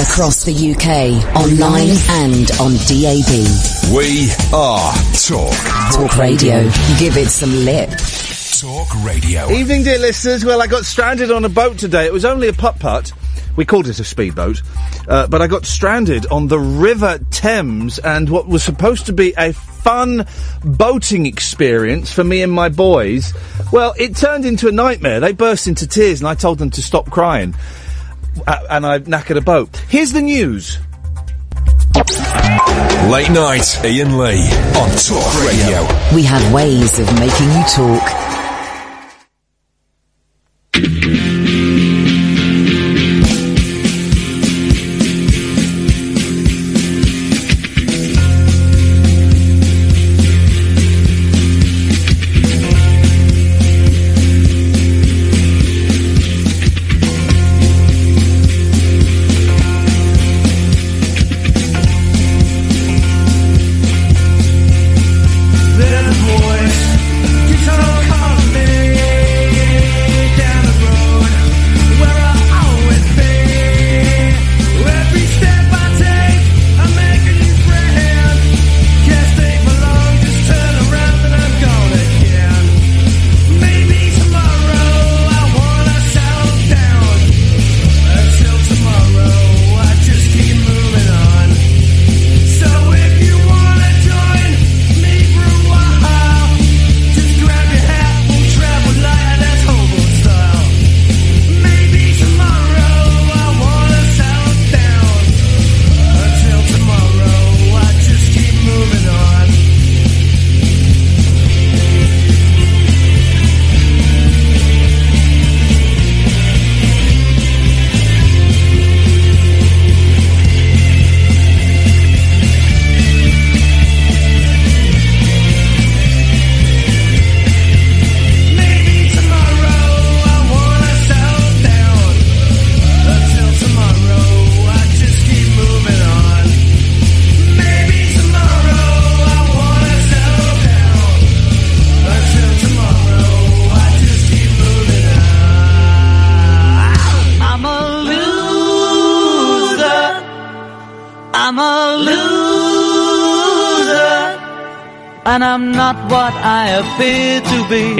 Across the UK, online and on DAB. We are Talk. Talk Radio. Give it some lip. Talk Radio. Evening, dear listeners. Well, I got stranded on a boat today. It was only a putt putt. We called it a speedboat, uh, but I got stranded on the River Thames, and what was supposed to be a fun boating experience for me and my boys, well, it turned into a nightmare. They burst into tears, and I told them to stop crying, and I knackered a boat. Here's the news. Late night, Iain Lee on Talk Radio. We have ways of making you talk.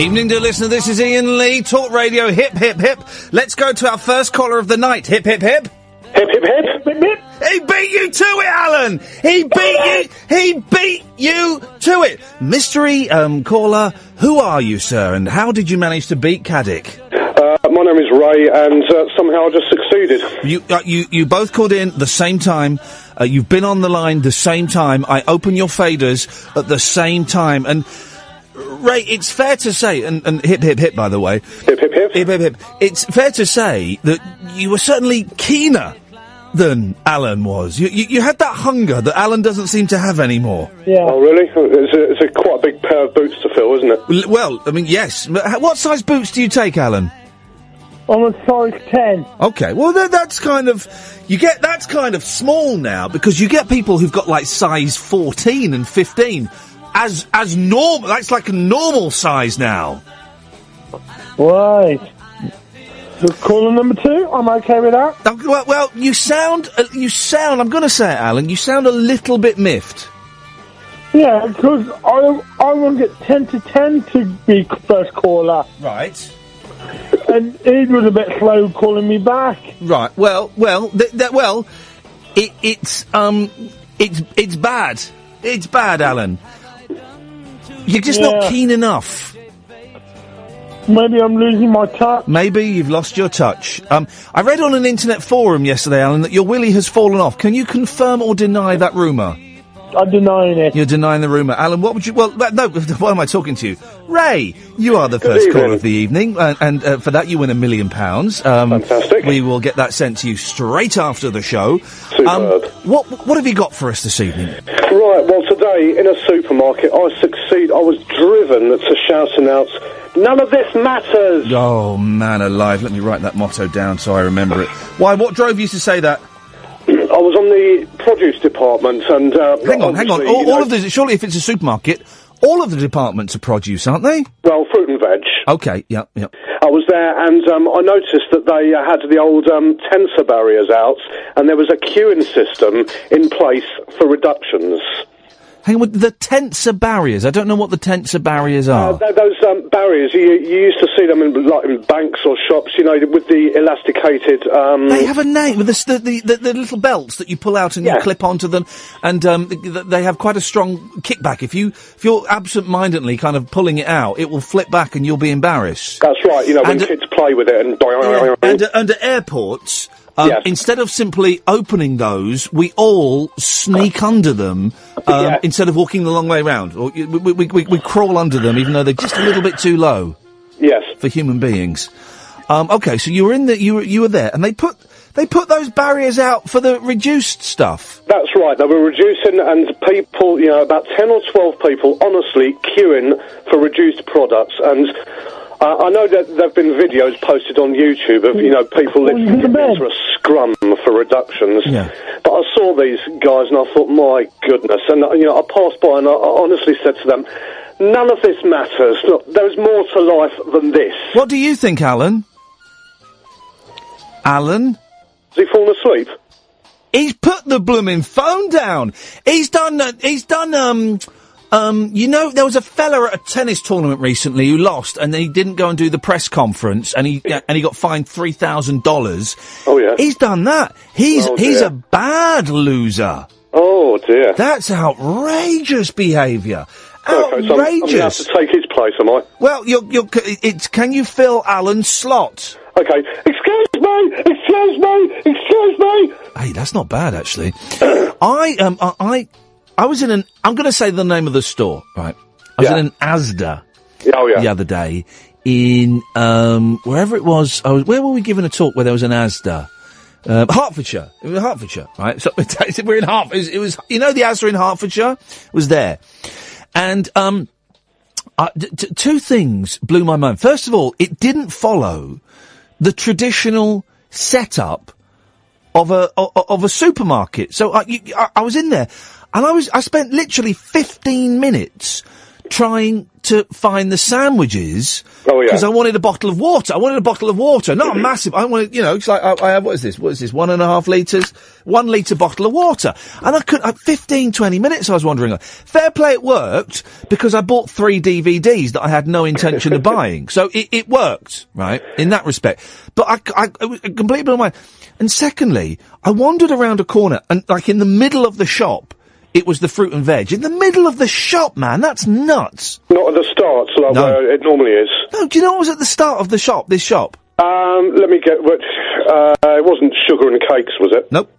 Evening, dear listener. This is Iain Lee, Talk Radio. Hip, hip, hip. Let's go to our first caller of the night. Hip, hip, hip. Hip, hip, hip. Hip, hip. He beat you to it, Alan. He beat you. He beat you to it. Mystery um, caller. Who are you, sir? And how did you manage to beat Caddick? Uh, my name is Ray, and uh, somehow I just succeeded. You, uh, you, you both called in the same time. Uh, you've been on the line the same time. I open your faders at the same time. And Ray, it's fair to say, and, and hip hip hip, by the way, hip hip hip, hip hip hip. It's fair to say that you were certainly keener than Alan was. You, you, you had that hunger that Alan doesn't seem to have anymore. Yeah. Oh, really? It's a, it's a quite a big pair of boots to fill, isn't it? L- Well, I mean, yes. What size boots do you take, Alan? I'm a size 10. Okay, well th- that's kind of you get that's kind of small now because you get people who've got like size fourteen and fifteen as as normal. That's like a normal size now. Right. So caller number two, I'm okay with that. Uh, Well, well, you sound uh, you sound. I'm going to say it, Alan. You sound a little bit miffed. Yeah, because I, I want to get 10 to 10 to be first caller. Right. And he was a bit slow calling me back. Right. Well, well, th- th- well, it, it's um, it's it's bad. It's bad, Alan. You're just not keen enough. Maybe I'm losing my touch. Maybe you've lost your touch. Um, I read on an internet forum yesterday, Alan, that your willy has fallen off. Can you confirm or deny that rumour? I'm denying it. You're denying the rumour, Alan. What would you? Well, no. Why am I talking to you, Ray? You are the first evening. caller of the evening, uh, and uh, for that you win a million pounds. Um, Fantastic. We will get that sent to you straight after the show. Um, what What have you got for us this evening? Right, well, today in a supermarket, I succeed. I was driven to shouting out, none of this matters. Oh man, alive! Let me write that motto down so I remember it. Why? What drove you to say that? I was on the produce department and. Uh, Hang on, hang on. obviously, All, know- of this. Surely, if it's a supermarket, all of the departments are produce, aren't they? Well, fruit and veg. Okay, yeah, yeah. I was there and um, I noticed that they uh, had the old um, tensor barriers out and there was a queuing system in place for reductions. Hang on, the tensor barriers. I don't know what the tensor barriers Uh, are. th- those um, barriers, you, you used to see them in, like, in banks or shops, you know, with the elasticated. Um, They have a name with the, the, the, the, little belts that you pull out and you clip onto them, and um, th- th- they have quite a strong kickback. If you if you're absent-mindedly kind of pulling it out, it will flip back and you'll be embarrassed. That's right, you know, when uh, kids play with it and. and, uh, and at airports, um, instead of simply opening those, we all sneak under them um, instead of walking the long way round. Or we, we, we, we crawl under them, even though they're just a little bit too low. Yes. For human beings. Um, okay, so you were in the you were you were there, and they put they put those barriers out for the reduced stuff. That's right. They were reducing, and people, you know, about 10 or 12 people, honestly, queuing for reduced products. And uh, I know that there have been videos posted on YouTube of, you know, people literally getting into a scrum for reductions. Yeah. But I saw these guys and I thought, my goodness. And, you know, I passed by and I, I honestly said to them, none of this matters. Look, there's more to life than this. What do you think, Alan? Alan? Has he fallen asleep? He's put the blooming phone down. He's done. Uh, he's done. Um, um, you know, there was a fella at a tennis tournament recently who lost, and then he didn't go and do the press conference, and he and he got fined three thousand dollars. Oh yeah. He's done that. He's Oh, he's a bad loser. Oh dear. That's outrageous behaviour. Okay, so I'm, I'm to have to take his place, am I? Well, you're, you're, it's, can you fill Alan's slot? Okay. Excuse me! Excuse me! Excuse me! Hey, that's not bad actually. I um I I, was in an I'm going to say the name of the store right. I was Yeah. in an Asda Oh, yeah. the other day in um wherever it was. I was where were we giving a talk where there was an Asda. Um, Hertfordshire. It was Hertfordshire, right? So we're in Hert. It was, it was, you know, the Asda in Hertfordshire was there, and um, two things blew my mind. First of all, it didn't follow the traditional setup of a o- o- of a supermarket. So I, you, I, I was in there, and I was I spent literally fifteen minutes trying to find the sandwiches Oh, yeah. because I wanted a bottle of water. I wanted a bottle of water, not a massive. I wanted, you know, it's like I, I have what is this? What is this? One and a half liters, one liter bottle of water, and I could. Uh, 15, 20 minutes I was wandering. Fair play, it worked because I bought three DVDs that I had no intention of buying, so it, it worked, right, in that respect. But I, I, it was completely blew my. And secondly, I wandered around a corner and, like, in the middle of the shop, it was the fruit and veg. In the middle of the shop, man, that's nuts. Not at the start, like No. where it normally is. No, do you know what was at the start of the shop, this shop? Um, let me get. What, uh, it wasn't sugar and cakes, was it? Nope.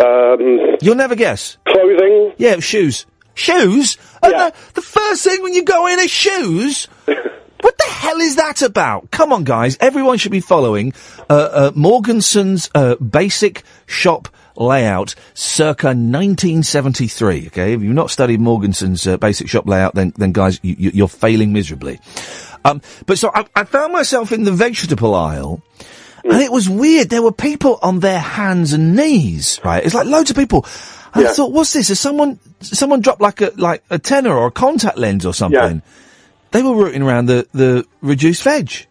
Um, You'll never guess. clothing. Yeah, shoes. Shoes? And the, the first thing when you go in is shoes? what the hell is that about? Come on, guys. Everyone should be following uh, uh, Morganson's uh, basic shop layout circa 1973. Okay, if you've not studied Morganson's uh, basic shop layout, then, then guys, you, you, you're failing miserably. Um, but so I, I found myself in the vegetable aisle. And it was weird. There were people on their hands and knees, right? It's like loads of people. And I thought, what's this? Has someone, someone dropped like a, like a tenner or a contact lens or something? They were rooting around the, the reduced veg.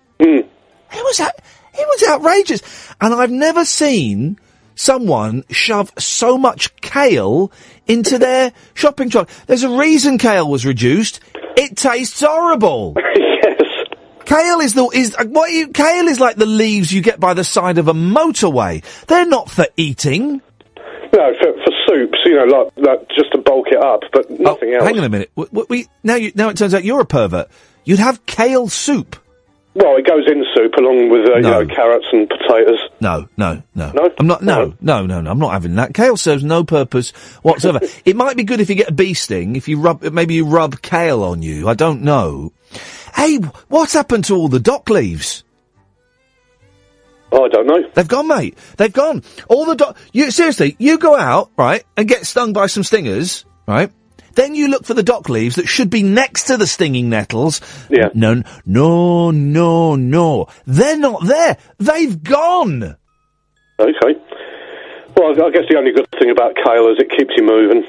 It was, it was outrageous. And I've never seen someone shove so much kale into their shopping trolley. There's a reason kale was reduced. It tastes horrible. yes. Kale is the is uh, what you kale is like the leaves you get by the side of a motorway. They're not for eating. No, for, for soups, you know, like, like just to bulk it up, but nothing else. Oh, Hang on a minute. W- w- we now you now it turns out you're a pervert. You'd have kale soup. Well, it goes in soup along with uh, No. you know carrots and potatoes. No, no, no. No? I'm not. No, no, no, no. I'm not having that. Kale serves no purpose whatsoever. it might be good if you get a bee sting. If you rub, maybe you rub kale on you. I don't know. Hey, what's happened to all the dock leaves? Oh, I don't know. They've gone, mate. They've gone. All the dock. You seriously, you go out right and get stung by some stingers, right? Then you look for the dock leaves that should be next to the stinging nettles. Yeah. No, no, no, no. They're not there. They've gone. Okay. Well, I guess the only good thing about kale is it keeps you moving.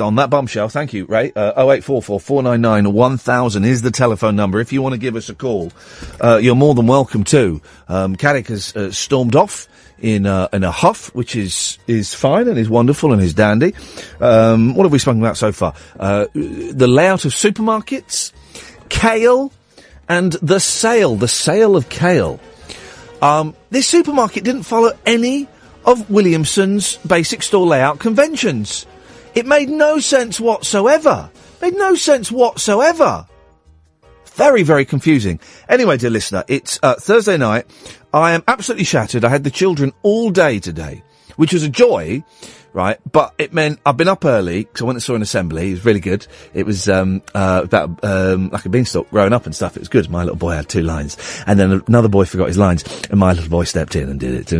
on that bombshell, thank you, Ray. Uh, 0844 499 1000 is the telephone number. If you want to give us a call, uh, you're more than welcome to. Um, Caddick has uh, stormed off in uh, in a huff, which is is fine and is wonderful and is dandy. Um, what have we spoken about so far? Uh, the layout of supermarkets, kale, and the sale, the sale of kale. Um, this supermarket didn't follow any of Williamson's basic store layout conventions. It made no sense whatsoever. Made no sense whatsoever. Very, very confusing. Anyway, dear listener, it's uh, Thursday night. I am absolutely shattered. I had the children all day today, which was a joy, right? But it meant I've been up early because I went and saw an assembly. It was really good. It was um, uh, about um, like a beanstalk growing up and stuff. It was good. My little boy had two lines, and then another boy forgot his lines, and my little boy stepped in and did it.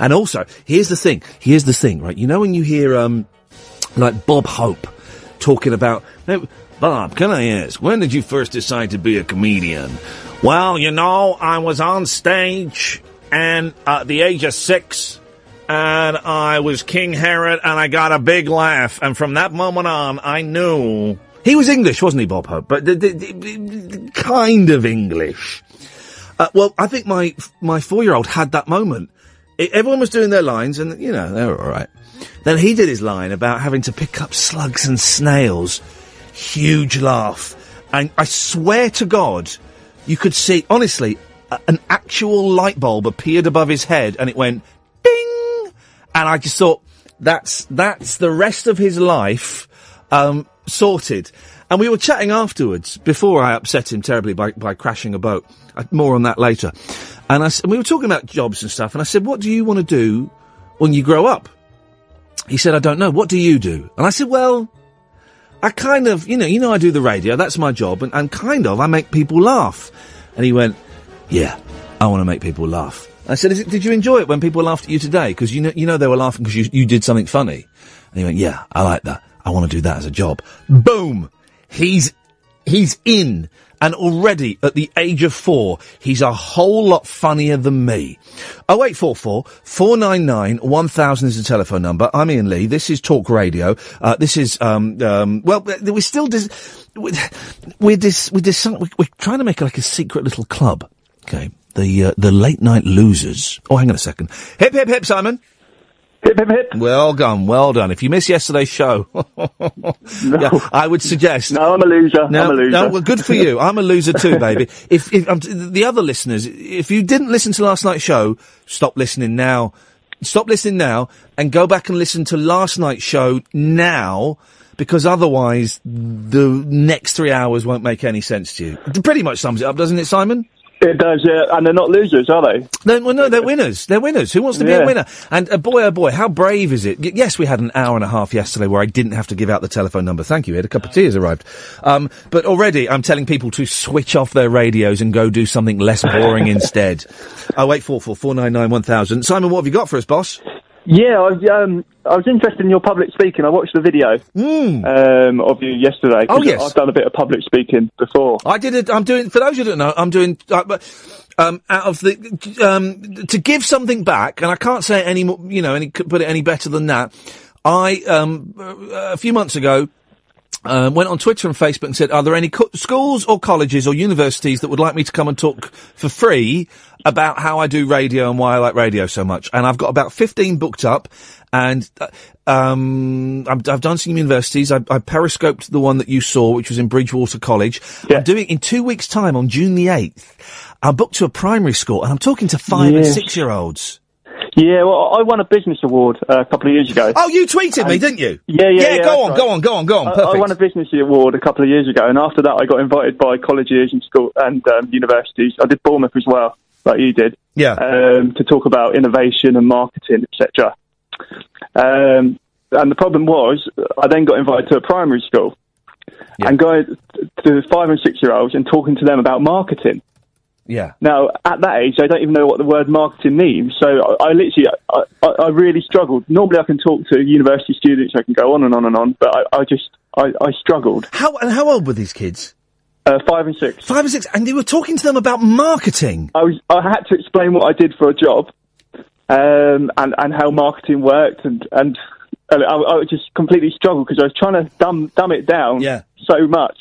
And also, here's the thing. Here's the thing, right? You know when you hear um, like Bob Hope talking about. "Now, Bob, can I ask, when did you first decide to be a comedian? Well, you know, I was on stage and uh, at the age of six, and I was King Herod, and I got a big laugh, and from that moment on, I knew. He was English, wasn't he, Bob Hope? But the, the, the, kind of English. Uh, well, I think my my four year old had that moment. I- everyone was doing their lines, and you know they were all right. Then he did his line about having to pick up slugs and snails. Huge laugh, and I swear to God, you could see honestly a- an actual light bulb appeared above his head, and it went ding, and I just thought that's that's the rest of his life um, sorted. And we were chatting afterwards before I upset him terribly by, by crashing a boat. Uh, more on that later. And, I, and we were talking about jobs and stuff. And I said, "What do you want to do when you grow up?" He said, "I don't know. What do you do?" And I said, "Well, I kind of, you know, you know, I do the radio. That's my job, and, and kind of, I make people laugh." And he went, "Yeah, I want to make people laugh." I said, it, "Did you enjoy it when people laughed at you today? Because you know, you know, they were laughing because you you did something funny." And he went, "Yeah, I like that. I want to do that as a job." Boom, he's he's in. And already at the age of four, he's a whole lot funnier than me. 0844 499 1000 is the telephone number. I'm Iain Lee. This is Talk Radio. Uh, this is, um, um, well, we're still, dis- we're, dis- we're, dis- we're trying to make like a secret little club. Okay. The, uh, the late night losers. Oh, hang on a second. Hip, hip, hip, Simon. Hip, hip, hip. Well done, well done. If you missed yesterday's show, yeah, I would suggest. No, I'm a loser. No, I'm a loser. no, well, good for you. I'm a loser too, baby. If, if um, the other listeners, if you didn't listen to last night's show, stop listening now. Stop listening now and go back and listen to last night's show now, because otherwise the next three hours won't make any sense to you. It pretty much sums it up, doesn't it, Simon? It does, yeah. And they're not losers, are they? No, well, no, they're winners. They're winners. Who wants to be a winner? And uh, boy, oh boy, how brave is it? Y- yes, we had an hour and a half yesterday where I didn't have to give out the telephone number. Thank you, Ed. A cup of tea has arrived. Um, but already I'm telling people to switch off their radios and go do something less boring instead. Oh, wait, four four four nine nine one thousand. Simon, what have you got for us, boss? Yeah, I was, um, I was interested in your public speaking. I watched the video um, of you yesterday. Oh, yes. I've done a bit of public speaking before. I did it. I'm doing. For those who don't know, I'm doing. Uh, but, um, out of the um, to give something back, and I can't say it any more. You know, any put it any better than that. I um, a few months ago. Um, went on Twitter and Facebook and said, "Are there any co- schools or colleges or universities that would like me to come and talk for free about how I do radio and why I like radio so much?" And I've got about fifteen booked up, and uh, um, I've, I've done some universities. I, I periscoped the one that you saw, which was in Bridgwater College. I'm doing in two weeks' time on June the eighth. I'm booked to a primary school, and I'm talking to five and six year olds. Yeah, well, I won a business award uh, a couple of years ago. Oh, you tweeted me, didn't you? Yeah, yeah, yeah. go on, right. go on, go on, go on. I won a business award a couple of years ago, and after that, I got invited by colleges and school and um, universities. I did Bournemouth as well, like you did. Yeah. Um, to talk about innovation and marketing, etc. Um, and the problem was, I then got invited to a primary school and going to five and six year olds and talking to them about marketing. Yeah. Now, at that age, they don't even know what the word marketing means. So I, I literally, I, I, I really struggled. Normally, I can talk to university students, I can go on and on and on, but I, I just, I, I struggled. How and how old were these kids? Uh, five and six. Five and six, and you were talking to them about marketing. I was, I had to explain what I did for a job, um, and and how marketing worked, and and and I, I just completely struggled because I was trying to dumb dumb it down Yeah. so much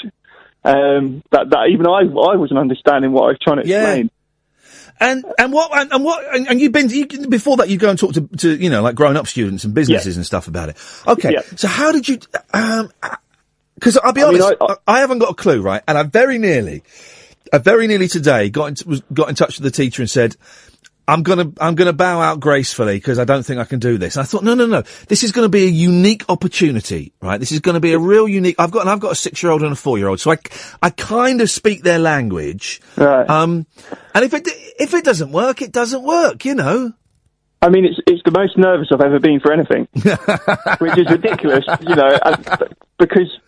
um, that that even I I wasn't understanding what I was trying to Yeah. explain. And and what and, and what and, and you've been you, before that you go and talk to, to you know like grown up students and businesses and stuff about it. Okay, Yeah. so how did you? Um, because I'll be I mean, honest, I- I, I haven't got a clue, right? And I very nearly, I very nearly today got in, was, got in touch with the teacher and said. I'm gonna, I'm gonna bow out gracefully because I don't think I can do this. And I thought, no, no, no. This is gonna be a unique opportunity, right? This is gonna be a real unique, I've got, and I've got a six-year-old and a four-year-old, so I, I kind of speak their language. Right. Um, and if it, if it doesn't work, it doesn't work, you know. I mean, it's it's the most nervous I've ever been for anything, which is ridiculous, you know, and, because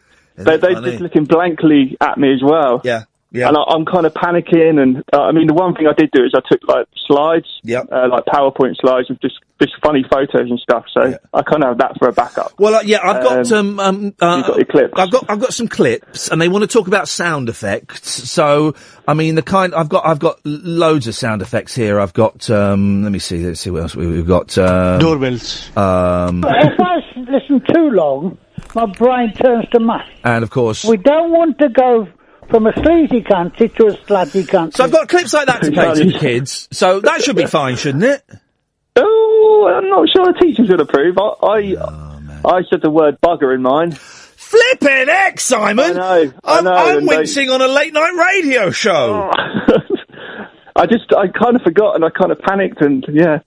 they, it they're just looking blankly at me as well. Yeah, yeah. And I, I'm kind of panicking, and uh, I mean, the one thing I did do is I took like slides, Yep. uh, like PowerPoint slides with just just funny photos and stuff. So Yeah. I kind of have that for a backup. Well, uh, yeah, I've got um, um, uh, you've got your clips. I've got I've got some clips, and they want to talk about sound effects. So, I mean, the kind I've got I've got loads of sound effects here. I've got um, let me see, let's see what else we, we've got. Um, Doorbells. um, If I s- listen too long, my brain turns to mush. and of course. We don't want to go from a sleazy country to a slutty country. So I've got clips like that to play to the kids. So that should be fine, shouldn't it? Oh, I'm not sure the teachers would approve. I I, Oh, I said the word bugger in mine. Flipping heck, Simon! I know, I I'm, know, I'm and they- wincing on a late night radio show. I just I kind of forgot and I kind of panicked and yeah.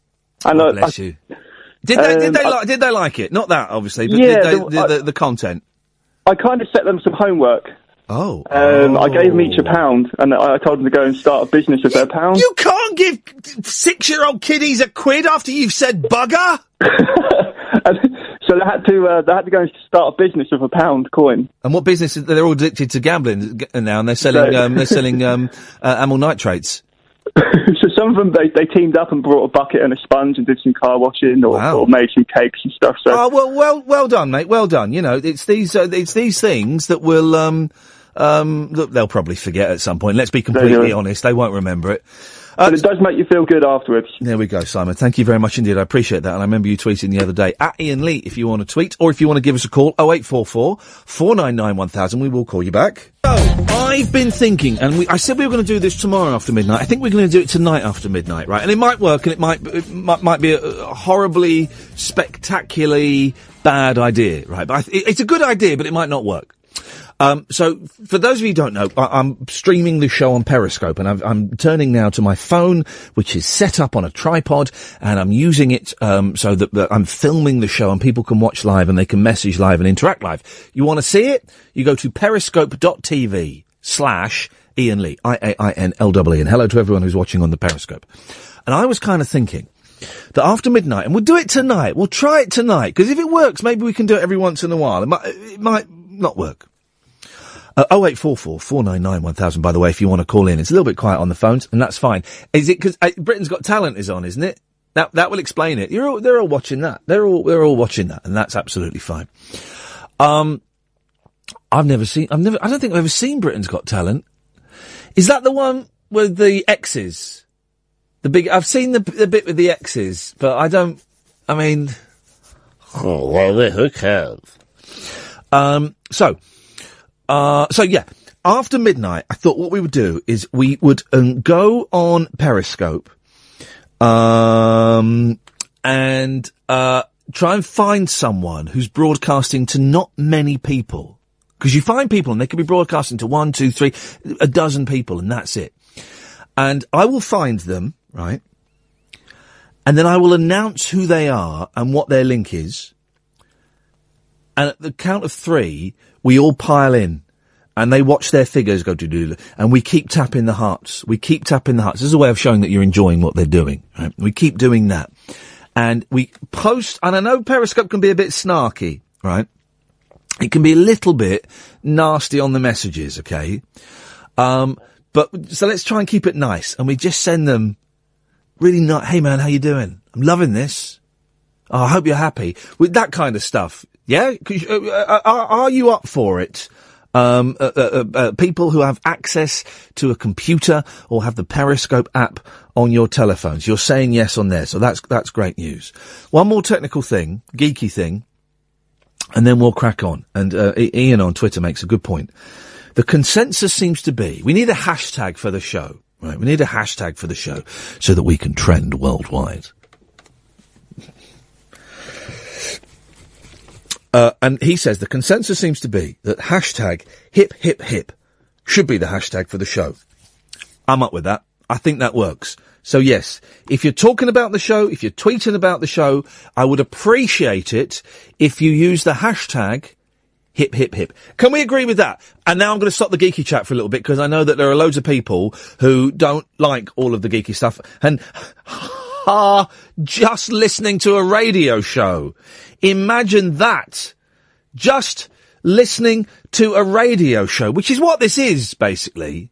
And oh, I, Bless I, you. Did they, did Um, they I- like? Did they like it? Not that, obviously, but Yeah, did they, the- the, I- the, the content? I kind of set them some homework. Oh, Um, I gave them each a pound, and I told them to go and start a business with their pound. You can't give six-year-old kiddies a quid after you've said bugger. So they had to uh, they had to go and start a business with a pound coin. And what business? They're all addicted to gambling now, and they're selling. Right. Um, they're selling um, uh, amyl nitrates. so some of them they, they teamed up and brought a bucket and a sponge and did some car washing or, Wow. or made some cakes and stuff. So Oh well, well, well done, mate. Well done. You know, it's these, uh, it's these things that will, um, um, that they'll probably forget at some point. Let's be completely honest; they won't remember it. Uh, but it does make you feel good afterwards. There we go, Simon. Thank you very much indeed. I appreciate that. And I remember you tweeting the other day at Iain Lee if you want to tweet or if you want to give us a call 0844 499 1000. We will call you back. So, I've been thinking, and we, I said we were going to do this tomorrow after midnight. I think we're going to do it tonight after midnight, right? And it might work and it might, it might, might be a, a horribly, spectacularly bad idea, right? But I th- it's a good idea, but it might not work. Um, so, for those of you who don't know, I- I'm streaming the show on Periscope, and I've, I'm turning now to my phone, which is set up on a tripod, and I'm using it um, so that, that I'm filming the show, and people can watch live, and they can message live and interact live. You want to see it? You go to periscope.tv slash Iain Lee, I-A-I-N-L-E, and hello to everyone who's watching on the Periscope. And I was kind of thinking that after midnight, and we'll do it tonight, we'll try it tonight, because if it works, maybe we can do it every once in a while. It might, it might not work. Uh, 0844 499 1000, by the way, if you want to call in. It's a little bit quiet on the phones, and that's fine. Is it because uh, Britain's Got Talent is on, isn't it? That, that will explain it. You're all, they're all watching that. They're all, they're all watching that, and that's absolutely fine. Um, I've never seen, I've never, I don't think I've ever seen Britain's Got Talent. Is that the one with the X's? The big, I've seen the, the bit with the X's, but I don't, I mean, Oh, well, who cares? Um, so, uh, so yeah, after midnight, I thought what we would do is we would um, go on Periscope, um, and uh, try and find someone who's broadcasting to not many people. Because you find people and they could be broadcasting to one, two, three, a dozen people, and that's it. And I will find them, right? And then I will announce who they are and what their link is. And at the count of three, we all pile in. And they watch their figures go to do, and we keep tapping the hearts. We keep tapping the hearts. This is a way of showing that you're enjoying what they're doing. Right? We keep doing that, and we post. And I know Periscope can be a bit snarky, right? It can be a little bit nasty on the messages, okay? Um, but so let's try and keep it nice, and we just send them really not. Hey man, how you doing? I'm loving this. Oh, I hope you're happy with that kind of stuff. Yeah, 'Cause, uh, uh, are, are you up for it? Um, uh, uh, uh, uh, people who have access to a computer or have the Periscope app on your telephones. You're saying yes on there, so that's that's great news. One more technical thing, geeky thing. and then we'll crack on. And uh, Ian on Twitter makes a good point. The consensus seems to be we need a hashtag for the show. Right, we need a hashtag for the show so that we can trend worldwide. Uh, and he says the consensus seems to be that hashtag hip hip hip should be the hashtag for the show. I'm up with that. I think that works. So yes, if you're talking about the show, if you're tweeting about the show, I would appreciate it if you use the hashtag hip hip hip. Can we agree with that? And now I'm going to stop the geeky chat for a little bit because I know that there are loads of people who don't like all of the geeky stuff and are just listening to a radio show. Imagine that. Just listening to a radio show, which is what this is basically.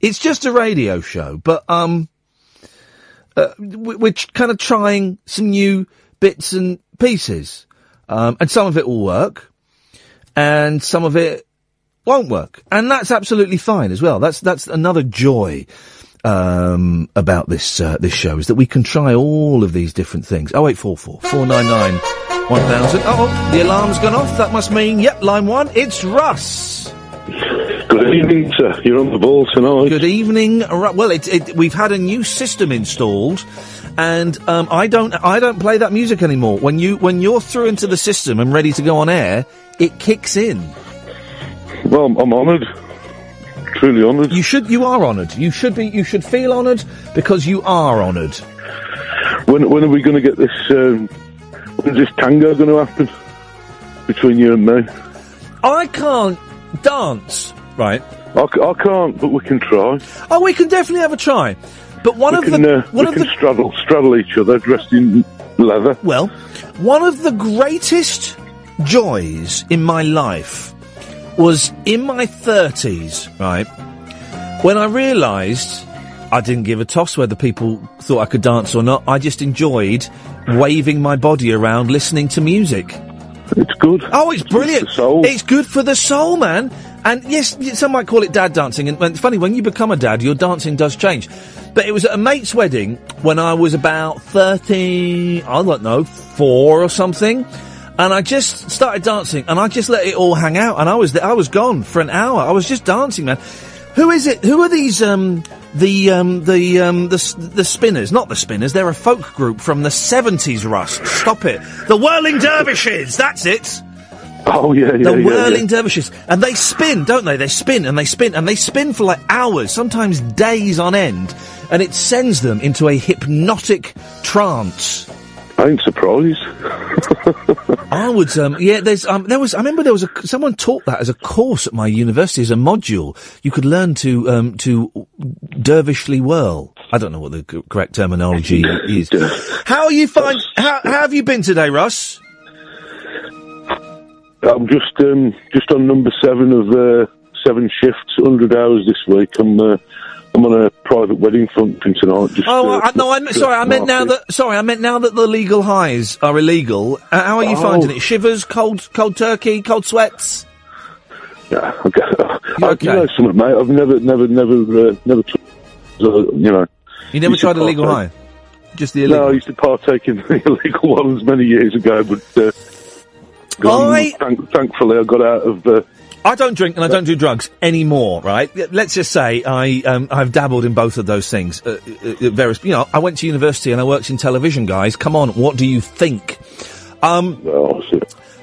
It's just a radio show, but um, uh, we- we're kind of trying some new bits and pieces, um, and some of it will work, and some of it won't work, and that's absolutely fine as well. That's that's another joy um, about this uh, this show is that we can try all of these different things. Oh eight four four four nine nine one thousand. Oh, the alarm's gone off. That must mean yep, line one. It's Russ. Good evening, sir. You're on the ball tonight. Good evening. Ru- Well, it, it, we've had a new system installed, and um, I don't I don't play that music anymore. When you when you're through into the system and ready to go on air, it kicks in. Well, I'm, I'm honoured. Truly honoured. You should you are honoured. You should be you should feel honoured because you are honoured. When when are we going to get this? Um, when's this tango going to happen between you and me? I can't dance, right? I, c- I can't, but we can try. Oh, we can definitely have a try. But one we of can, the uh, one we of can the straddle straddle each other dressed in leather. Well, one of the greatest joys in my life was in my 30s, right? When I realised I didn't give a toss whether people thought I could dance or not. I just enjoyed waving my body around listening to music. It's good. Oh, it's brilliant. It's good for the soul, man. And yes, some might call it dad dancing. And and it's funny, when you become a dad, your dancing does change. But it was at a mate's wedding when I was about 30, I don't know, four or something. And I just started dancing and I just let it all hang out. And I was, I was gone for an hour. I was just dancing, man. Who is it? Who are these, um, the, um, the, um, the, the Spinners? Not the Spinners. They're a folk group from the 70s, Russ, Stop it. The Whirling Dervishes. That's it. Oh yeah, yeah, The yeah, whirling yeah. dervishes. And they spin, don't they? They spin and they spin and they spin for like hours, sometimes days on end. And it sends them into a hypnotic trance. I ain't surprised. I would, um, yeah, there's, um, there was, I remember there was a, someone taught that as a course at my university as a module. You could learn to, um, to dervishly whirl. I don't know what the c- correct terminology is. How are you find, how, how have you been today, Russ? I'm just um, just on number seven of uh, seven shifts, hundred hours this week. I'm uh, I'm on a private wedding function tonight. Just, Oh, uh, I, no, I'm sorry, I meant now that, sorry, I meant now that the legal highs are illegal. Uh, how are you Oh. finding it? Shivers, cold, cold turkey, cold sweats? Yeah, okay. I, okay? you know something, mate. I've never, never, never, uh, never, t- uh, you know. You never tried a legal high? Just the illegal? No, I used to partake in the illegal ones many years ago, but uh, I- thank, thankfully I got out of. I don't drink and I don't do drugs anymore, right? Let's just say I um, I've dabbled in both of those things. Uh, uh, uh, various, you know, I went to university and I worked in television. Guys, come on, what do you think? Um,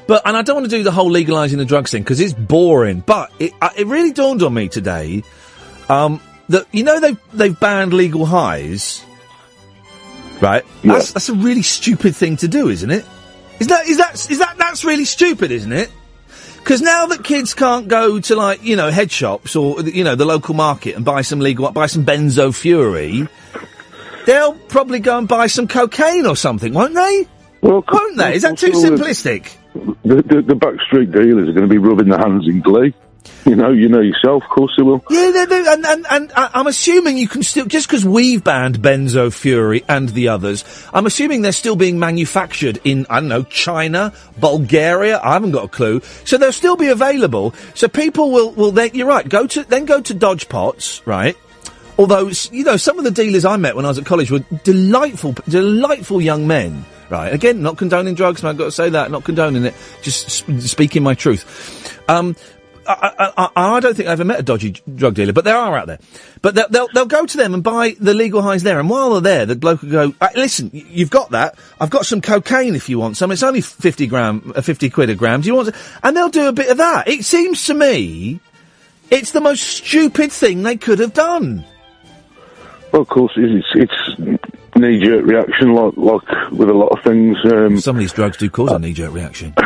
but and I don't want to do the whole legalizing the drugs thing because it's boring. But it uh, it really dawned on me today um, that you know they they've banned legal highs, right? That's that's a really stupid thing to do, isn't it? Is that is that is that that's really stupid, isn't it? Because now that kids can't go to like you know head shops or you know the local market and buy some legal buy some benzo fury, they'll probably go and buy some cocaine or something, won't they? Well, won't they? Is that too simplistic? the, the, the backstreet dealers are going to be rubbing their hands in glee. You know, you know yourself, of course they will. Yeah, they do, and, and, and I- I'm assuming you can still, just because we've banned Benzo Fury and the others, I'm assuming they're still being manufactured in, I don't know, China, Bulgaria, I haven't got a clue. So they'll still be available. So people will, will they, you're right, go to, then go to Dodge Pots, right? Although, you know, some of the dealers I met when I was at college were delightful, delightful young men, right? Again, not condoning drugs, I've got to say that, not condoning it, just s- speaking my truth. Um, I, I, I, don't think I ever met a dodgy drug dealer, but there are out there. But they'll, they'll, they'll go to them and buy the legal highs there, and while they're there, the bloke will go, "Uh, listen, you've got that, I've got some cocaine if you want some, it's only 50 gram, uh, 50 quid a gram, do you want some? And they'll do a bit of that. It seems to me, it's the most stupid thing they could have done. Well, of course, it's it's knee jerk reaction, like like with a lot of things. Um, Some of these drugs do cause a knee jerk reaction.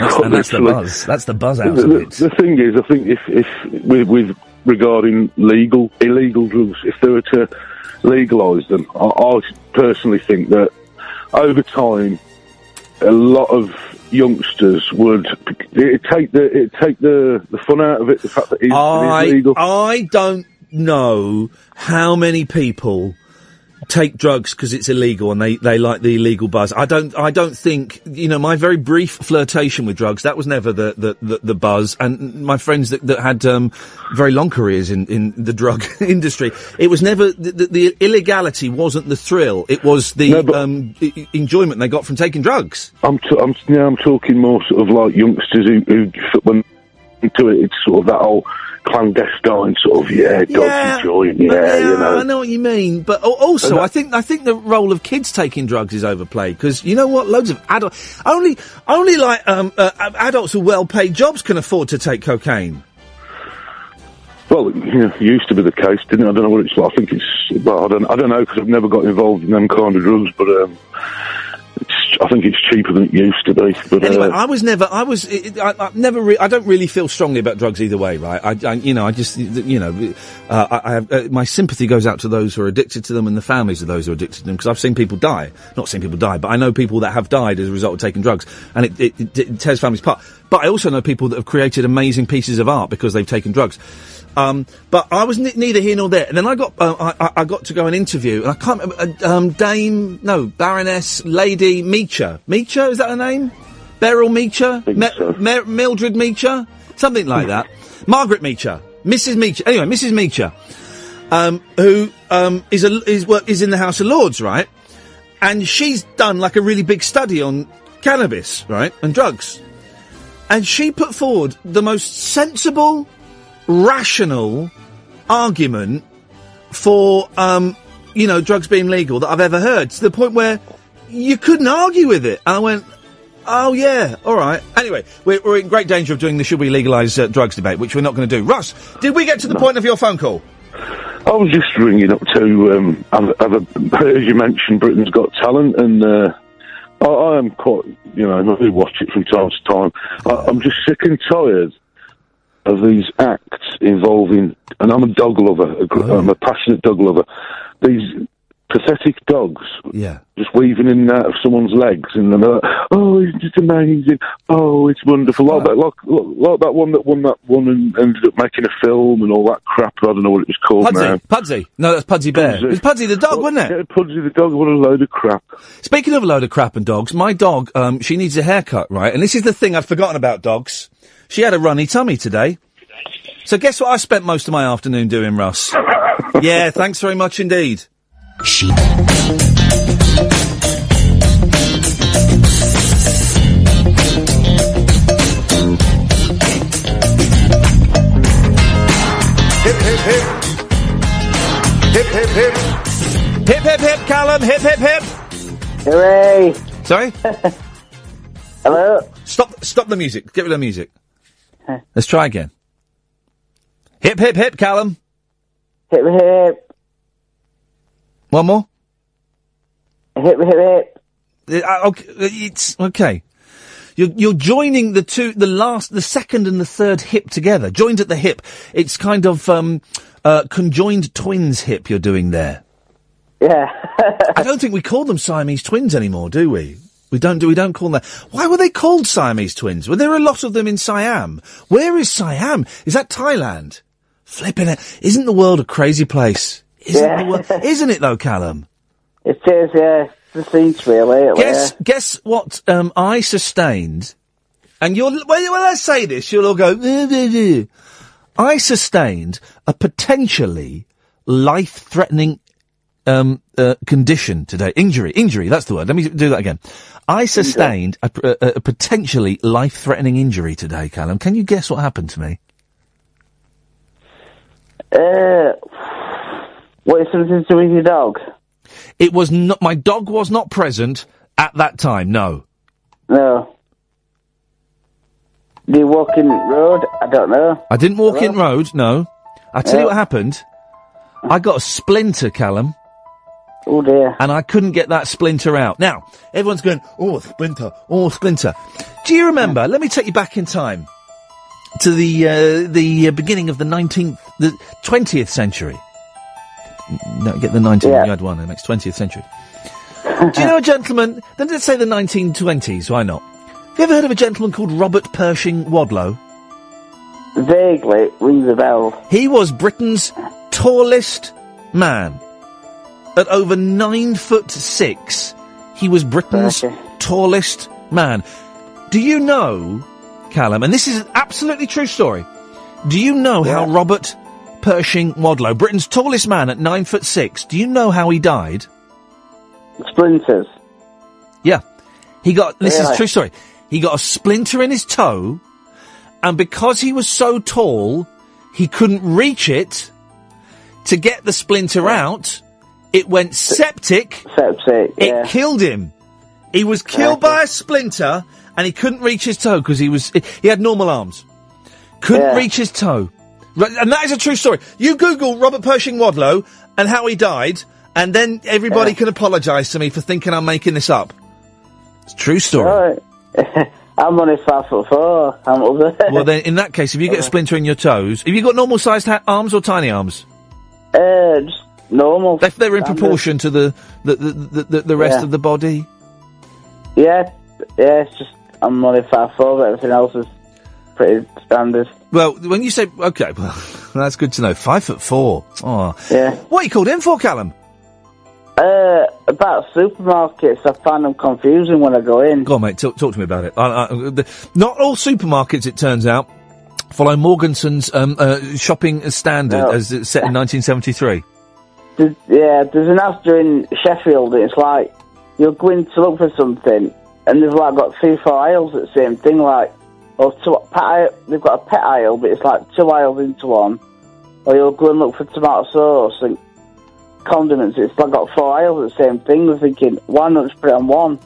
That's, and that's the buzz. That's the buzz out the, of it. the thing is, I think if if with, with regarding legal illegal drugs, if they were to legalise them, I, I personally think that over time, a lot of youngsters would it take the it take the the fun out of it. The fact that it is, it I is legal. I don't know how many people take drugs because it's illegal and they, they like the illegal buzz. I don't I don't think you know my very brief flirtation with drugs that was never the the, the, the buzz and my friends that, that had um, very long careers in, in the drug industry it was never the, the, the illegality wasn't the thrill it was the um, e- enjoyment they got from taking drugs. I'm t- I'm now I'm talking more sort of like youngsters who, who when into it, it's sort of that whole clandestine sort of yeah, dodgy joint, yeah, you know. I know what you mean, but also that- I think I think the role of kids taking drugs is overplayed because you know what? Loads of adult only only like um, uh, adults with well-paid jobs can afford to take cocaine. Well, you know, it used to be the case, didn't it? I don't know what it's like. I think it's, well, I don't, I don't know because I've never got involved in them kind of drugs, but um, I think it's cheaper than it used to be. But Anyway, uh, I was never, I was, I, I never, re- I don't really feel strongly about drugs either way, right? I, I you know, I just, you know, uh, I, I have, uh, my sympathy goes out to those who are addicted to them and the families of those who are addicted to them because I've seen people die. Not seen people die, but I know people that have died as a result of taking drugs, and it, it, it, it tears families apart. But I also know people that have created amazing pieces of art because they've taken drugs. Um, but I was n- neither here nor there. And then I got uh, I, I- got to go and interview, and I can't remember uh, um, Dame, no Baroness Lady Meacher. Meacher is that her name? Beryl Meacher, Me- Mer- Mildred Meacher, something like that. Margaret Meacher, Mrs. Meacher. Anyway, Mrs. Meacher, um, who um, is a, is work is in the House of Lords, right? And she's done like a really big study on cannabis, right, and drugs. And she put forward the most sensible, rational argument for, um, you know, drugs being legal that I've ever heard to the point where you couldn't argue with it. And I went, oh yeah, all right. Anyway, we're, we're in great danger of doing the should we legalise uh, drugs debate, which we're not going to do. Russ, did we get to the point of your phone call? I was just ringing up to, um, have, have a, as you mentioned, Britain's Got Talent, and uh, I, I am quite, you know, I do watch it from time to time. I, I'm just sick and tired of these acts involving, and I'm a dog lover, a, gr- I'm a passionate dog lover, these pathetic dogs Yeah. just weaving in and out of someone's legs, and they're like, oh, it's just amazing, oh, it's wonderful, like that, like, like that one that won that one and ended up making a film and all that crap, I don't know what it was called now. Pudsey, Pudsey. No, that's Pudsey Bear. It was Pudsey the dog, wasn't it? Yeah, Pudsey the dog, what a load of crap. Speaking of a load of crap and dogs, my dog, um, she needs a haircut, right? And this is the thing I've forgotten about dogs. She had a runny tummy today. So guess what I spent most of my afternoon doing, Russ? yeah, thanks very much indeed. She. Hip, hip, hip. Hip, hip, hip. Hip, hip, hip, Callum. Hip, hip, hip. Hooray. Sorry? Hello? Stop, stop the music. Get rid of the music. Let's try again. Hip, hip, hip, Callum. Hip, hip. One more. Hip, hip, hip. Uh, okay, it's okay. You're, you're joining the two, the last, the second and the third hip together. Joined at the hip. It's kind of um, uh, conjoined twins hip you're doing there. Yeah. I don't think we call them Siamese twins anymore, do we? We don't do. We don't call them that. Why were they called Siamese twins? Were there a lot of them in Siam? Where is Siam? Is that Thailand? Flipping it! Isn't the world a crazy place? Isn't Yeah. world? Isn't it though, Callum? It is, yeah. The scenes really. Guess guess what um, I sustained, and you'll well, when I say this, you'll all go. I sustained a potentially life-threatening um, uh, condition today. Injury. Injury. That's the word. Let me do that again. I sustained a, a, a potentially life-threatening injury today, Callum. Can you guess what happened to me? Uh, what is something to do with your dog? It was not. My dog was not present at that time. No. No. Do you walk in road? I don't know. I didn't walk in Hello? road. No. I tell you Yeah. what happened. I got a splinter, Callum. Oh dear. And I couldn't get that splinter out. Now, everyone's going, oh, splinter, oh, splinter. Do you remember? Let me take you back in time to the uh, the uh, beginning of the 19th, the 20th century. No, get the 19th, Yeah. you had one, the next 20th century. Do you know a gentleman, then let's say the 1920s, why not? Have you ever heard of a gentleman called Robert Pershing Wadlow? Vaguely rings a bell. He was Britain's tallest man. At over nine foot six, he was Britain's tallest man. Do you know, Callum, and this is an absolutely true story, do you know how Robert Pershing Wadlow, Britain's tallest man at nine foot six, do you know how he died? Splinters. Yeah. He got, this is Really? a true story. He got a splinter in his toe, and because he was so tall, he couldn't reach it to get the splinter out. It went septic. Septic, Yeah. It killed him. He was killed by a splinter, and he couldn't reach his toe because he was, he had normal arms. Couldn't reach his toe. Right, And that is a true story. You Google Robert Pershing Wadlow and how he died, and then everybody can apologise to me for thinking I'm making this up. It's a true story. Right. I'm only five foot four. I'm up there. Well, then, in that case, if you get a splinter in your toes, have you got normal sized ha- arms or tiny arms? Uh, just normal. They're, they're in Standard. proportion to the the, the, the, the, the rest Yeah. of the body. Yeah, yeah, it's just, I'm only five four, but everything else is pretty standard. Well, when you say okay, well, that's good to know. Five foot four. Oh, Yeah. What are you called in for, Callum? Uh, about supermarkets, I find them confusing when I go in. Go on, mate. Talk, talk to me about it. I, I, the, not all supermarkets, it turns out, follow Morganson's um, uh, shopping standard No. as set in 1973. There's, yeah, there's an Asda in Sheffield, and it's like, you're going to look for something, and they've like got three, four aisles at the same thing, like, or two, pet they've got a pet aisle, but it's like two aisles into one, or you'll go and look for tomato sauce and condiments, it's like got four aisles at the same thing, we're thinking, why not just put it on one?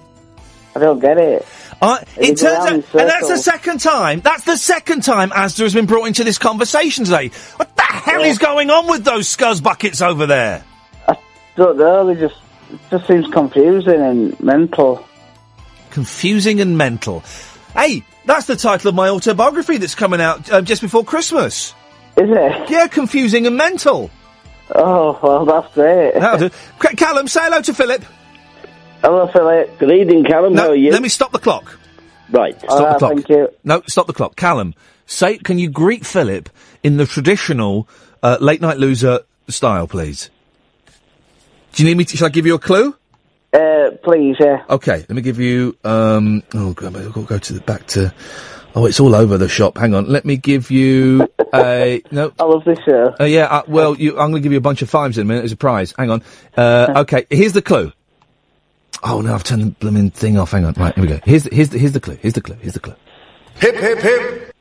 I don't get it. Uh, it turns out, round and that's the second time. That's the second time Asda has been brought into this conversation today. What the hell is going on with those scuzz buckets over there? I don't know, they just, it just seems confusing and mental. Confusing and mental. Hey, that's the title of my autobiography that's coming out uh, just before Christmas. Is it? Yeah, confusing and mental. Oh, well, that's great. That'll do. C- Callum, say hello to Phillip. Hello, Phillip. Good evening, Callum. No, How are you? let me stop the clock. Right. Stop the clock. No, stop the clock. Callum, say, can you greet Phillip in the traditional uh, late night loser style, please? Do you need me to, shall I give you a clue? Uh, please, yeah. Okay, let me give you, um, oh, God, I've got to go to the, back to, oh, it's all over the shop. Hang on, let me give you a, no. I love this show. Uh, yeah, uh, well, you, I'm going to give you a bunch of fives in a minute as a prize. Hang on. Uh, okay, here's the clue. Oh no, I've turned the blooming thing off. Hang on. Right, here we go. Here's the, here's the, here's the clue. Here's the clue. Here's the clue. Hip, hip, hip.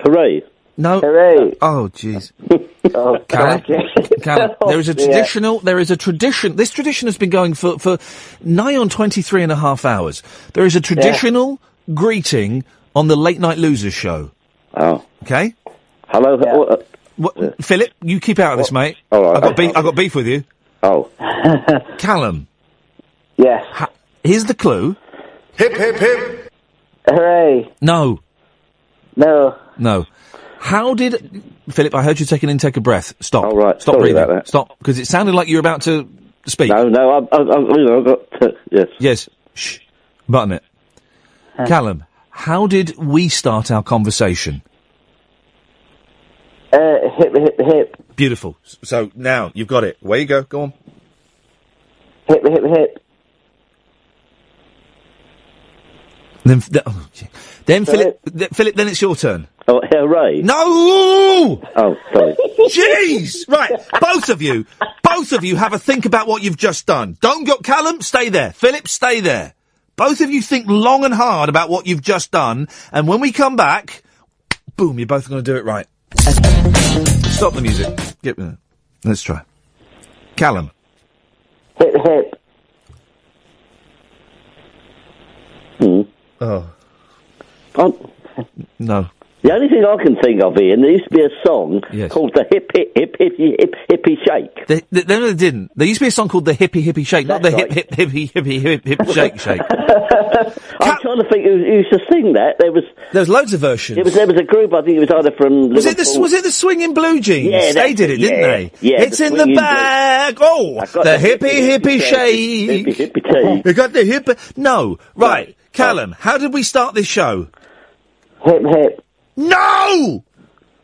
Hooray. No. Hooray. Oh, jeez. oh, Callum, Callum, there is a dear. traditional, there is a tradition, this tradition has been going for, for nigh on 23 and a half hours. There is a traditional greeting on the Late Night Losers show. Oh. Okay? Hello. uh, What, Phillip, you keep out of this, mate. All right. I've got, beef, I've got beef with you. Oh. Callum. Yes. here's the clue. Hip, hip, hip. Hooray. No. No. No. How did Phillip? I heard you take an intake of breath. Stop. All right. Stop Sorry breathing. about that. Stop, because it sounded like you were about to speak. No, no, I, I, I, you know, I've got, uh, yes. Yes. Shh. Button it. Callum, how did we start our conversation? Uh, hip, hip, hip. Beautiful. So now you've got it. Where you go. Go on. Hip, hip, hip. Then, th- oh. Then Phillip, th- Phillip, then it's your turn. Oh, hooray. No! Oh, sorry. Jeez! Right, both of you, both of you have a think about what you've just done. Don't go, Callum, stay there. Phillip, stay there. Both of you think long and hard about what you've just done, and when we come back, boom, you're both going to do it right. Stop the music. Get, uh, let's try. Callum. Hip hip. Hmm. Oh. No. the only thing I can think of, Iain, there used to be a song Yes. called the Hip Hip Hip Hip Hip Hippie Shake. They, they, no, they didn't. There used to be a song called the Hippie Hippie Shake, not the That's hip hip hippie hippie hip hip shake shake. I'm trying to think who, who used to sing that. There was There's loads of versions. it was there was a group. I think it was either from Was it the was it the swinging blue jeans? Yeah, they did it, it, didn't they? Yeah, it's the in the swinging blue. bag. Oh, the the hippie hippie, hippie hippie shake. hippie, hippie tea. Oh, you got the hip. No, right, Callum. How did we start this show? Hip hip. No.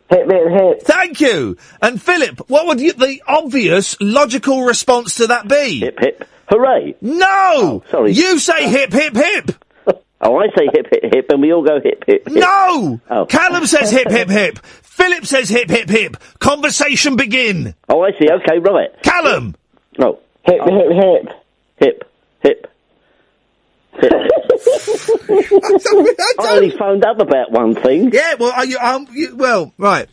Hip hip hip. Thank you. And Phillip, what would you, the obvious logical response to that be? Hip hip hooray. No. Oh, sorry. You say uh, hip hip hip. Oh, I say hip hip hip, and we all go hip hip. hip. No. Oh. Callum says hip hip hip. Phillip says hip hip hip. Conversation begin. Oh, I see. Okay, right. Callum. No. Hip hip hip. Hip hip. hip. I only phoned up about one thing. Yeah, well, are you, um, you, well, right.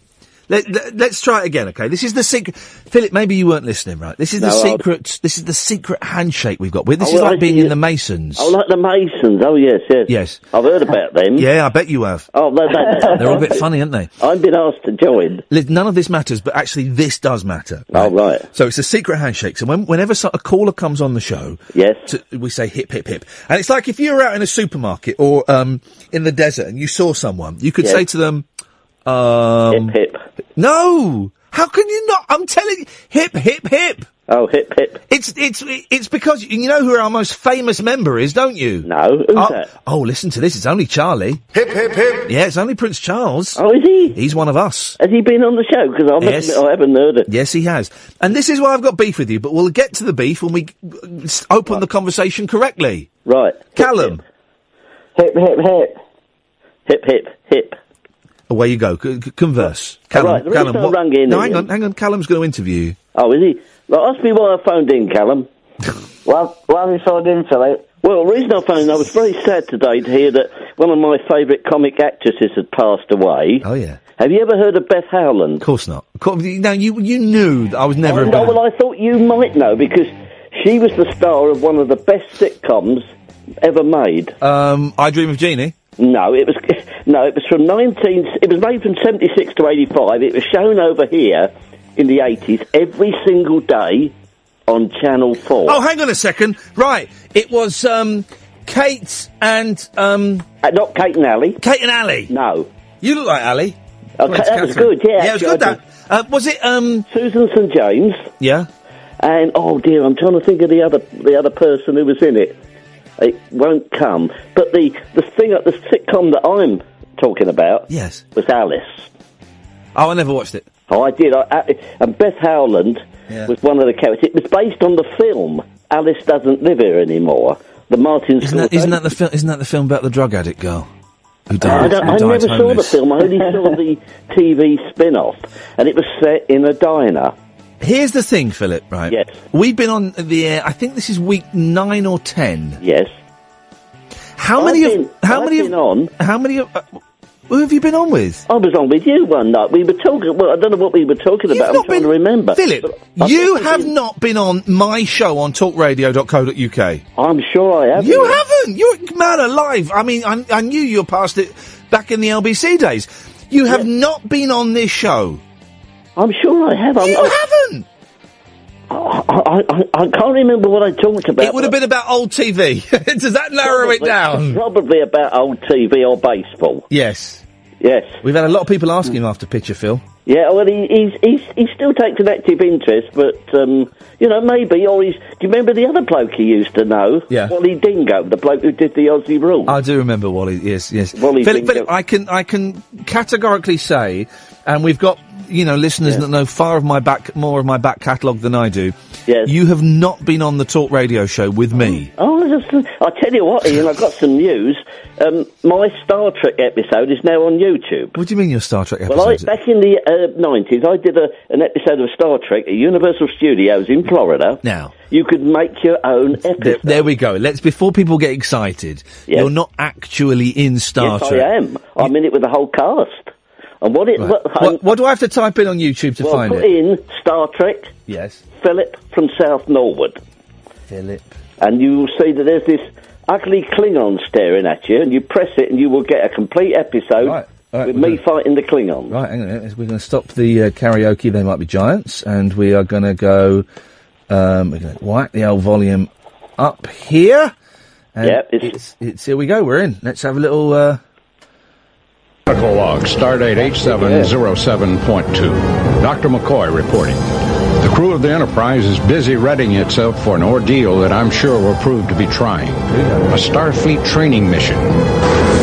Let, let, us try it again, okay? This is the secret. Phillip, maybe you weren't listening, right? This is the No, I'll- secret. This is the secret handshake we've got. This Oh, is well, like being in the Masons. Oh, like the Masons. Oh, yes, yes. Yes. I've heard about them. Yeah, I bet you have. Oh, no, no. They're all a bit funny, aren't they? I've been asked to join. None of this matters, but actually, this does matter. Oh, right. So it's a secret handshake. So when, whenever a caller comes on the show, Yes. to, we say hip hip hip, and it's like if you were out in a supermarket or um, in the desert and you saw someone, you could Yes. say to them, um, hip hip. No, how can you not? I'm telling you, hip hip hip. Oh, hip hip. It's it's it's because you know who our most famous member is, don't you? No, who's oh, that? Oh, listen to this. It's only Charlie. Hip hip hip. Yeah, it's only Prince Charles. Oh, is he? He's one of us. Has he been on the show? Because I must Yes. admit I haven't heard it. Yes, he has. And this is why I've got beef with you, but we'll get to the beef when we s- open the conversation correctly. Right. Callum, Hip hip hip. Hip hip hip. Away you go. C- converse. Callum, right, the reason Callum, what- rang in, no, hang on, hang on. Callum's going to interview you. Oh, is he? Well, ask me why I phoned in, Callum. Why, why have you phoned in, Phillip? Well, the reason I phoned in, I was very sad today to hear that one of my favourite comic actresses had passed away. Oh yeah. Have you ever heard of Beth Howland? Of course not. Now you you knew that I was never. Oh, a no, well, I thought you might know because she was the star of one of the best sitcoms ever made. Um, I Dream of Jeannie. No, it was no, it was from nineteen. It was made from seventy six to eighty five. It was shown over here in the eighties every single day on Channel Four. Oh, hang on a second. Right, it was um, Kate and um, Uh, not Kate and Allie. Kate and Allie. No, You look like Ali. It's that was good. Yeah, yeah, it was good. That uh, was it. Um, Susan St James. yeah. And oh dear, I'm trying to think of the other the other person who was in it. It won't come. But the the thing, the sitcom that I'm talking about, Yes. was Alice. Oh, I never watched it. Oh, I did. I, I, and Beth Howland Yeah. was one of the characters. It was based on the film Alice Doesn't Live Here Anymore. The Martin Isn't that, isn't that the film? Isn't that the film about the drug addict girl who I, died? don't, who I died never saw the film. I only saw the TV spin-off, and it was set in a diner. Here's the thing, Phillip. Right? Yes. We've been on the air. I think this is week nine or ten. Yes. How I've many? been- of, how I've many? been of, on? How many? Of, uh, who have you been on with? I was on with you one night. We were talking. Well, I don't know what we were talking about. I'm trying been- to remember. Phillip, you have not been on my show on talkradio.co.uk. I'm sure I have. You haven't. You're man alive. I mean, I, I knew you were past it back in the LBC days. You have not been on this show. I'm sure I have. I'm, You I, haven't. I, I, I can't remember what I talked about. It would have been about old TV. Does that narrow it down? Probably about old TV or baseball. Yes. Yes. We've had a lot of people asking him after Pitcher Phil. Yeah, well, he, he's, he's, he still takes an active interest, but, um, you know, maybe, or he's, do you remember the other bloke he used to know? Yeah. Wally Dingo, the bloke who did the Aussie rule. I do remember Wally. Yes, yes. Wally Phillip, Dingo. Phillip, I can, I can categorically say, and we've got, you know, listeners that know far of my back, more of my back catalogue than I do. Yes. You have not been on the talk radio show with me. Oh, I tell you what, Iain, I've got some news. Um, my Star Trek episode is now on YouTube. What do you mean your Star Trek Well, I, back in the uh, 90s, I did a, an episode of Star Trek at Universal Studios in Florida. Now. You could make your own episode. There, there we go. Let's before people get excited. Yes. You're not actually in Star yes, Trek. I am. I'm in it with the whole cast. And what it... Right. What, What, what do I have to type in on YouTube to well, find put it? in Star Trek, Yes. Phillip from South Norwood. Phillip. And you will see that there's this ugly Klingon staring at you, and you press it, and you will get a complete episode Right. Right, with me fighting the Klingon. Right, hang on a minute. We're going to stop the uh, karaoke. They might be giants, and we are going to go. Um, we're going to whack the old volume up here. And Yep, it's, it's here we go. We're in. Let's have a little. Uh, Medical log, stardate 8707.2. Dr. McCoy reporting. The crew of the Enterprise is busy readying itself for an ordeal that I'm sure will prove to be trying. A Starfleet training mission.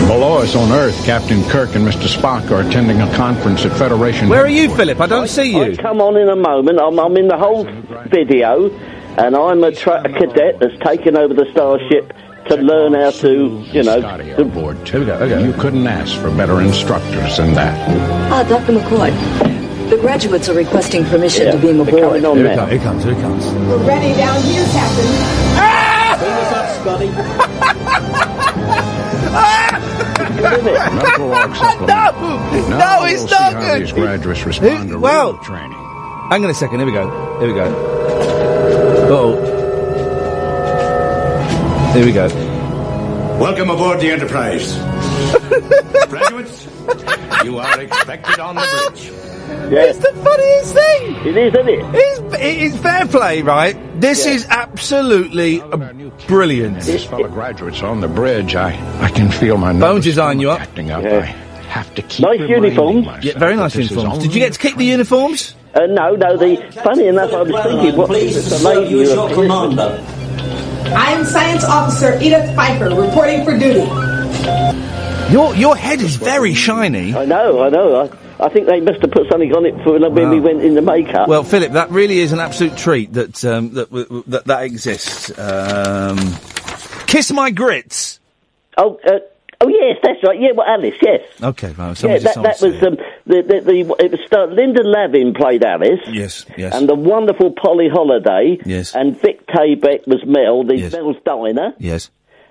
Below us on Earth, Captain Kirk and Mr. Spock are attending a conference at Federation. where are you, Phillip? I don't see you. I come on in a moment. I'm, I'm in the whole video, and I'm a, tra- a cadet that's taken over the starship to learn how to, you know, to board too. You couldn't ask for better instructors than that. Ah, Dr. McCoy. The graduates are requesting permission to beam aboard. Here he comes. Here he comes. Here he comes. We're ready down here, Captain. Medical log supplement. No, Now no, it's we'll see not good. These graduates respond to well, real training. Hang on a second. Here we go. Here we go. Oh. Here we go. Welcome aboard the Enterprise. Graduates, you are expected on the bridge. It's the funniest thing. It is, isn't it? It's, it is fair play, right? This is absolutely brilliant. These fellow graduates on the bridge, I, I can feel my Bones is eyeing you up. acting up. Yeah. I have to keep Nice reminding uniforms. myself Yeah, very nice that this is uniforms. Did you get to keep the uniforms? Uh, no, no. The funny enough, I was thinking, what Pleased to the serve lady you as who your commander. I am Science Officer Edith Pfeiffer, reporting for duty. Your your head is very shiny. I know, I know. I, I think they must have put something on it for when we went in the makeup. Well, Phillip, that really is an absolute treat that um, that, w- w- that that exists. Um, kiss my grits. oh, uh, oh yes, that's right. Yeah, well, Alice, yes. Okay, well, Yeah, that, that was um, the, the, the it was star- Linda Lavin played Alice. Yes, yes. And the wonderful Polly Holliday. Yes. And Vic Tayback was Mel, the Yes. Mel's diner. Yes.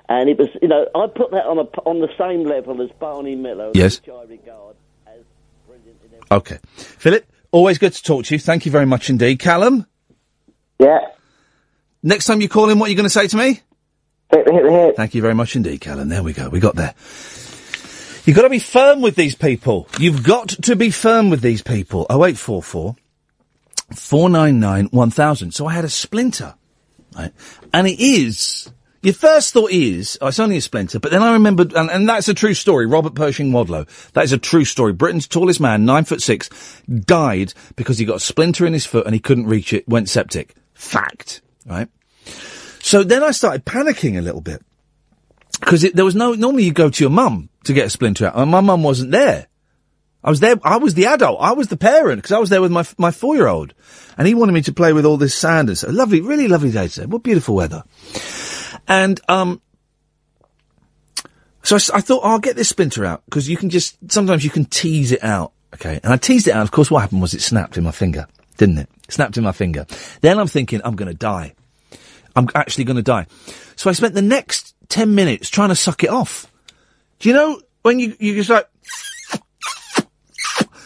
And it was, you know, I put that on a, on the same level as Barney Miller, Yes. which I regard as brilliant Okay, Phillip. Always good to talk to you. Thank you very much indeed, Callum. Yeah. Next time you call in, what are you going to say to me? Thank you very much indeed, Callum. There we go. We got there. You've got to be firm with these people. You've got to be firm with these people. 0844 499 1000. So I had a splinter, right? And it is, your first thought is, oh, it's only a splinter, but then I remembered, and, and that's a true story, Robert Pershing Wadlow. That is a true story. Britain's tallest man, nine foot six, died because he got a splinter in his foot and he couldn't reach it, went septic. Fact, right? So then I started panicking a little bit because there was no. Normally, you go to your mum to get a splinter out, and my mum wasn't there. I was there. I was the adult. I was the parent because I was there with my my four year old, and he wanted me to play with all this sand and stuff. Lovely, really lovely day today. What beautiful weather. And um, so I thought I'll get this splinter out because you can just sometimes you can tease it out. Okay, and I teased it out. Of course, what happened was it snapped in my finger, didn't it? Snapped in my finger. Then I'm thinking I'm going to die. I'm actually going to die. So I spent the next 10 minutes trying to suck it off. Do you know when you, you just like,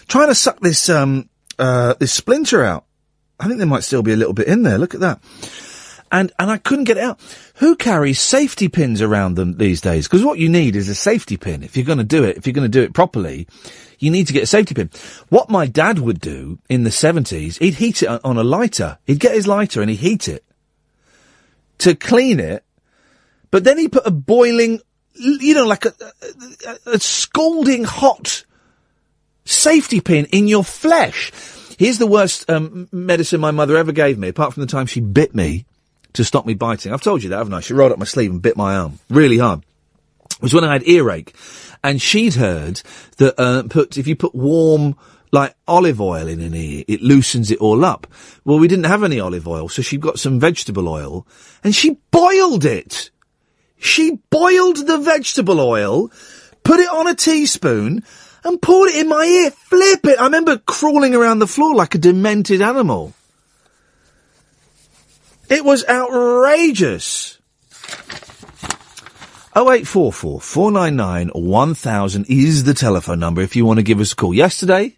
trying to suck this, um, uh, this splinter out? I think there might still be a little bit in there. Look at that. And, and I couldn't get it out. Who carries safety pins around them these days? Because what you need is a safety pin. If you're going to do it, if you're going to do it properly, you need to get a safety pin. What my dad would do in the 70s, he'd heat it on- on a lighter. He'd get his lighter and he'd heat it to clean it, but then he put a boiling, you know, like a, a, a scalding hot safety pin in your flesh. Here's the worst um, medicine my mother ever gave me, apart from the time she bit me to stop me biting. I've told you that, haven't I? She rolled up my sleeve and bit my arm really hard. It was when I had earache, and she'd heard that uh, put if you put warm like olive oil in an ear. It loosens it all up. Well, we didn't have any olive oil, so she got some vegetable oil and she boiled it. She boiled the vegetable oil, put it on a teaspoon and poured it in my ear. Flip it. I remember crawling around the floor like a demented animal. It was outrageous. 0844 499 1000 is the telephone number if you want to give us a call. Yesterday,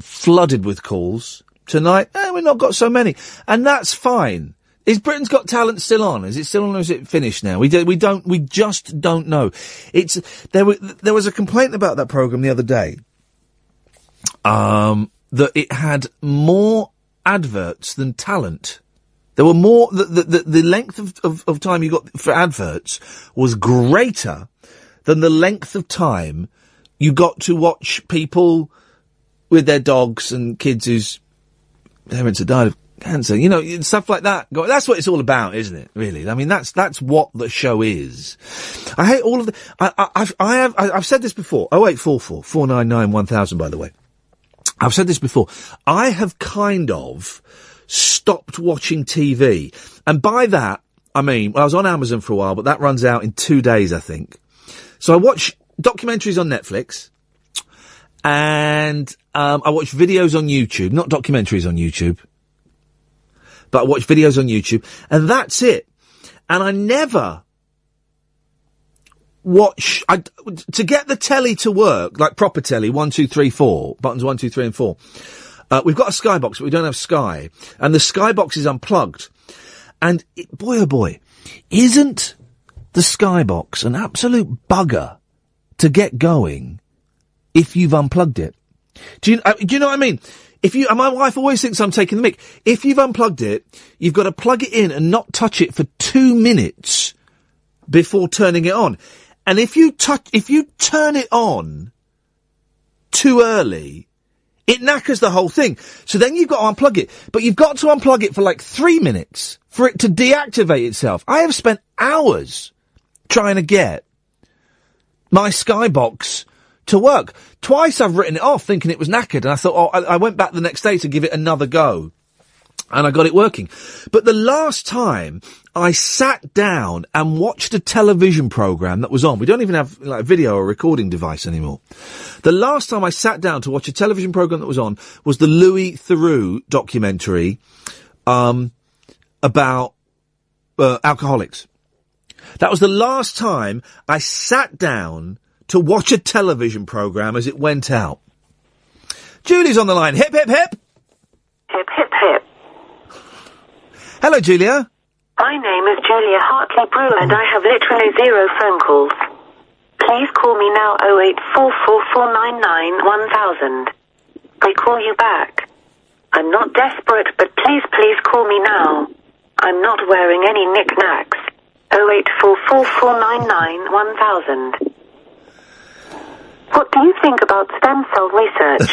flooded with calls. Tonight, eh, we've not got so many. And that's fine. Is Britain's Got Talent still on? Is it still on or is it finished now? We, do, we don't, we just don't know. It's, there, were, there was a complaint about that programme the other day. Um, that it had more adverts than talent. There were more, the, the, the, length of, of, of time you got for adverts was greater than the length of time you got to watch people with their dogs and kids whose parents have died of cancer. You know, stuff like that. That's what it's all about, isn't it? Really? I mean, that's that's what the show is. I hate all of the. I, I, I've I have I, I've said this before. Oh eight four four four nine nine one thousand. By the way, I've said this before. I have kind of stopped watching TV, and by that I mean well, I was on Amazon for a while, but that runs out in two days, I think. So I watch documentaries on Netflix and um, I watch videos on YouTube, not documentaries on YouTube, but I watch videos on YouTube, and that's it. And I never watch I, to get the telly to work, like proper telly, one, two, three, four buttons, one, two, three, and four. Uh, we've got a Skybox, but we don't have Sky, and the Skybox is unplugged. And it, boy, oh boy, isn't the Skybox an absolute bugger to get going if you've unplugged it? Do you, uh, do you know what I mean? If you, my wife always thinks I'm taking the mic. If you've unplugged it, you've got to plug it in and not touch it for two minutes before turning it on. And if you touch, if you turn it on too early, it knackers the whole thing. So then you've got to unplug it. But you've got to unplug it for like three minutes for it to deactivate itself. I have spent hours trying to get my Skybox to work. Twice I've written it off thinking it was knackered and I thought, oh, I, I went back the next day to give it another go. And I got it working. But the last time I sat down and watched a television program that was on, we don't even have like a video or recording device anymore. The last time I sat down to watch a television program that was on was the Louis Theroux documentary, um, about, uh, alcoholics. That was the last time I sat down to watch a television program as it went out. Julie's on the line. Hip, hip, hip. Hip, hip, hip. Hello, Julia. My name is Julia Hartley Brewer and I have literally zero phone calls. Please call me now 08444991000. I call you back. I'm not desperate, but please, please call me now. I'm not wearing any knickknacks. 08444991000. What do you think about stem cell research?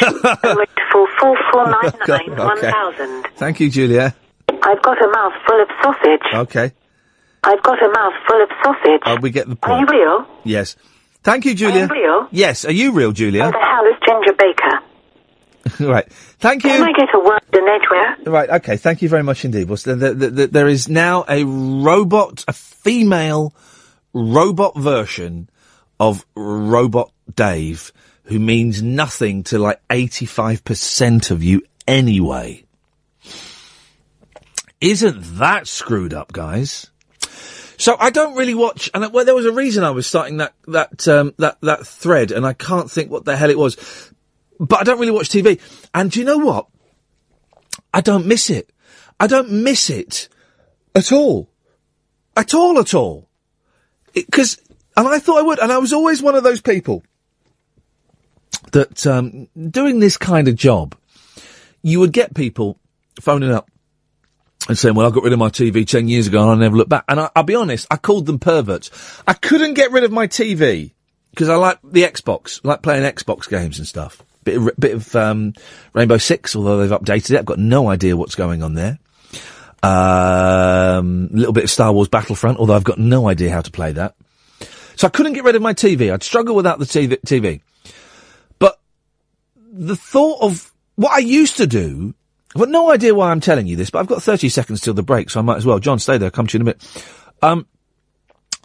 08444991000. Thank you, Julia. I've got a mouth full of sausage. Okay. I've got a mouth full of sausage. Uh, we get the point. Are you real? Yes. Thank you, Julia. Are you real? Yes. Are you real, Julia? Who the hell is Ginger Baker? right. Thank you. Can I get a word in Edgware? Right, okay, thank you very much indeed. Well, so the, the, the, there is now a robot, a female robot version of Robot Dave, who means nothing to like 85% of you anyway. Isn't that screwed up, guys? So I don't really watch, and well, there was a reason I was starting that that um, that that thread, and I can't think what the hell it was. But I don't really watch TV, and do you know what? I don't miss it. I don't miss it at all, at all, at all. Because, and I thought I would, and I was always one of those people that um, doing this kind of job, you would get people phoning up and saying, well, I got rid of my TV 10 years ago and I never looked back. And I, I'll be honest, I called them perverts. I couldn't get rid of my TV because I like the Xbox, I like playing Xbox games and stuff. Bit of, bit of um, Rainbow Six, although they've updated it. I've got no idea what's going on there. Um, a little bit of Star Wars Battlefront, although I've got no idea how to play that. So I couldn't get rid of my TV. I'd struggle without the TV. The thought of what I used to do. I've got no idea why I'm telling you this, but I've got 30 seconds till the break, so I might as well. John, stay there. I'll come to you in a minute. Um,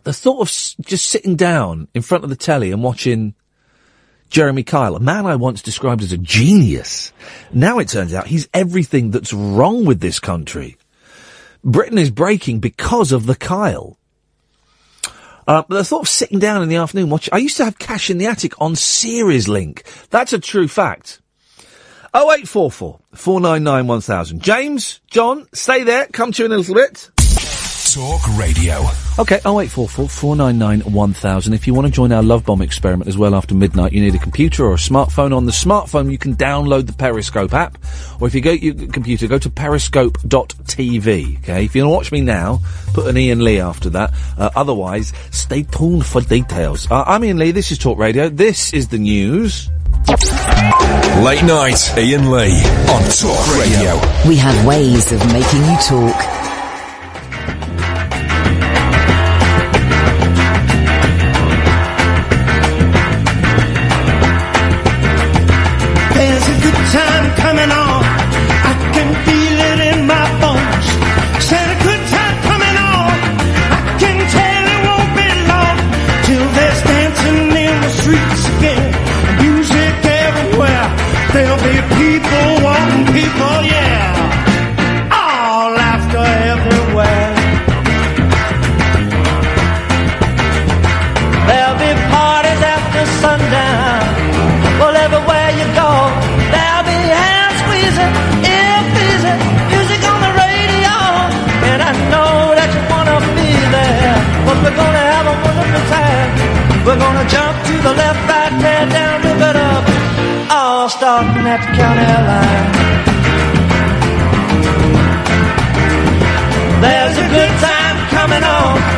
the thought of just sitting down in front of the telly and watching Jeremy Kyle, a man I once described as a genius. Now it turns out he's everything that's wrong with this country. Britain is breaking because of the Kyle. Uh, but the thought of sitting down in the afternoon watching, I used to have Cash in the Attic on Series Link. That's a true fact. 0844 499 1000. James, John, stay there. Come to you in a little bit. Talk Radio. Okay, 0844 499 1000. If you want to join our Love Bomb experiment as well after midnight, you need a computer or a smartphone. On the smartphone, you can download the Periscope app. Or if you go your computer, go to periscope.tv. Okay, if you want to watch me now, put an Iain Lee after that. Uh, otherwise, stay tuned for details. Uh, I'm Iain Lee, this is Talk Radio. This is the news. Late night, Iain Lee on Talk Radio. We have ways of making you talk. Coming on. The left, right, tear down, rip it up, all starting at the county line. There's a good time coming on.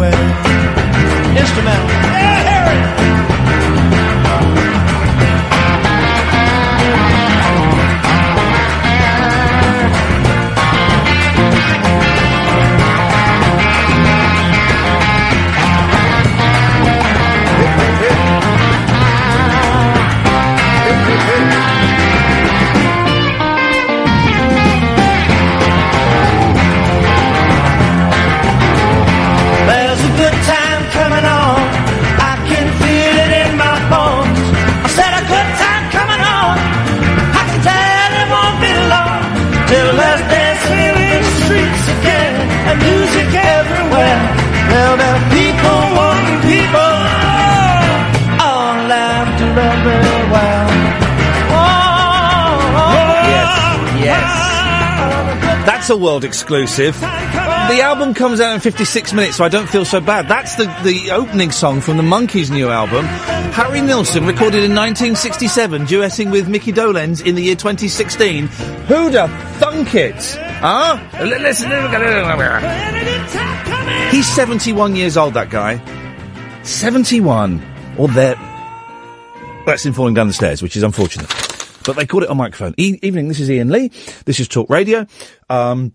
Everywhere. Instrumental. World exclusive. The album comes out in 56 minutes, so I don't feel so bad. That's the, the opening song from the Monkees' new album. Harry Nilsson recorded in 1967, duetting with Micky Dolenz in the year 2016. Who'd have thunk it? Huh? He's 71 years old, that guy. 71. Or there. That's him falling down the stairs, which is unfortunate. But they called it on microphone. E- evening, this is Iain Lee. This is Talk Radio. Um,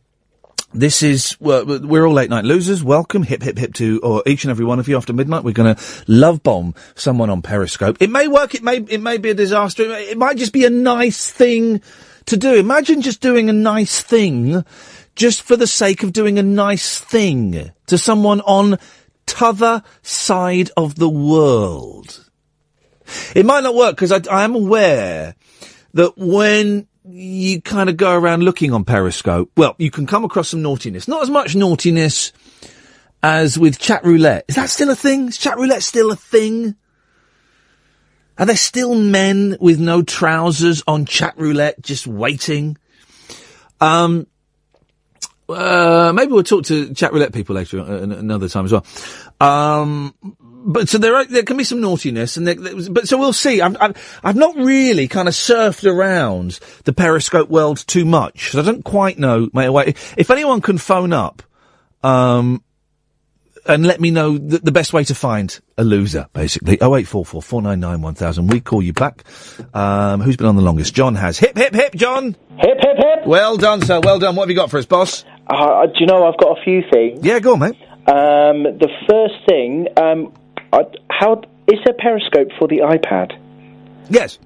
this is, well, we're all late night losers. Welcome, hip, hip, hip to or each and every one of you after midnight. We're going to love bomb someone on Periscope. It may work, it may, it may be a disaster. It, may- it might just be a nice thing to do. Imagine just doing a nice thing just for the sake of doing a nice thing to someone on t'other side of the world. It might not work because I, I am aware that when you kind of go around looking on Periscope, well, you can come across some naughtiness. Not as much naughtiness as with chat roulette. Is that still a thing? Is chat roulette still a thing? Are there still men with no trousers on chat roulette just waiting? Um, uh, maybe we'll talk to chat roulette people later, uh, another time as well. Um, but so there are, there can be some naughtiness, and there, but so we'll see. I've, I've I've not really kind of surfed around the Periscope world too much, so I don't quite know my way. If anyone can phone up, um, and let me know the, the best way to find a loser, basically. Oh eight four four four nine nine one thousand. We call you back. Um, who's been on the longest? John has. Hip hip hip, John. Hip hip hip. Well done, sir. Well done. What have you got for us, boss? Uh, do you know I've got a few things? Yeah, go on, mate. Um, the first thing, um, I, how is there Periscope for the iPad? Yes.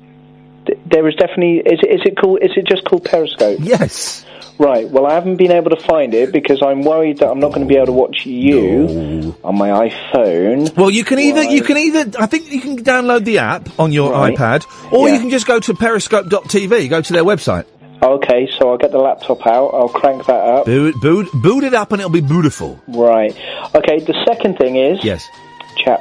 there is definitely. Is it, is it called? Is it just called Periscope? Yes. Right. Well, I haven't been able to find it because I'm worried that I'm not going to be able to watch you on my iPhone. Well, you can either you can either I think you can download the app on your Right. iPad, or Yeah. you can just go to periscope.tv. Go to their website. Okay, so I'll get the laptop out. I'll crank that up. Boot, boot, boot it up, and it'll be beautiful. Right. Okay. The second thing is Yes.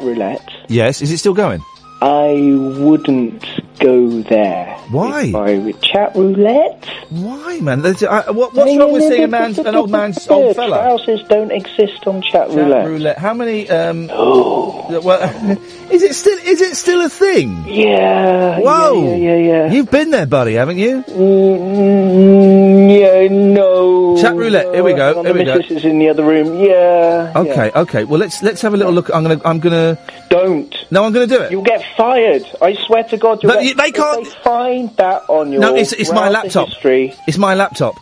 Roulette. Yes. Is it still going? I wouldn't go there. Why? I would chat roulette. Why, man? There's, uh, what, what's wrong with seeing a man's an old man's old fella? Trousers don't exist on chat, Chat roulette. roulette. How many? Um, well, is it still is it still a thing? Yeah. Whoa. Yeah, yeah, yeah. You've been there, buddy, haven't you? Mm, yeah, no. Chat roulette. Here we go. Here we go. missus is in the other room. Yeah. Okay, okay. Well, let's let's have a little look. I'm gonna I'm gonna. Don't. No, I'm gonna do it. You'll get fired. I swear to God, you'll But get, you- they if can't- They find that on your. No, it's it's my browser laptop. History. It's my laptop.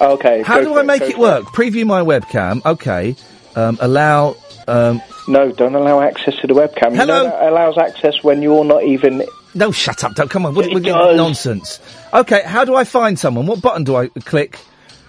Okay. How go do for I make go it for work? Preview my webcam. Okay. Um, allow. Um, No, don't allow access to the webcam. You Hello? know that allows access when you're not even. no, shut up! Don't come on. What, what- nonsense. Okay. How do I find someone? What button do I click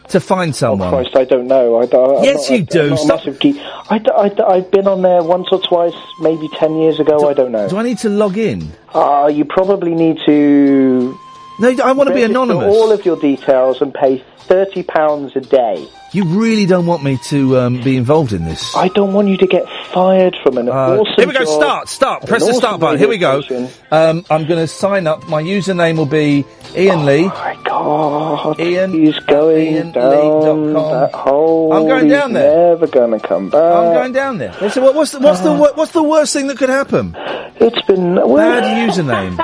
to find someone? Christ, I don't know. I, I, Yes, I'm you not, do. Not Stop- massive geek. I, I, I've been on there once or twice, maybe ten years ago. I don't know. Do I need to log in? Uh, you probably need to. No, I want to be anonymous. All of your details and pay thirty pounds a day. You really don't want me to um, be involved in this. I don't want you to get fired from an Uh, awesome. here we go. job Start. Start. Press an the start button. Here we go. Um, I'm going to sign up. My username will be Iain Lee. Oh my God! Iain. He's going IanLee.com. down that hole. I'm going He's down there. Never gonna come back. I'm going down there. They said, well, what's the what's the wor- what's the worst thing that could happen? It's been Bad username.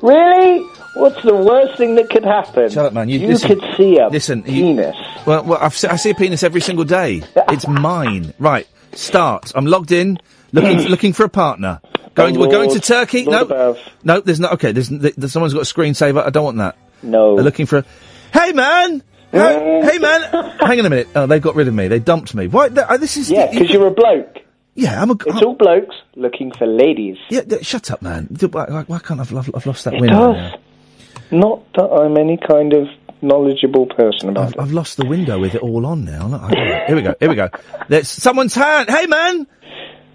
really? What's the worst thing that could happen? Shut up, man. You, You listen, could see a listen, you- penis. well, well I've, se- I see a penis every single day. It's mine. Right. Start. I'm logged in, looking looking for a partner. Going, we're going to Lord. Turkey. Lord no, above. no. There's not. Okay. There's, there's someone's got a screensaver. I don't want that. No. They're looking for. a... Hey man. Hey, hey man. Hang on a minute. Oh, they got rid of me. They dumped me. Why? th- uh, this is. Yeah, because you're a bloke. Yeah, I'm a. It's all blokes looking for ladies. Yeah, th- shut up, man. D- Why, why- why can't I've, I've, I've lost that It window? does. now. Not that I'm any kind of knowledgeable person about I've, I've lost the window with it all on now. Here we go. Here we go. There's someone's hand. Hey, man.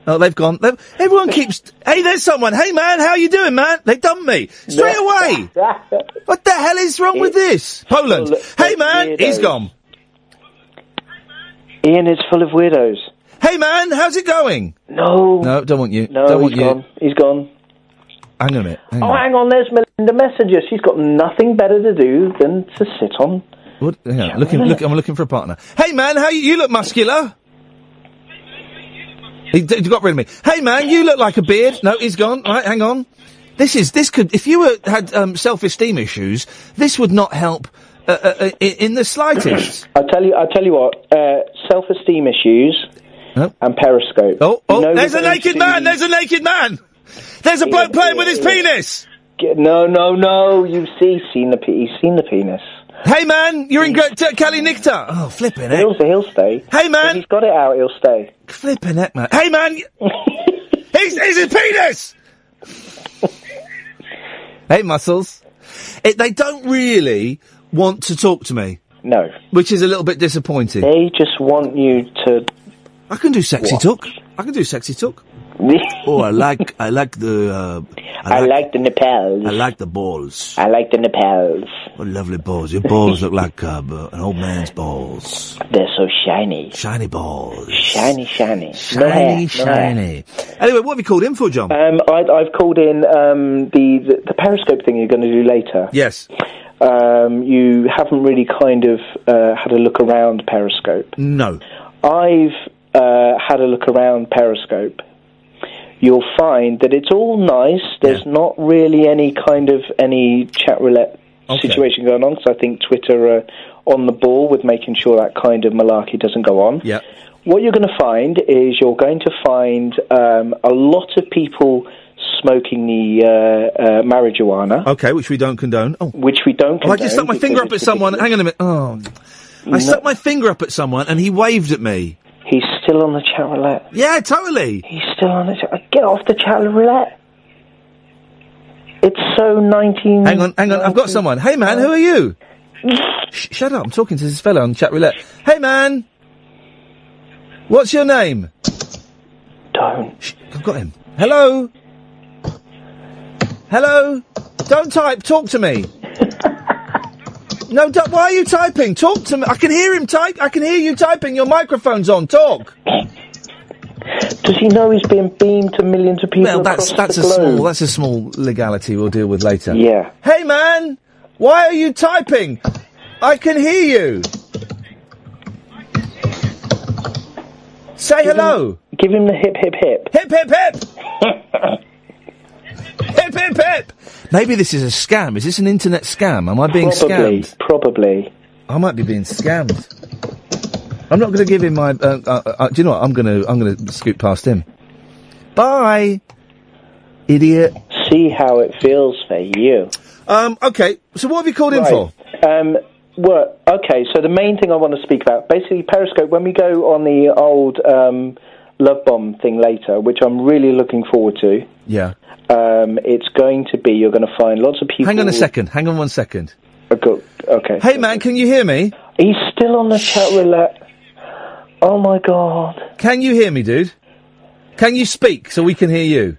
Oh, they've gone. They've, everyone keeps. Hey, there's someone. Hey, man. How you doing, man? They dumped me straight away. What the hell is wrong with this? Poland. Hey, man. he's gone. Ian is full of weirdos. Hey, man. How's it going? No. No, don't want you. No, don't want he's you. gone. He's gone. Hang on a minute. Hang Oh, on. hang on. There's Melinda Messenger. She's got nothing better to do than to sit on. What? Looking, look, I'm looking for a partner. Hey, man. How you? You look muscular. He, d- got rid of me. Hey, man. You look like a beard. No, he's gone. Right, hang on. This is this could if you were had um, self-esteem issues, this would not help uh, uh, uh, in, the slightest. I tell you. I tell you what. Uh, self-esteem issues and Periscope. Oh, oh, You know there's a naked man. There's a naked man. There's a bloke playing with his penis. No, no, no. You see, seen the pe- he's seen the penis. Hey, man. You're in Great Cali Nicta. Oh, flipping heck. He'll, he'll stay. Hey, man. If he's got it out. He'll stay. Flipping heck, man. Hey, man. he's, he's his penis. hey, muscles. It, they don't really want to talk to me. No. Which is a little bit disappointing. They just want you to. I can do sexy What? talk. I can do sexy talk. Oh, I like, I like the, uh, I like the nipples. I like the balls. I like the nipples. What lovely balls. Your balls look like uh, an old man's balls. They're so shiny. Shiny balls. Shiny, shiny. Shiny, no hair, no shiny. Anyway, what have you called in for, John? Um, I, I've called in um, the, the the Periscope thing you're going to do later. yes. Um, you haven't really kind of uh, had a look around Periscope. No. I've uh, had a look around Periscope. You'll find that it's all nice. There's not really any kind of any chat roulette Okay. situation going on because I think Twitter are on the ball with making sure that kind of malarkey doesn't go on. Yeah. What you're going to find is you're going to find um, a lot of people smoking the uh, uh, marijuana, Okay, which we don't condone. Oh, which we don't. oh I just stuck my finger up at someone. Hang on a minute. Oh, I No. stuck my finger up at someone and he waved at me. He's still on the chat roulette. Yeah, totally. He's still on the chat. Get off the chat roulette. It's so 19. Hang on, hang on. I've got someone. Hey, man, who are you? Sh- shut up. I'm talking to this fella on chat roulette. Hey, man. What's your name? Don't. Shh, I've got him. Hello. Hello. Don't type. Talk to me. no, don't, why are you typing? Talk to me. I can hear him type. I can hear you typing. Your microphone's on. Talk. Does he know he's being beamed to millions of people Well, that's across that's a globe? small that's a small legality we'll deal with later. Yeah. Hey man, why are you typing? I can hear you. Say hello. give him the hip hip hip. Hip hip hip. hip hip hip. Maybe this is a scam. Is this an internet scam? Am I being Probably, scammed? Probably. I might be being scammed. I'm not going to give him my. Uh, uh, uh, do you know what? I'm going to. I'm going to scoot past him. Bye, idiot. See how it feels for you. Um. Okay. So what have you called in for? Um, well, okay, so the main thing I want to speak about, basically Periscope, when we go on the old um, Love Bomb thing later, which I'm really looking forward to, Yeah. um, it's going to be, you're going to find lots of people... Hang on a second. Hang on one second. Okay. Hey man, can you hear me? He's still on the chat roulette. Oh my god. Can you hear me, dude? Can you speak so we can hear you?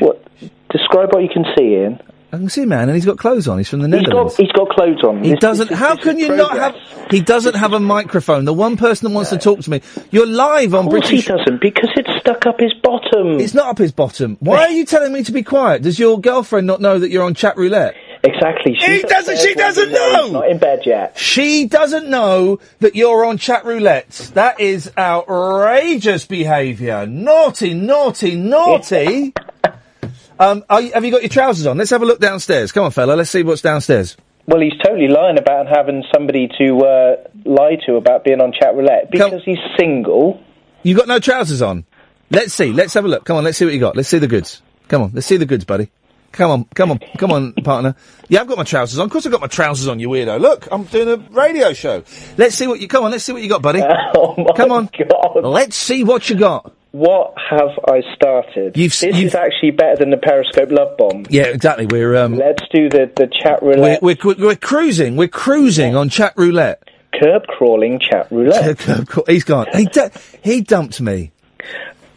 What? Describe what you can see, Iain. I can see a man, and he's got clothes on. He's from the He's Netherlands. got, he's got clothes on. He This- doesn't. this how this can you not have? He doesn't have a microphone. The one person that wants to talk to me. You're live on Of course British. he doesn't, because it's stuck up his bottom. It's not up his bottom. Why are you telling me to be quiet? Does your girlfriend not know that you're on chat roulette? Exactly. He She's doesn't. She doesn't know. Not in bed yet. She doesn't know that you're on chat roulette. That is outrageous behaviour. Naughty, naughty, naughty. Um, are you, have you got your trousers on? Let's have a look downstairs. Come on, fella. Let's see what's downstairs. Well, he's totally lying about having somebody to uh, lie to about being on chat roulette because he's single. You got no trousers on. Let's see. Let's have a look. Come on. Let's see what you got. Let's see the goods. Come on. Let's see the goods, buddy. Come on. Come on. Come on, partner. Yeah, I've got my trousers on. Of course, I've got my trousers on. You weirdo. Look, I'm doing a radio show. Let's see what you. Come on. Let's see what you got, buddy. come on. Let's see what you got. What have I started? this is actually better than the Periscope Love Bomb. Yeah, exactly. We're um. Let's do the, the chat roulette. we're, we're, we're cruising. We're cruising on chat roulette. Curb crawling chat roulette. He's gone. He, du- he dumped me.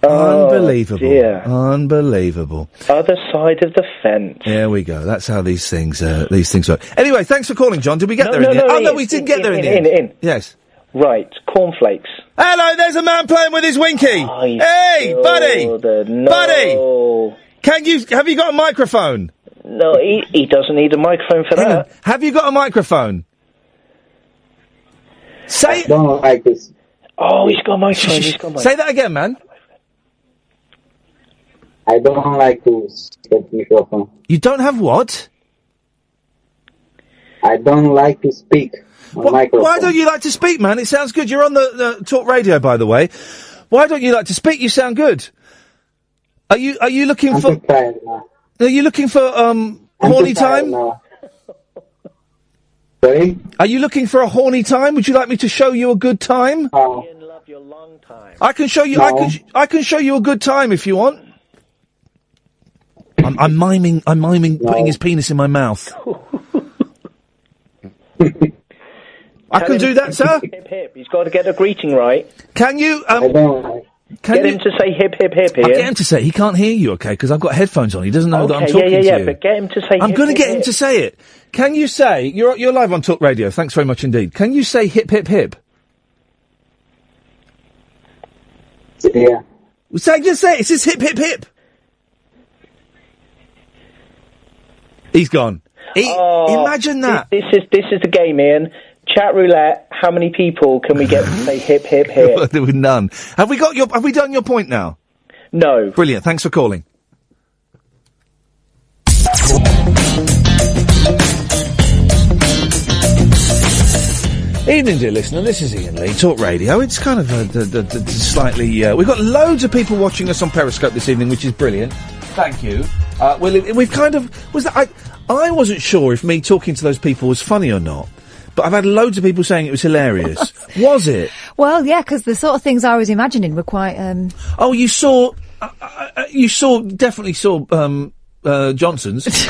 Oh, Unbelievable. dear. Unbelievable. Other side of the fence. There we go. That's how these things uh, these things work. Anyway, thanks for calling, John. Did we get No, there no, in the end? no, Oh no, we didn't in, get there in, in, the end. in, in. Yes. Right, cornflakes. Hello, there's a man playing with his winky. hey, buddy, no. buddy. Can you have you got a microphone? No, he, he doesn't need a microphone for Hang that. on. Have you got a microphone? Say. don't like this. Oh, he's got a microphone. He's got a microphone. Say that again, man. I don't like to speak microphone. You don't have what? I don't like to speak Why don't you like to speak, man? It sounds good. You're on the, the talk radio, by the way. Why don't you like to speak? You sound good. Are you are you looking I'm for? Are you looking for um I'm horny time? Sorry? Are you looking for a horny time? Would you like me to show you a good time? Oh. I can show you. I can. sh- I can show you a good time if you want. I'm, I'm miming. I'm miming putting his penis in my mouth. I can him do that, sir. Hip hip. He's got to get a greeting right. Can you? Um, can get you- him to say hip hip hip I'll here. get him to say. it. He can't hear you, okay? Because I've got headphones on. He doesn't know that I'm Okay, talking yeah, yeah, to yeah, you. but get him to say I'm going to hip, get him hip. to say it. Can you say you're you're live on Talk Radio? Thanks very much indeed. Can you say hip hip hip? Yeah. Say just say it. It's just hip hip hip. He's gone. He, Oh, imagine that. This, this is this is the game, Iain. Chat roulette. How many people can we get to say hip hip hip? There were none. Have we got your? Have we done your point now? No. Brilliant. Thanks for calling. Evening, dear listener. This is Iain Lee, Talk Radio. It's kind of a, a, a, a slightly. Uh, we've got loads of people watching us on Periscope this evening, which is brilliant. Thank you. Uh, well, we've kind of was that I I wasn't sure if me talking to those people was funny or not but I've had loads of people saying it was hilarious. was it? Well, yeah, because the sort of things I was imagining were quite. Um, Oh, you saw. Uh, uh, uh, you saw definitely saw um, uh, Johnson's.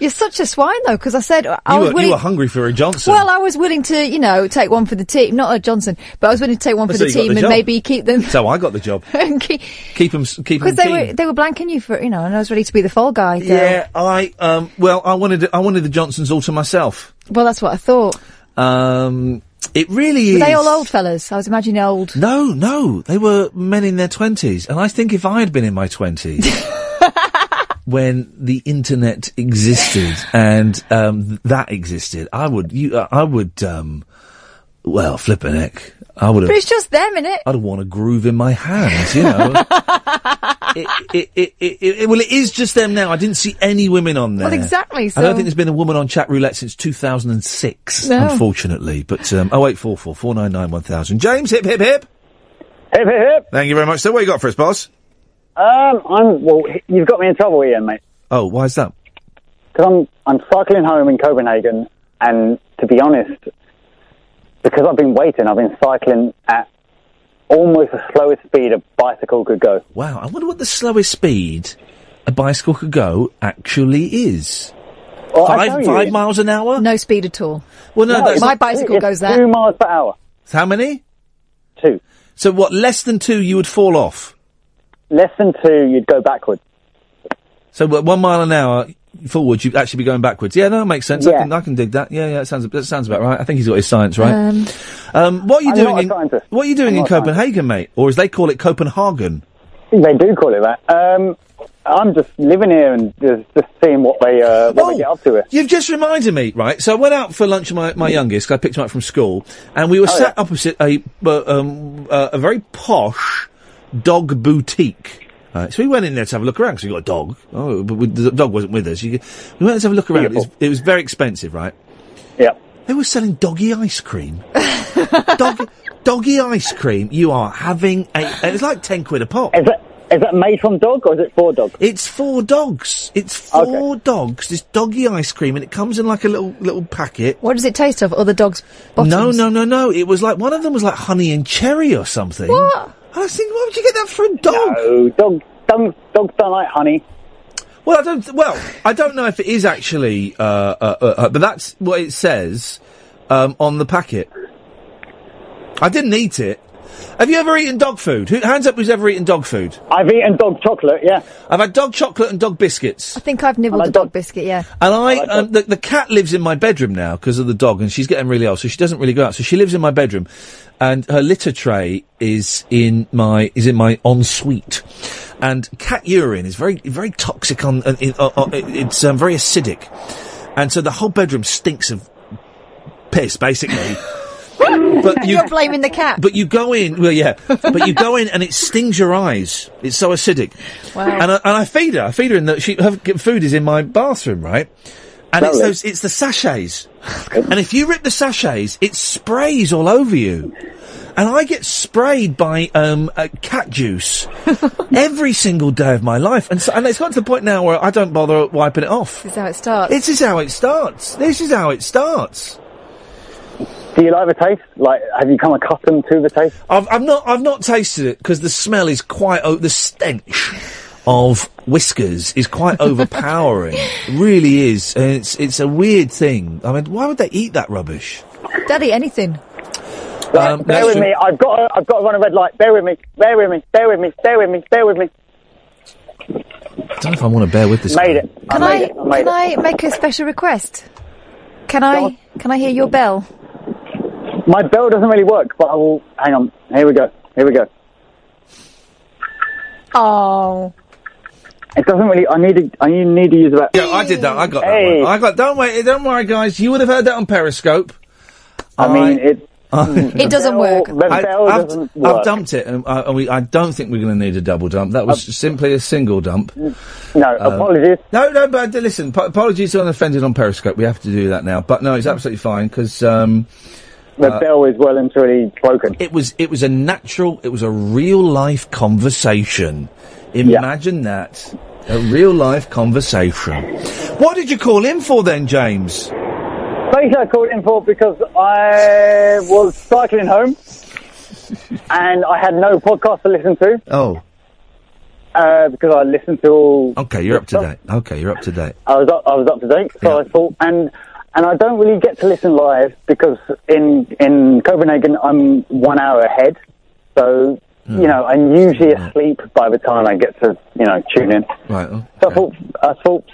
you're such a swine, though, because I said I you, was were, willing. you were hungry for a Johnson. well, I was willing to, you know, take one for the team, not a Johnson, but I was willing to take one for So the team the and job. maybe keep them. so I got the job. Keep them. Keep them. Because they were they were blanking you for, you know, and I was ready to be the fall guy. girl. Yeah, I um. Well, I wanted I wanted the Johnsons all to myself. Well, that's what I thought. Um. It really Were is. they all old fellas? I was imagining old. No, no, they were men in their twenties, and I think if I had been in my twenties. When the internet existed and um, that existed, I would, you, uh, I would, um, well, flip a neck. I would But have. it's just them, innit? I'd want a groove in my hands, you know. it, it, it, it, it, well, it is just them now. I didn't see any women on there. Well, exactly, I don't think there's been a woman on chat roulette since 2006, No. unfortunately. But um, 0844 499 1000. James, hip, hip, hip. Hip, hip, hip. Thank you very much. So, what you got for us, boss? Um, I'm, well, you've got me in trouble, Iain, mate. Oh, why is that? Because I'm, I'm cycling home in Copenhagen, and to be honest, because I've been waiting, I've been cycling at almost the slowest speed a bicycle could go. Wow, I wonder what the slowest speed a bicycle could go actually is. Well, I five you, five miles an hour? No speed at all. Well, no, that's my bicycle it's goes that. Two miles per hour. How many? Two. So, what, less than two, you would fall off? Less than two, you'd go backwards. So, what, one mile an hour forward, you'd actually be going backwards. Yeah, that makes sense. I, Yeah. can, I can dig that. Yeah, yeah, that sounds, that sounds about right. I think he's got his science right. Um, Um, what are you I'm doing not a in scientist. What are you doing I'm in not a. Copenhagen, mate? Or as they call it, Copenhagen? They do call it that. Um, I'm just living here and just, just seeing what they uh, what they get up to here. You've just reminded me, right? So I went out for lunch with my, my youngest. 'cause I picked him up from school, and we were Oh, sat opposite a uh, um, uh, a very posh dog boutique. Right, so we went in there to have a look around because we got a dog. Oh, but we, the dog wasn't with us. You, we went to have a look around. It was, it was very expensive, right? Yeah. They were selling doggy ice cream. Dog, doggy ice cream. You are having a. and It's like ten quid a pop. Is that is that made from dog or is it for dog? It's for dogs. It's for dogs. This doggy ice cream, and it comes in like a little little packet. What does it taste of? Other dogs' bottoms? No, no, no, no. It was like one of them was like honey and cherry or something. What? I was thinking, why would you get that for a dog? No, dog, dogs, dogs don't like honey. Well, I don't. Well, I don't know if it is actually, uh, uh, uh, uh, but that's what it says um, on the packet. I didn't eat it. Have you ever eaten dog food? Who, hands up, who's ever eaten dog food? I've eaten dog chocolate. Yeah, I've had dog chocolate and dog biscuits. I think I've nibbled a dog biscuit, yeah. And I, um, the, the cat lives in my bedroom now because of the dog, and she's getting really old, so she doesn't really go out. So she lives in my bedroom, and her litter tray is in my is in my ensuite. And cat urine is very very toxic on, uh, in, uh, uh, it's um, very acidic, and so the whole bedroom stinks of piss, basically. but you You're blaming the cat. but you go in, well, yeah. But you go in and it stings your eyes. It's so acidic. Wow. And I, and I feed her. I feed her in the. She her food is in my bathroom, right? And it's those. It's the sachets. and if you rip the sachets, it sprays all over you. And I get sprayed by um, uh, cat juice every single day of my life, and so, and it's got to the point now where I don't bother wiping it off. This is how it starts. This is how it starts. This is how it starts. Do you like the taste? Like, have you come accustomed to the taste? I've, I've not I've not tasted it because the smell is quite o- the stench of whiskers is quite overpowering. It really is. And it's it's a weird thing. I mean, why would they eat that rubbish? Daddy, anything. Um, bear with true. me. I've got to, I've got to run a red light. Bear with me. Bear with me. Bear with me. Bear with me. Bear with me. I don't know if I want to bear with this. Made guy. it. Can I I, made it. I can it. I make a special request? Can I can I hear your bell? My bell doesn't really work, but I will. Hang on. Here we go. Here we go. Oh. It doesn't really. I need to. I need to use that. Yeah, I did that. I got Hey. that one. I got. Don't wait. Don't worry, guys. You would have heard that on Periscope. I mean, it. It doesn't work. I, bell have doesn't work. I've dumped it, and, I, and we, I don't think we're going to need a double dump. That was simply a single dump. No, Um, apologies. No, no, but uh, listen, po- apologies on offended on Periscope. We have to do that now. But no, it's absolutely fine because um, The bell is well and truly broken. it was it was a natural, it was a real life conversation. Imagine that, a real life conversation. What did you call in for then, James? Basically, I called in for because I was cycling home and I had no podcast to listen to Oh, uh, because I listened to all. okay, you're up to date. Okay, you're up to date. I was up, I was up to date, so I thought, and and I don't really get to listen live because in in Copenhagen I'm one hour ahead, so Hmm. you know I'm usually asleep by the time I get to you know tune in. Right. oh, So I thought I thought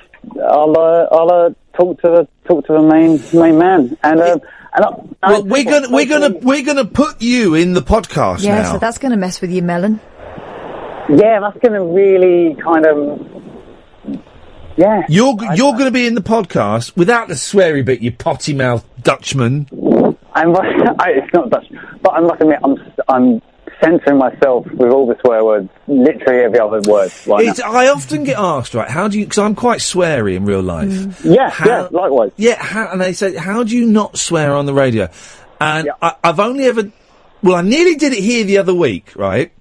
I'll uh, I'll uh, talk to the talk to the main main man, and uh, and I, Well, we're gonna we're gonna we're gonna put you in the podcast Yeah, now. so that's going to mess with your melon. yeah, that's going to really kind of yeah. You're g- you're going to be in the podcast without the sweary bit, you potty mouth Dutchman. I'm, I, it's not Dutch, but I must admit, I'm, I'm censoring myself with all the swear words, literally every other word right It's, now. I often get asked, right? How do you? Because I'm quite sweary in real life. Mm. Yeah, yeah, likewise. Yeah, how, and they say, how do you not swear on the radio? And I, I've only ever, well, I nearly did it here the other week, right?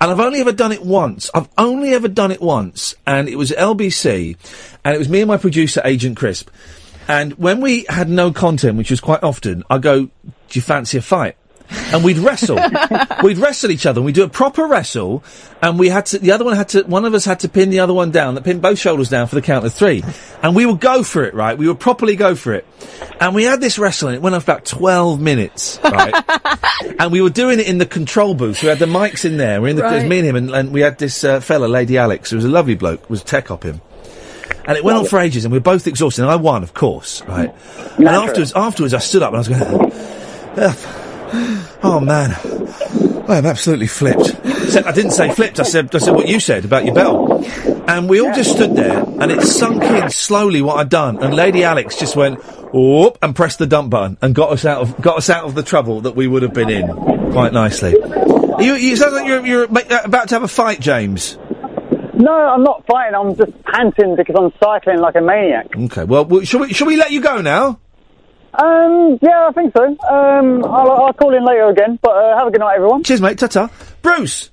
And I've only ever done it once. I've only ever done it once, and it was LBC, and it was me and my producer, Agent Crisp. And when we had no content, which was quite often, I go, "Do you fancy a fight?" And we'd wrestle. we'd wrestle each other. and We'd do a proper wrestle, and we had to. The other one had to. One of us had to pin the other one down. That pinned both shoulders down for the count of three, and we would go for it. Right, we would properly go for it. And we had this wrestling. It went on for about twelve minutes. Right, and we were doing it in the control booth. We had the mics in there. We're in the. It was me and him, and, and we had this uh, fella, Lady Alex, who was a lovely bloke. Was tech op him. And it went on for ages, and we were both exhausted. And I won, of course, right? And afterwards, afterwards, I stood up and I was going, "Ugh. "Oh man, I am absolutely flipped." Except I didn't say flipped. I said, "I said what you said about your bell." And we all just stood there, and it sunk in slowly what I'd done. And Lady Alex just went, "Whoop," and pressed the dump button, and got us out of got us out of the trouble that we would have been in quite nicely. You, you it sounds like you're, you're uh, about to have a fight, James. No, I'm not fighting. I'm just panting because I'm cycling like a maniac. Okay, well, well shall we shall we let you go now? Um, yeah, I think so. Um, I'll, I'll call in later again. But uh, have a good night, everyone. Cheers, mate. Ta-ta. Bruce.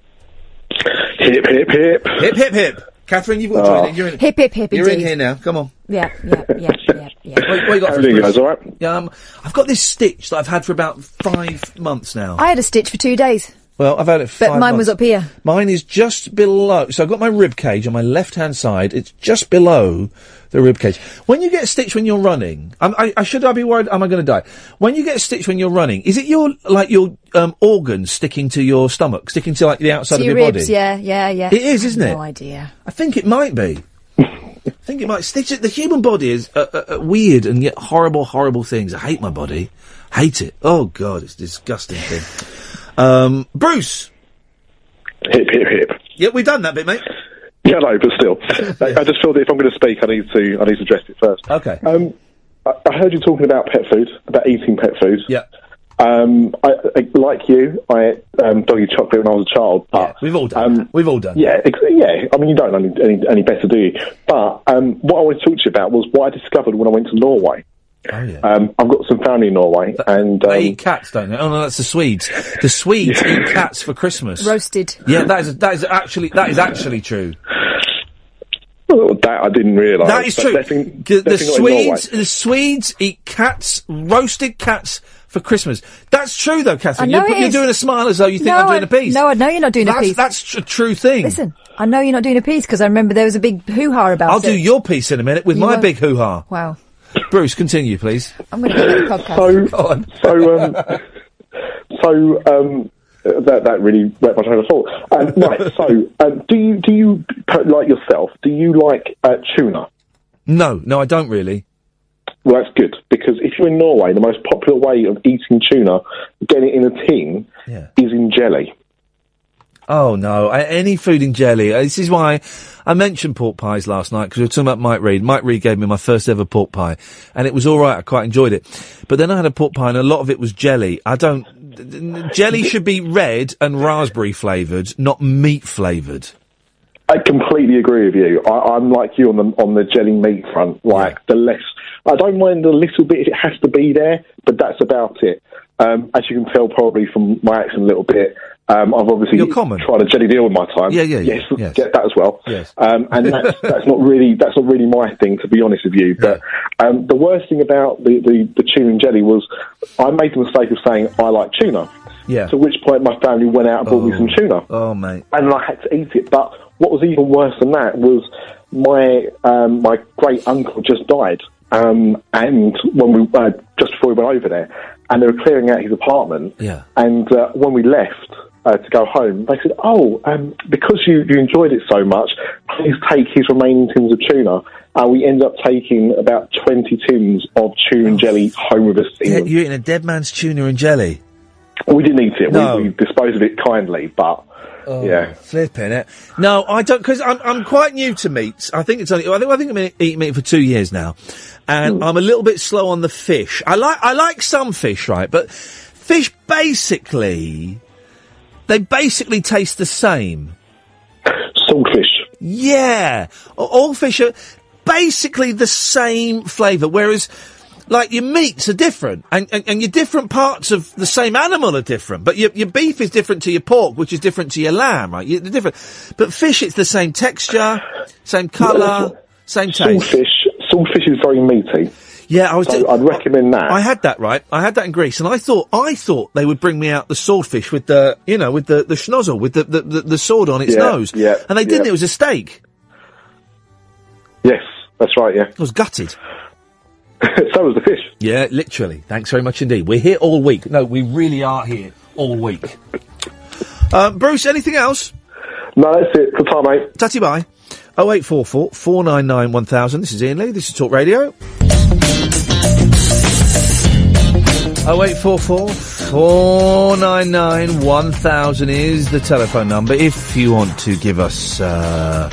Hip hip hip. Hip hip hip. Catherine, you've got to join in. You're in. Hip, hip, hip, You're in indeed. here now. Come on. Yeah, yeah, yeah, yeah, yeah. What, what you got How for you doing, us, guys? Bruce? All right? Yeah, um, I've got this stitch that I've had for about five months now. I had a stitch for two days, well, I've had it. But mine was up here. Mine is just below. So I've got my rib cage on my left hand side. It's just below the rib cage. When you get a stitch when you're running, I'm, I, I should I be worried? Am I going to die? When you get a stitch when you're running, is it your like your um, organs sticking to your stomach, sticking to like the outside To of your your ribs, body? yeah, yeah, yeah. It is, isn't it? No idea. I think it might be. I think it might. Stitch The human body is uh, uh, uh, weird and yet horrible, horrible things. I hate my body. Hate it. Oh God, it's a disgusting thing. Um, Bruce. Hip hip hip. Yeah, we've done that bit, mate. Yeah, no, but still, I, I just feel that if I'm going to speak, I need to I need to address it first. Okay. Um, I, I heard you talking about pet food, about eating pet food. Yeah. Um, I, I, like you, I ate um, doggy chocolate when I was a child. But we've all done. Um, we've all done. Yeah, ex- yeah. I mean, you don't know any, any, any better, do you? But um, what I wanted to talk to you about was what I discovered when I went to Norway. Oh yeah. Um, I've got some family in Norway, and um, They eat cats, don't they? Oh no, that's the Swedes. The Swedes eat cats for Christmas. Roasted. Yeah, that is that is actually that is actually true. well, that I didn't realise. that is true. definitely- the, the definitely not. Swedes, the Swedes eat cats, roasted cats for Christmas. That's true, though, Catherine. I know you're, it you're is. doing a smile as though you think no, I'm doing I, a piece. No, I know you're not doing that's, a piece. That's tr- a true thing. Listen, I know you're not doing a piece because I remember there was a big hoo-ha about I'll it. do your piece in a minute with You my were- big hoo ha. Wow. Bruce, continue, please. I'm going to get that podcast. So, so, um, so um, that that really went my train of thought. Um, right. So, um, do you do you like yourself? Do you like uh, tuna? No, no, I don't really. Well, that's good because if you're in Norway, the most popular way of eating tuna, getting it in a tin, Yeah. is in jelly. Oh no, A- any food in jelly. Uh, This is why I mentioned pork pies last night because we were talking about Mike Reed. Mike Reed gave me my first ever pork pie, and it was all right. I quite enjoyed it. But then I had a pork pie, and a lot of it was jelly. I don't. Jelly should be red and raspberry flavoured, not meat flavoured. I completely agree with you. I, I'm like you on the on the jelly meat front. Like the less, I don't mind a little bit if it has to be there, but that's about it. Um, as you can tell, probably from my accent a little bit, um, I've obviously You're common. tried to jelly deal with my time. Yeah, yeah, yeah, yes, yes. get that as well. Yes. Um, and that's that's not really that's not really my thing, to be honest with you. But um, the worst thing about the, the the tuna and jelly was I made the mistake of saying I like tuna. Yeah. To which point my family went out and bought me some tuna. Oh mate. And I had to eat it. But what was even worse than that was my um, my great uncle just died. Um, and when we uh, just before we went over there, and they were clearing out his apartment. Yeah. And uh, when we left uh, to go home, they said, "Oh, um, because you, you enjoyed it so much, please take his remaining tins of tuna." And we ended up taking about twenty tins of tuna and jelly home with us. to Yeah, England. you're eating a dead man's tuna and jelly. We didn't eat it. No. We, we disposed of it kindly, but Oh, yeah. flipping it. No, I don't because I'm I'm quite new to meats. I think it's only I think I think I've been eating meat for two years now, and Hmm. I'm a little bit slow on the fish. I like I like some fish, right? But fish basically, they basically taste the same. Saltfish. Yeah, all fish are basically the same flavour, whereas. Like your meats are different, and, and, and your different parts of the same animal are different. But your, your beef is different to your pork, which is different to your lamb, right? You're different. But fish, it's the same texture, same colour, same taste. Saltfish. Saltfish is very meaty. Yeah, I was. So I'd recommend that. I had that right. I had that in Greece, and I thought I thought they would bring me out the swordfish with the you know with the the schnozzle with the the, the, the sword on its Yeah, nose. yeah, and they didn't. yeah. It was a steak. Yes, that's right. Yeah. I was gutted. so was the fish. Yeah, literally. Thanks very much indeed. We're here all week. No, we really are here all week. Uh, Bruce, anything else? No, that's it. Good time, mate. Tatty bye. 0844 499 1000. This is Iain Lee. This is Talk Radio. 0844 499 1000 is the telephone number. If you want to give us uh,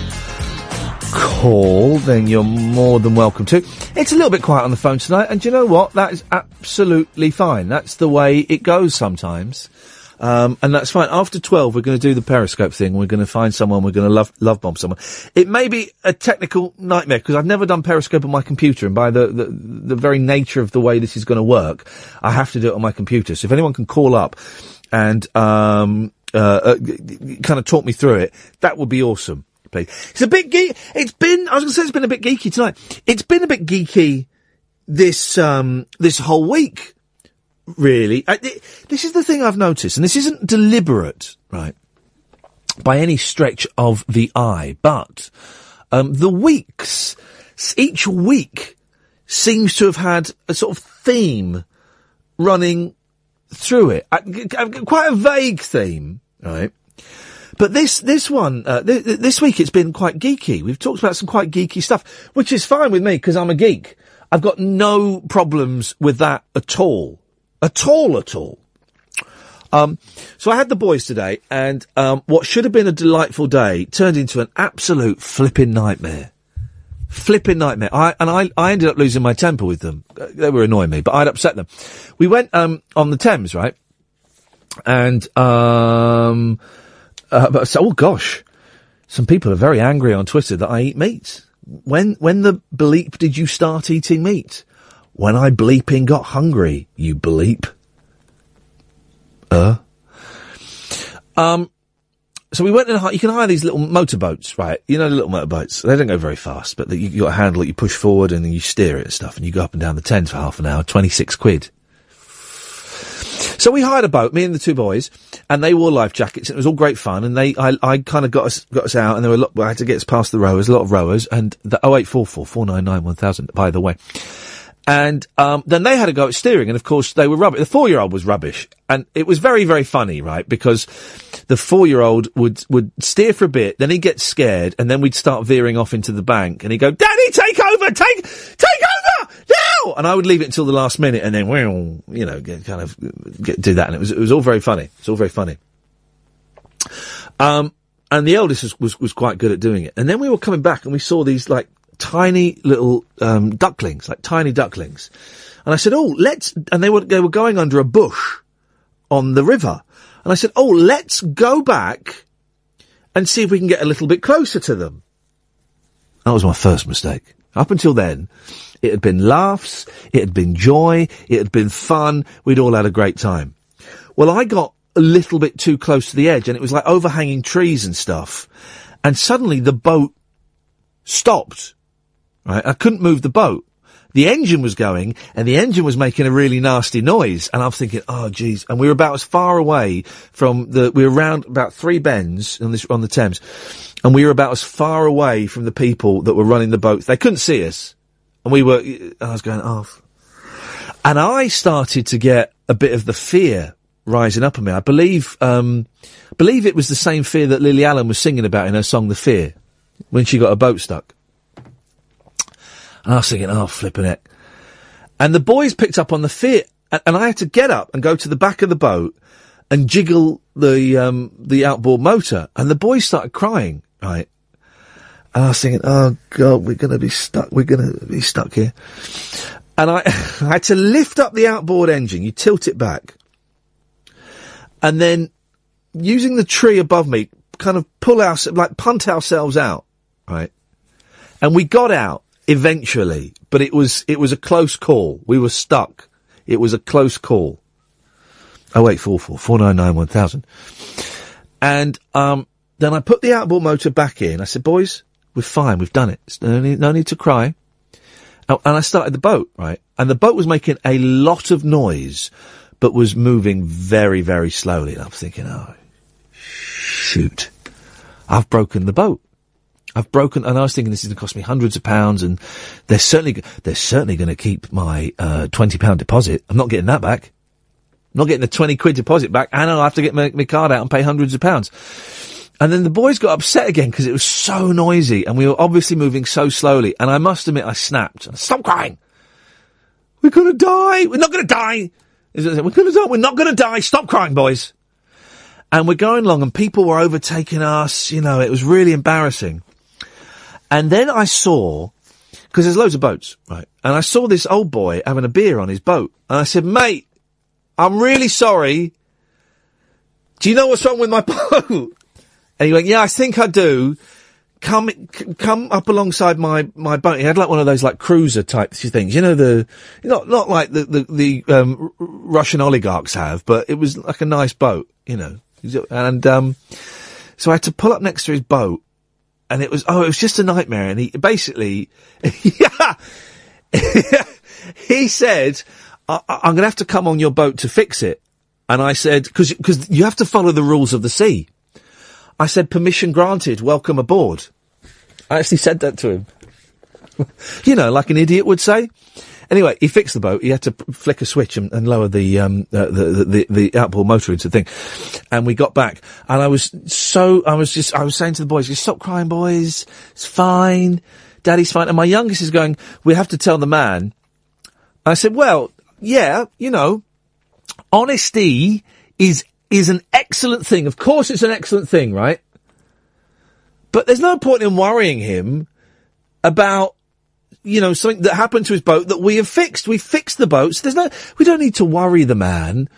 call, then you're more than welcome to. It's a little bit quiet on the phone tonight, and you know what? That is absolutely fine. That's the way it goes sometimes. Um, and that's fine. After 12, we're going to do the Periscope thing. We're going to find someone. We're going to love, love bomb someone. It may be a technical nightmare because I've never done Periscope on my computer. And by the, the, the very nature of the way this is going to work, I have to do it on my computer. So if anyone can call up and, um, uh, uh kind of talk me through it, that would be awesome. It's a bit geeky. It's been, I was going to say it's been a bit geeky tonight. It's been a bit geeky this, um, this whole week really. I, th- this is the thing I've noticed, and this isn't deliberate, right, by any stretch of the eye, but um, the weeks, each week seems to have had a sort of theme running through it. I, g- quite a vague theme, right? But this this one uh, th- th- this week it's been quite geeky. We've talked about some quite geeky stuff, which is fine with me because I'm a geek. I've got no problems with that at all, at all, at all. Um, so I had the boys today, and um, what should have been a delightful day turned into an absolute flipping nightmare. Flipping nightmare. I, and I, I ended up losing my temper with them. Uh, They were annoying me, but I'd upset them. We went um, on the Thames, right? And um, uh, so, oh gosh, some people are very angry on Twitter that I eat meat. When when the bleep did you start eating meat? When I bleeping got hungry, you bleep. Uh. Um. So we went hi- you can hire these little motorboats, right? You know the little motorboats. They don't go very fast, but you, you got a handle that you push forward and then you steer it and stuff, and you go up and down the Thames for half an hour. Twenty six quid. So we hired a boat, me and the two boys, and they wore life jackets, and it was all great fun. And they, I, I kind of got us, got us out, and there were a lot. I had to get us past the rowers, a lot of rowers, and the oh eight four four four nine nine one thousand. By the way, and um, then they had a go at steering, and of course they were rubbish. The four-year-old was rubbish, and it was very, very funny, right? Because the four-year-old would would steer for a bit, then he'd get scared, and then we'd start veering off into the bank, and he'd go, "Daddy, take over, take, take over now!" And I would leave it until the last minute, and then, well, you know, get, kind of get, do that, and it was it was all very funny. It's all very funny. Um, and the eldest was, was, was quite good at doing it. And then we were coming back and we saw these like tiny little, um, ducklings, like tiny ducklings. And I said, oh, let's, and they were, they were going under a bush on the river. And I said, oh, let's go back and see if we can get a little bit closer to them. That was my first mistake. Up until then, it had been laughs, it had been joy, it had been fun, we'd all had a great time. Well, I got a little bit too close to the edge and it was like overhanging trees and stuff. And suddenly the boat stopped. Right? I couldn't move the boat. The engine was going and the engine was making a really nasty noise. And I was thinking, oh geez. And we were about as far away from the, we were around about three bends on this, on the Thames. And we were about as far away from the people that were running the boats. They couldn't see us. And we were, I was going off. And I started to get a bit of the fear rising up in me. I believe, um, believe it was the same fear that Lily Allen was singing about in her song The Fear, when she got her boat stuck. And I was thinking, oh, flipping it. And the boys picked up on the fear, and, I had to get up and go to the back of the boat and jiggle the, um, the outboard motor. And the boys started crying, right? And I was thinking, oh God, we're gonna be stuck, we're gonna be stuck here. And I, I had to lift up the outboard engine, you tilt it back. And then, using the tree above me, kind of pull our, like punt ourselves out, right? And we got out, eventually, but it was, it was a close call. We were stuck. It was a close call. Oh wait, four four four nine nine one thousand. And um, then I put the outboard motor back in. I said, "Boys, we're fine. We've done it. No need, no need to cry." Oh, and I started the boat right, and the boat was making a lot of noise, but was moving very very slowly. And I was thinking, "Oh, shoot, I've broken the boat." I've broken, and I was thinking this is going to cost me hundreds of pounds, and they're certainly they're certainly going to keep my uh, twenty pound deposit. I'm not getting that back. I'm not getting the twenty quid deposit back, and I'll have to get my, my card out and pay hundreds of pounds. And then the boys got upset again because it was so noisy, and we were obviously moving so slowly. And I must admit, I snapped. Stop crying! We're gonna die. We're not gonna die. We're gonna die. We're not gonna die. Stop crying, boys. And we're going along, and people were overtaking us. You know, it was really embarrassing. And then I saw, because there's loads of boats, right? And I saw this old boy having a beer on his boat. And I said, mate, I'm really sorry. Do you know what's wrong with my boat? And he went, yeah, I think I do. Come, come up alongside my, my boat. He had like one of those like cruiser type things. You know, the, not, not like the, the, the, um, Russian oligarchs have, but it was like a nice boat, you know. And, um, so I had to pull up next to his boat and it was oh, it was just a nightmare. And he basically, he said, I- "I'm going to have to come on your boat to fix it." And I said, "Because because you have to follow the rules of the sea." I said, "Permission granted. Welcome aboard." I actually said that to him. you know, like an idiot would say. Anyway, he fixed the boat. He had to flick a switch and, and lower the, um, uh, the, the, the, outboard motor into the thing. And we got back. And I was so, I was just, I was saying to the boys, "Just stop crying, boys. It's fine. Daddy's fine. And my youngest is going, we have to tell the man. I said, well, yeah, you know, honesty is, is an excellent thing. Of course it's an excellent thing, right? But there's no point in worrying him about you know, something that happened to his boat that we have fixed. We fixed the boats. There's no, we don't need to worry the man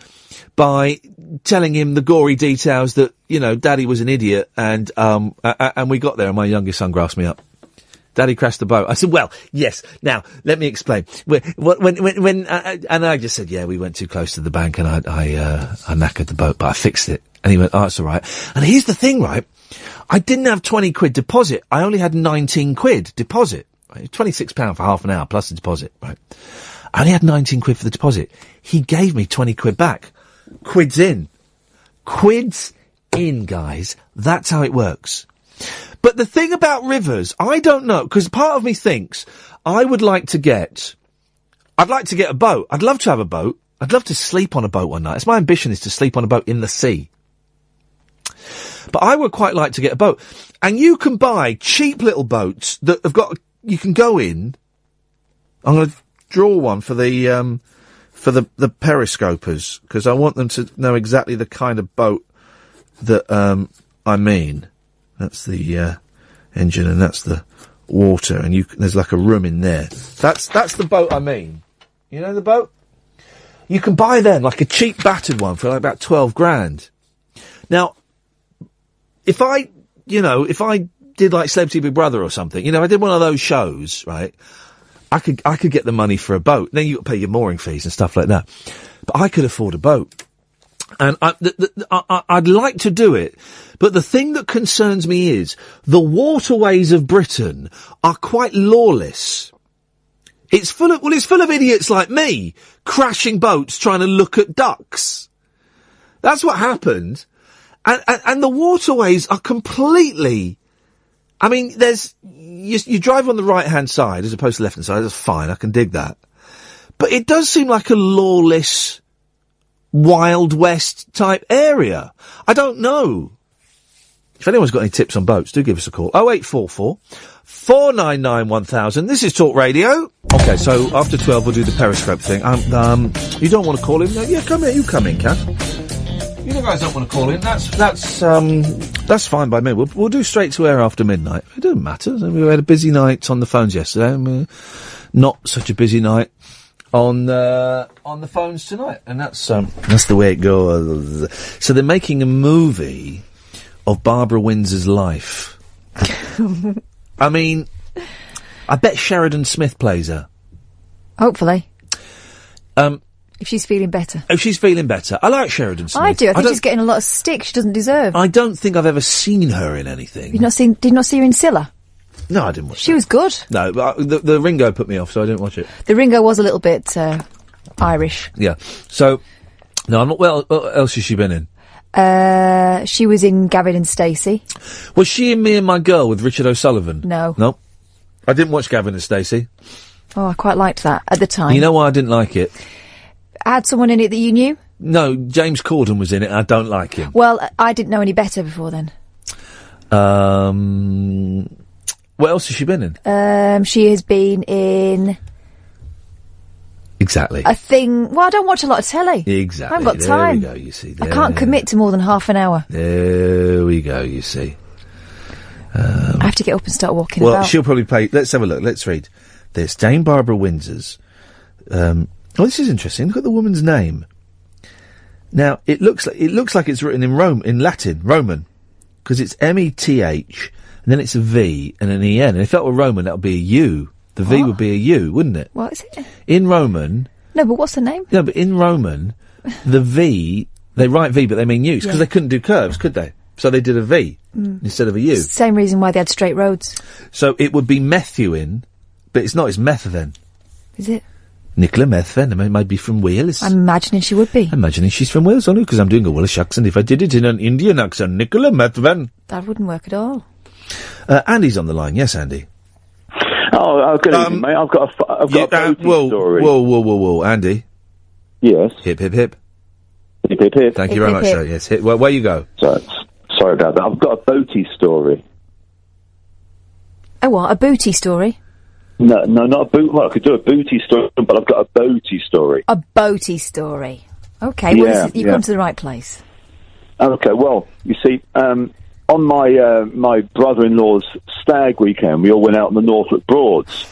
by telling him the gory details that, you know, daddy was an idiot and, um, and we got there and my youngest son grasped me up. Daddy crashed the boat. I said, well, yes. Now, let me explain. When, when, when, when uh, and I just said, yeah, we went too close to the bank and I, I, uh, I knackered the boat, but I fixed it. And he went, oh, it's all right. And here's the thing, right? I didn't have 20 quid deposit. I only had 19 quid deposit. Right? £26 for half an hour plus the deposit, right? I only had 19 quid for the deposit. He gave me 20 quid back. Quids in. Quids in, guys. That's how it works. But the thing about rivers, I don't know, because part of me thinks I would like to get, I'd like to get a boat. I'd love to have a boat. I'd love to sleep on a boat one night. It's my ambition is to sleep on a boat in the sea. But I would quite like to get a boat. And you can buy cheap little boats that have got, you can go in. I'm going to draw one for the, um, for the, the periscopers, because I want them to know exactly the kind of boat that, um, I mean. That's the uh, engine, and that's the water, and you there's like a room in there. That's that's the boat I mean. You know the boat. You can buy them like a cheap battered one for like about twelve grand. Now, if I, you know, if I did like Celebrity Big Brother or something, you know, I did one of those shows, right? I could I could get the money for a boat. Then you pay your mooring fees and stuff like that. But I could afford a boat, and I, I'd like to do it. But the thing that concerns me is the waterways of Britain are quite lawless. It's full of well, it's full of idiots like me crashing boats trying to look at ducks. That's what happened, and and, and the waterways are completely. I mean, there's you, you drive on the right hand side as opposed to left hand side. That's fine. I can dig that, but it does seem like a lawless, wild west type area. I don't know. If anyone's got any tips on boats, do give us a call. 0844 499 1000. This is Talk Radio. Okay, so after 12 we'll do the Periscope thing. Um, um, you don't want to call in? No, yeah, come in. You come in, Kath. You guys don't want to call in. That's that's um that's fine by me. We'll we'll do straight to air after midnight. It doesn't matter. We had a busy night on the phones yesterday. and, uh, not such a busy night on uh, on the phones tonight, and that's um that's the way it goes. So they're making a movie of Barbara Windsor's life. I mean, I bet Sheridan Smith plays her. Hopefully, Um, if she's feeling better. if she's feeling better, I like Sheridan Smith. I do. I think don't- she's getting a lot of stick she doesn't deserve. I don't think I've ever seen her in anything. You've not seen? Did you not see her in Cilla? No, I didn't watch. She was good. No, but uh, the, the Ringo put me off, so I didn't watch it. The Ringo was a little bit uh, Irish. Yeah. So, no, I'm not. Well, what else has she been in? Uh, she was in Gavin and Stacey. Was she in Me and My Girl with Richard O'Sullivan? No. No. I didn't watch Gavin and Stacey. Oh, I quite liked that at the time. You know why I didn't like it? Had someone in it that you knew. No, James Corden was in it. I don't like him. Well, I didn't know any better before then. Um, what else has she been in? Um, she has been in Exactly. a thing. Well, I don't watch a lot of telly. Exactly. I haven't got there time. we go. You see. I can't commit to more than half an hour. There we go. You see. I have to get up and start walking Well, about. she'll probably play. Let's have a look. Let's read. There's Dame Barbara Windsor's. Um, oh, this is interesting. Look at the woman's name. Now it looks like it looks like it's written in Rome in Latin Roman because it's M E T H and then it's a V and an E N. And if that were Roman, that would be a U. The V What? would be a U, wouldn't it? What is it? In Roman, No, but what's the name? no, but in Roman, the V they write V, but they mean U's because Yeah. they couldn't do curves, could they? So they did a V Mm. instead of a U. Same reason why they had straight roads. So it would be Methuin, but it's not. It's Methven. Is it? Nicola Methven. I might be from Wales. I'm imagining she would be. I'm imagining she's from Wales only because I'm doing a Welsh accent. If I did it in an Indian accent, Nicola Methven. That wouldn't work at all. Uh, Andy's on the line. Yes, Andy. Oh, oh good evening, mate. I've got a, f- I've got Yeah, a uh, boating whoa, story. whoa, whoa, whoa, whoa, Andy. Yes. Hip, hip, hip. Hip, hip, hip. Thank you very much, sir. Yes, hit, where, where you go? Sorry, sorry about that. I've got a boaty story. Oh, what? A booty story? No, no, not a boot. Well, I could do a booty story, but I've got a boaty story. A boaty story. Okay, well, Yeah, this is, you've yeah. come to the right place. Okay, well, you see, um, on my uh, my brother-in-law's stag weekend, we all went out on the Norfolk Broads,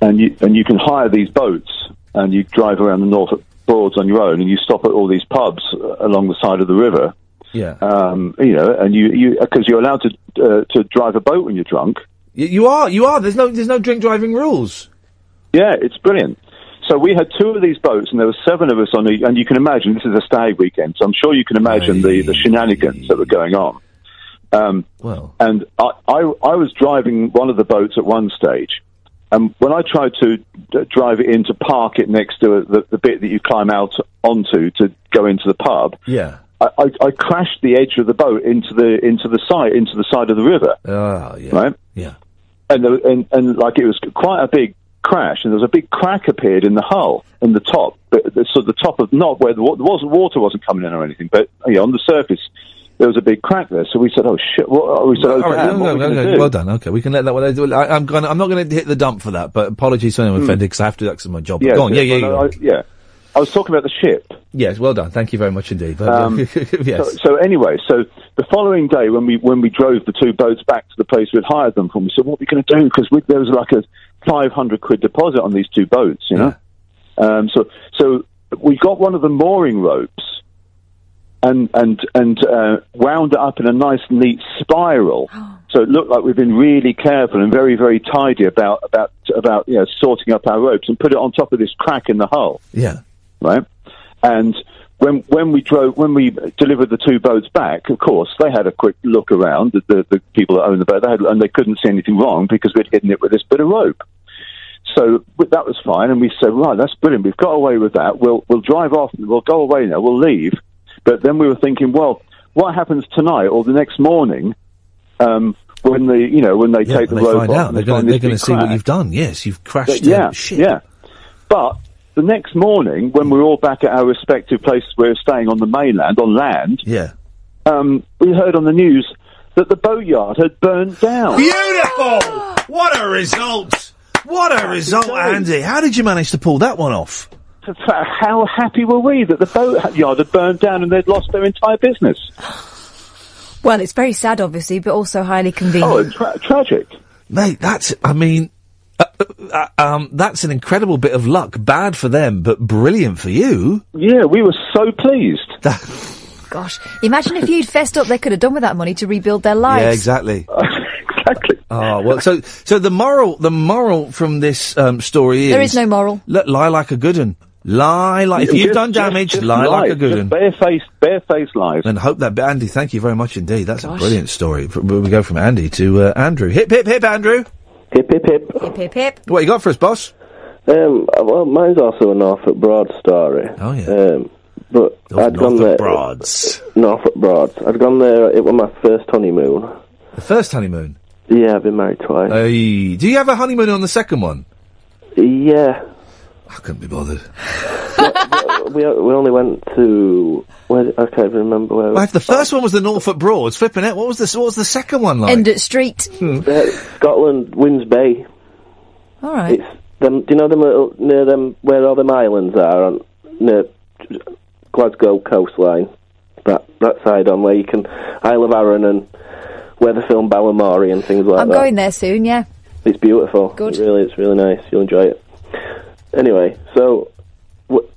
and you and you can hire these boats, and you drive around the Norfolk Broads on your own, and you stop at all these pubs uh, along the side of the river. Yeah. Um, you know, and you you because you're allowed to uh, to drive a boat when you're drunk. You are, you are. There's no, there's no drink driving rules. Yeah, it's brilliant. So we had two of these boats, and there were seven of us on the. And you can imagine this is a stag weekend, so I'm sure you can imagine the, the shenanigans that were going on. Um, well, and I, I I was driving one of the boats at one stage, and when I tried to d- drive it in to park it next to the, the bit that you climb out onto to go into the pub, Yeah. I, I, I crashed the edge of the boat into the into the side into the side of the river. Oh, yeah. Right. Yeah. And, there, and and like it was quite a big crash, and there was a big crack appeared in the hull, in the top, but the, so the top of not where the wasn't water wasn't coming in or anything, but you know, on the surface there was a big crack there. So we said, "Oh shit!" What, we said, "Oh right, damn, no, what are no, we gonna okay, do?" well done. Okay, we can let that one. I, I'm going. I'm not going to hit the dump for that. But apologies to anyone hmm. offended because I have to. That's my job. Yeah, go on. Yeah, yeah, yeah. I- yeah. I was talking about the ship. Yes, well done. Thank you very much indeed. Um, yes. So, so anyway, so the following day when we when we drove the two boats back to the place we'd hired them from, we said, "What are we going to do?" Because there was like a five hundred quid deposit on these two boats, you know. Um, so so we got one of the mooring ropes and and and uh, wound it up in a nice neat spiral. So it looked like we've been really careful and very very tidy about about about you know sorting up our ropes and put it on top of this crack in the hull Yeah. Right? And when when we drove when we delivered the two boats back, of course they had a quick look around. The the, the people that owned the boat, they had, and they couldn't see anything wrong because we'd hidden it with this bit of rope. So but that was fine, and we said, right, that's brilliant. We've got away with that. We'll we'll drive off. And we'll go away now. We'll leave. But then we were thinking, well, what happens tonight or the next morning? Um, when the you know when they Yeah, take the they rope find off out. They're going to this they're going big to see what you've done. Yes, you've crashed. But yeah, shit. yeah. But the next morning, when we were all back at our respective places we were staying on the mainland, on land, yeah, um, we heard on the news that the boatyard had burned down. Beautiful! What a result! What a result, Andy! How did you manage to pull that one off? How happy were we that the boatyard had burned down and they'd lost their entire business? Well, it's very sad, obviously, but also highly convenient. Oh, tra- tragic. Mate, that's, I mean, uh, uh, um, that's an incredible bit of luck. Bad for them, but brilliant for you. Yeah, we were so pleased. Gosh, imagine if you'd fessed up, they could have done with that money to rebuild their lives. Yeah, exactly. exactly. Oh well, so so the moral the moral from this um, story is There is no moral. Look, lie like a good un. Lie like if Just- you've done just- damage, just lie like a lie. good Just un. Barefaced, barefaced lies. And hope that Andy. Thank you very much indeed. That's a brilliant story. We go from Andy to uh, Andrew. Hip hip hip, Andrew. Hip hip hip. Hip hip hip. What you got for us, boss? Um, well, mine's also a Norfolk Broad story. Oh yeah. Um, but I'd gone Norfolk there. Broads. Norfolk Broads. I'd gone there. It was my first honeymoon. The first honeymoon. Yeah, I've been married twice. Hey, do you have a honeymoon on the second one? yeah. I couldn't be bothered. we we only went to. Where, I can't even remember where. Well, if the first one was the Norfolk Broads, flipping it. What was this? What was the second one like? End at Street. Uh, Scotland, Winds Bay. All right. It's them. Do you know them little near them where all them islands are on near Glasgow coastline? That that side on where you can Isle of Arran and where the film Balamory and things like I'm that. going there soon, yeah. It's beautiful. Good. It really, it's really nice. You'll enjoy it. Anyway, so w-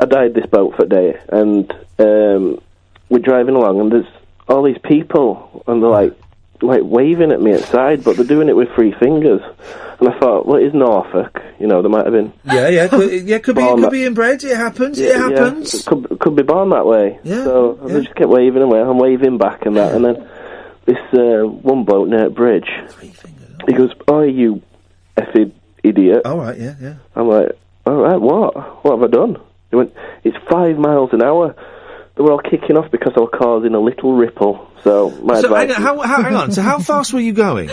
I died this boat for a day, and um, we're driving along, and there's all these people, and they're like, like waving at me outside, but they're doing it with three fingers. And I thought, well, it is Norfolk. You know, there might have been. Yeah, yeah, could, yeah. Could be, could that- be inbred. It happens. Yeah, it happens. it could, could be born that way. Yeah, So I just kept waving away. I'm waving back and that, and then this uh, one boat near a bridge. He goes, "Oh, you effing idiot!" All right, yeah, yeah. I'm like, "All right, what? What have I done?" He went, "It's five miles an hour." They were all kicking off because I was causing a little ripple. So my So, advice: hang, on, how, how, hang on. So, how fast were you going?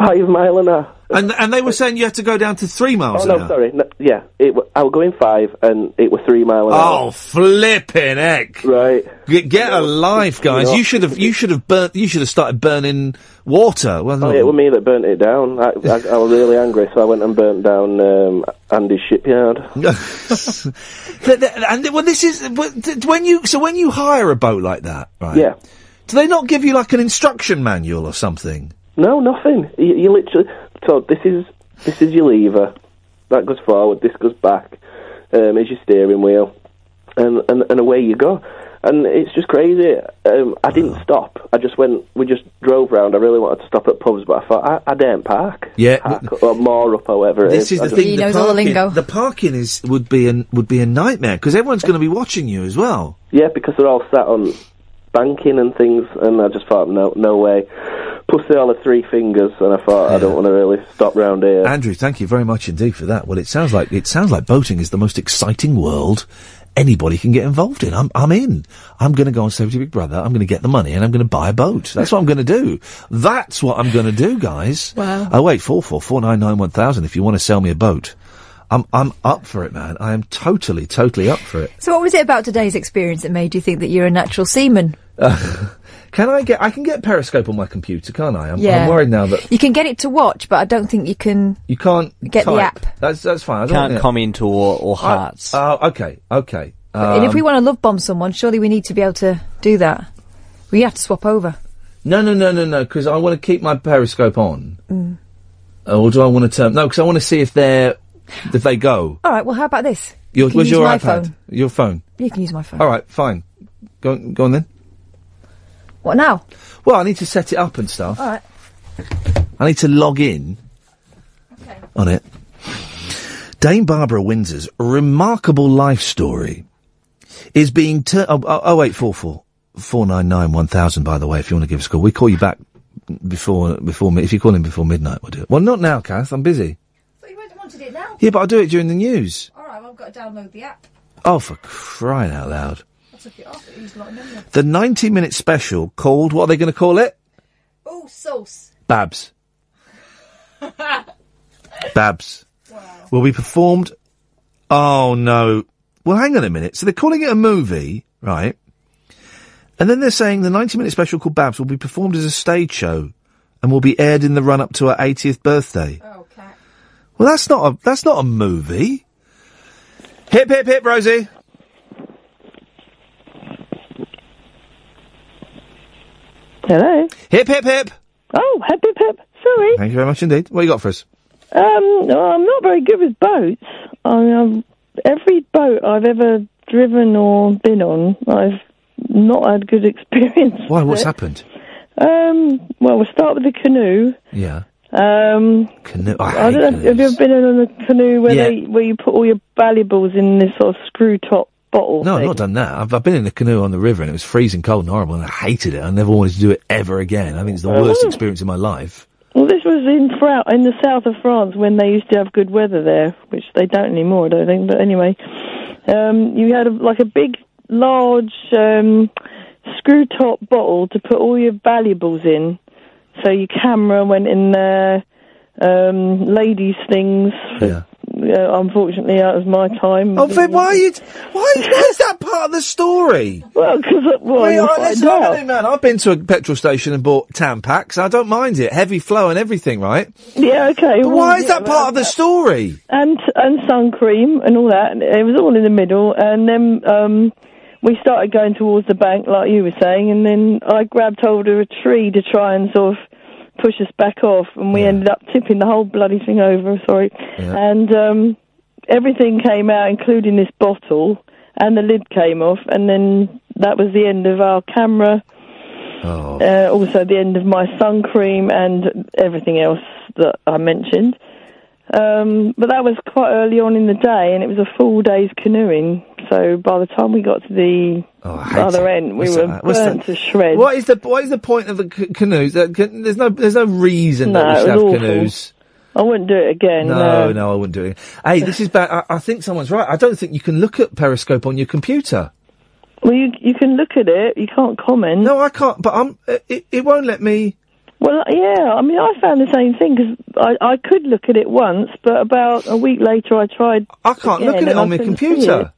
Five mile an hour. And and they were saying you had to go down to three miles Oh no, hour. sorry. No, yeah, it. I was going five, and it was three mile an hour. Oh, flipping heck! Right. Get, get a life, guys. You should have. You should have burnt. You should have started burning water. Well, Oh, yeah, it was me that burnt it down. I, I, I was really angry, so I went and burnt down um, Andy's shipyard. And well, this is when you. So when you hire a boat like that, right? Yeah. Do they not give you like an instruction manual or something? No, nothing. You, you literally. So this is this is your lever. That goes forward. This goes back. Um, is your steering wheel, and, and and away you go. And it's just crazy. Um, I didn't stop. I just went. We just drove round. I really wanted to stop at pubs, but I thought I, I daren't park. Yeah. Park or more up or whatever it This is I the just- thing. the parking, The parking is would be an would be a nightmare because everyone's going to be watching you as well. Yeah, because they're all sat on banking and things, and I just thought, no, no way. Plus, they all have three fingers, and I thought, I don't want to really stop round here. Andrew, thank you very much indeed for that. Well, it sounds like it sounds like boating is the most exciting world anybody can get involved in. I'm I'm in. I'm going to go on Celebrity Big Brother. I'm going to get the money and I'm going to buy a boat. That's what I'm going to do. That's what I'm going to do, guys. Wow. Oh wait, four four four nine nine one thousand. If you want to sell me a boat, I'm I'm up for it, man. I am totally totally up for it. So, what was it about today's experience that made you think that you're a natural seaman? Can I get? I can get Periscope on my computer, can't I? I'm, Yeah. I'm worried now that You can get it to watch, but I don't think you can. you can't Get the app. That's that's fine. I don't Can't want the- comment or, or hearts. Oh, okay, okay. and if Um, we want to love bomb someone, surely we need to be able to do that. We have to swap over. no, no, no, no, no, because I want to keep my Periscope on, Mm. or do I want to turn? No, because I want to see if they're if they go. All right. Well, how about this? Your, You can where's use your my iPad? phone. Your phone. You can use my phone. All right, fine. Go on, go on then. What now? Well, I need to set it up and stuff. All right. I need to log in okay. on it. Dame Barbara Windsor's remarkable life story is being turned. Oh, oh, oh, wait, four four four nine nine one thousand. By the way, if you want to give us a call, we call you back before before if you call in before midnight, we'll do it. Well, not now, Kath. I'm busy. But you wanted it now. Yeah, but I'll do it during the news. All right. Well, I've got to download the app. Oh, for crying out loud! Took it off. It used a lot. The ninety-minute special called what are they going to call it? Oh, sauce. Babs. Babs. Will be performed. Oh no. Well, hang on a minute. So they're calling it a movie, right? And then they're saying the 90 minute special called Babs will be performed as a stage show and will be aired in the run up to her 80th birthday. Oh, Okay. Well, that's not a, that's not a movie. Hip, hip, hip, Rosie. Hello. Hip, hip, hip. Oh, hip, hip, hip. Sorry. Thank you very much indeed. What you got for us? Um, I'm not very good with boats. I um, every boat I've ever driven or been on, I've not had good experience. Why? What's it. happened? Um, well, we'll start with the canoe. Yeah. Um, Canoe. I, I, don't know. Have you ever been on a canoe where Yeah. they where you put all your valuables in this sort of screw top bottle? No, I've not done that. I've, I've been in a canoe on the river and it was freezing cold and horrible and I hated it. I never wanted to do it ever again. I think it's the Oh. worst experience in my life. Well, this was in Fra- in the south of France when they used to have good weather there, which they don't anymore, I don't think. But anyway, um, you had a, like a big, large um, screw top bottle to put all your valuables in. So your camera went in there, um, ladies' things. Yeah. Uh, unfortunately, that was my time. Oh, why are you? Why, why is that part of the story? Well, because well, Wait, find listen, I'm out. man. I've been to a petrol station and bought Tampax. I don't mind it. Heavy flow and everything, right? Yeah, okay. Well, why is that part of the story? and and sun cream and all that. And it was all in the middle, and then um, we started going towards the bank, like you were saying, and then I grabbed hold of a tree to try and sort of push us back off, and we ended up tipping the whole bloody thing over. Sorry, and um, everything came out, including this bottle, and the lid came off, and then that was the end of our camera. Oh. Uh, also, the end of my sun cream and everything else that I mentioned. Um, but that was quite early on in the day, and it was a full day's canoeing. So by the time we got to the other end, we What's were that? Burnt to shreds. What is the what is the point of the c- canoes? Can, there's no there's no reason No, that we should have awful. canoes. I wouldn't do it again. No, no, I wouldn't do it. Hey, this is bad. I, I think someone's right. I don't think you can look at Periscope on your computer. Well, you you can look at it. You can't comment. No, I can't. But I'm. It, it won't let me. Well, yeah. I mean, I found the same thing because I I could look at it once, but about a week later, I tried. I can't look at it on my computer.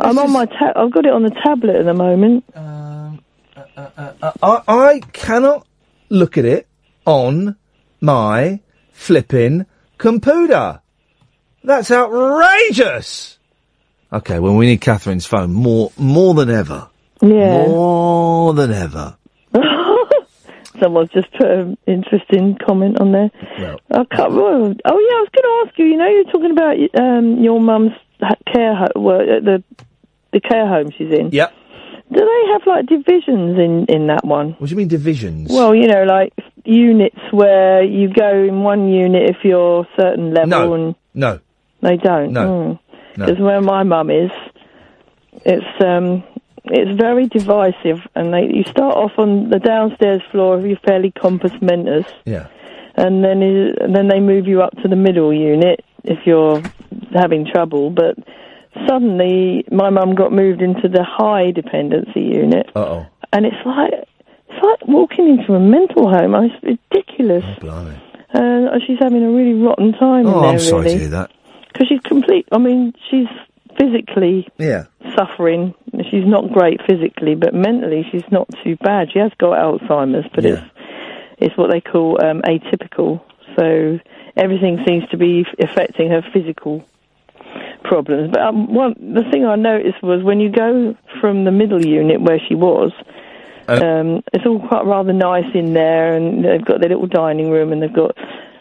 I'm on my ta- I've got it on the tablet at the moment. Um, uh, uh, uh, uh, I, I cannot look at it on my flipping computer. That's outrageous. Okay, well, we need Catherine's phone more more than ever. Yeah. More than ever. Someone's just put an interesting comment on there. Well, I can't, oh, yeah, I was going to ask you. You know, you're talking about um, your mum's care home, well, uh, the the care home she's in. Yep. Do they have like divisions in in that one? What do you mean divisions? Well, you know, like units where you go in one unit if you're a certain level, No. and No. they don't. No. Mm. No. Because where my mum is, it's um, it's very divisive, and they you start off on the downstairs floor if you're fairly compos mentis, Yeah. and then it, and then they move you up to the middle unit if you're having trouble. But suddenly, my mum got moved into the high dependency unit, Uh oh. and it's like it's like walking into a mental home. It's ridiculous. Blimey. And uh, she's having a really rotten time in Oh, there, I'm sorry really to hear that. because she's complete. I mean, she's physically Yeah. suffering. she's not great physically, but mentally she's not too bad. She has got Alzheimer's, but it's it's what they call um, atypical. So everything seems to be affecting her physical problems. But um, one the thing I noticed was when you go from the middle unit where she was. Um, it's all quite rather nice in there, and they've got their little dining room, and they've got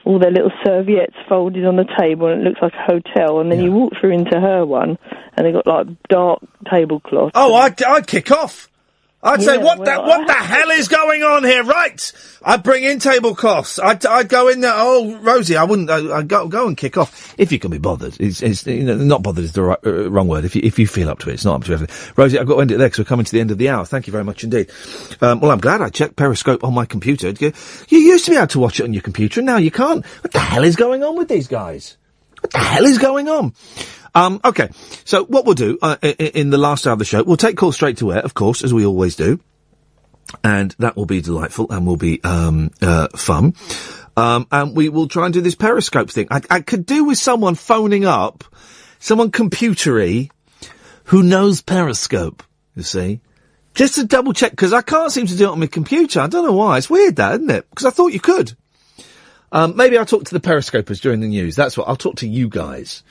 all their little serviettes folded on the table, and it looks like a hotel. And then you walk through into her one, and they've got like dark tablecloths. Oh, I'd, I'd kick off. I'd say, Yeah, what the well, what the hell is going on here? Right, I'd bring in tablecloths. I'd I'd go in there. Oh, Rosie, I wouldn't. I, I'd go go and kick off if you can be bothered. It's, it's you know not bothered is the right, uh, wrong word. If you if you feel up to it, it's not up to everything. Rosie, I've got to end it there because we're coming to the end of the hour. Thank you very much indeed. Um, well, I'm glad I checked Periscope on my computer. You used to be able to watch it on your computer, and now you can't. What the hell is going on with these guys? What the hell is going on? Um, okay, so what we'll do uh, in the last hour of the show, we'll take calls straight to air, of course, as we always do, and that will be delightful and will be um, uh, fun. Um, and we will try and do this Periscope thing. I, I could do with someone phoning up, someone computery, who knows Periscope. You see, just to double check because I can't seem to do it on my computer. I don't know why. It's weird, that isn't it? Because I thought you could. Um, maybe I'll talk to the periscopers during the news. That's what I'll talk to you guys,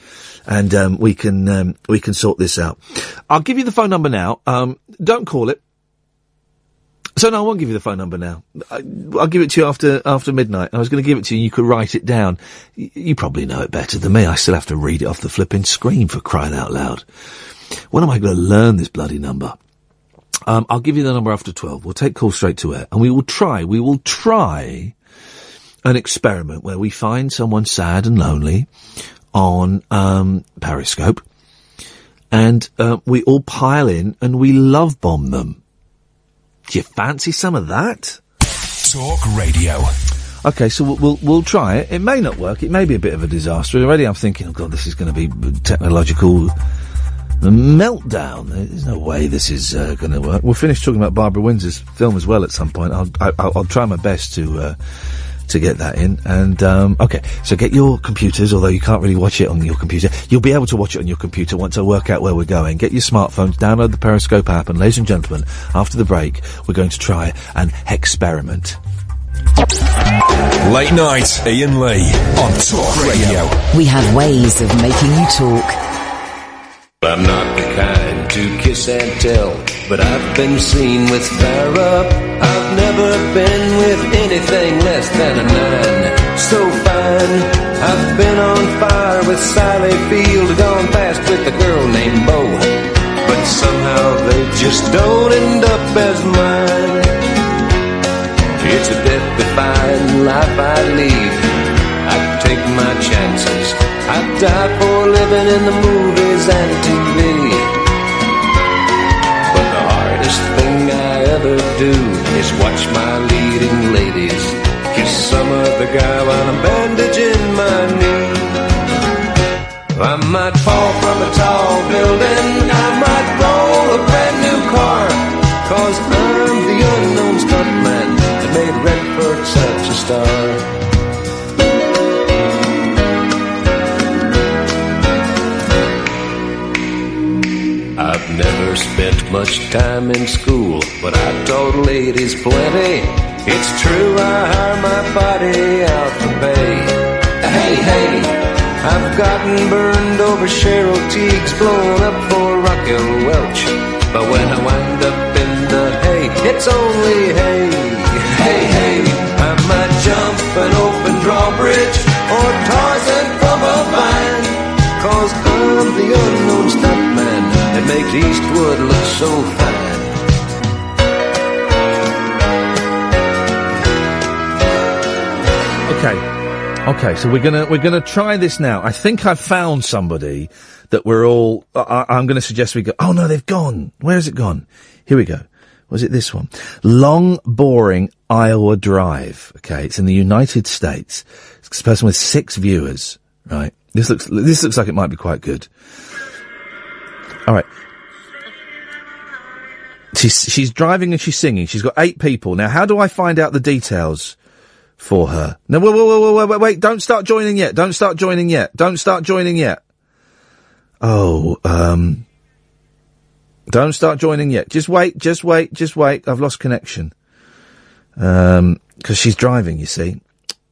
and um, we can um, we can sort this out. I'll give you the phone number now. Um, don't call it. So no, I won't give you the phone number now. I, I'll give it to you after after midnight. I was going to give it to you. and You could write it down. Y- you probably know it better than me. I still have to read it off the flipping screen for crying out loud. When am I going to learn this bloody number? Um, I'll give you the number after twelve. We'll take calls straight to air, and we will try. We will try an experiment where we find someone sad and lonely on um, Periscope, and uh, we all pile in and we love bomb them. Do you fancy some of that? Talk Radio. Okay, so we'll, we'll we'll try it. It may not work. It may be a bit of a disaster. Already, I'm thinking, oh god, this is going to be technological meltdown. There's no way this is uh, going to work. We'll finish talking about Barbara Windsor's film as well at some point. I'll I, I'll, I'll try my best to. Uh, to get that in, and um, okay, so get your computers. Although you can't really watch it on your computer, you'll be able to watch it on your computer once I work out where we're going. Get your smartphones, download the Periscope app, and ladies and gentlemen, after the break, we're going to try an experiment. Late night, Iain Lee on Talk Radio. We have ways of making you talk. I'm not the kind to kiss and tell, but I've been seen with Farrah. I've never been with anything less than a nine. So fine, I've been on fire with Sally Field, gone fast with a girl named Bo. But somehow they just don't end up as mine. It's a death-defying life I lead. I take my chances. I die for living in the movies and TV. But the hardest thing I ever do is watch my leading ladies kiss some other guy while I'm bandaging my knee. I might fall from a tall building. I might roll a brand new car. Cause I'm the unknown stuntman that made Redford such a star. Never spent much time in school, but I taught ladies plenty. It's true, I hire my body out for pay. Hey, hey, I've gotten burned over Cheryl Tiegs, blown up for Raquel Welch. But when I wind up in the hay, it's only hay. Hey, hey, I might jump an open drawbridge or Tarzan from a vine. Cause I'm the unknown stuntman that makes Eastwood look so fine. Okay. Okay, so we're gonna we're gonna try this now. I think I've found somebody that we're all. I, I'm to suggest we go. Oh no, they've gone. Where has it gone? Here we go. Was it this one? Long, boring Iowa Drive. Okay, it's in the United States. It's a person with six viewers. Right. This looks this looks like it might be quite good. All right. She's she's driving and she's singing. She's got eight people now. How do I find out the details for her? No, wait, wait, wait, wait, wait, wait! Don't start joining yet. Don't start joining yet. Don't start joining yet. Oh, um, Don't start joining yet. Just wait, just wait, just wait. I've lost connection. Um, cause she's driving, you see.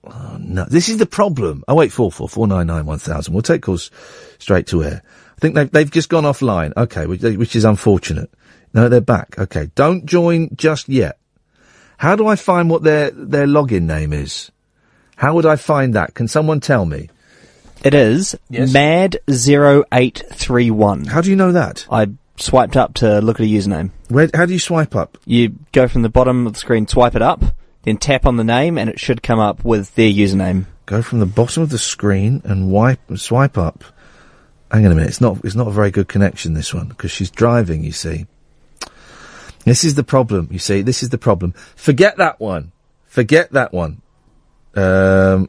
Oh, no. This is the problem. Oh, wait, four four four nine nine one thousand. We'll take calls straight to air. I think they've, they've just gone offline. Okay, which, which is unfortunate. No, they're back. Okay. Don't join just yet. How do I find what their, their login name is? How would I find that? Can someone tell me? It is mad0831. How do you know that? I swiped up to look at a username. Where, how do you swipe up? You go from the bottom of the screen, swipe it up, then tap on the name, and it should come up with their username. Go from the bottom of the screen and wipe, swipe up. Hang on a minute. It's not, it's not a very good connection, this one, because she's driving, you see. This is the problem, you see. This is the problem. Forget that one. Forget that one. Um,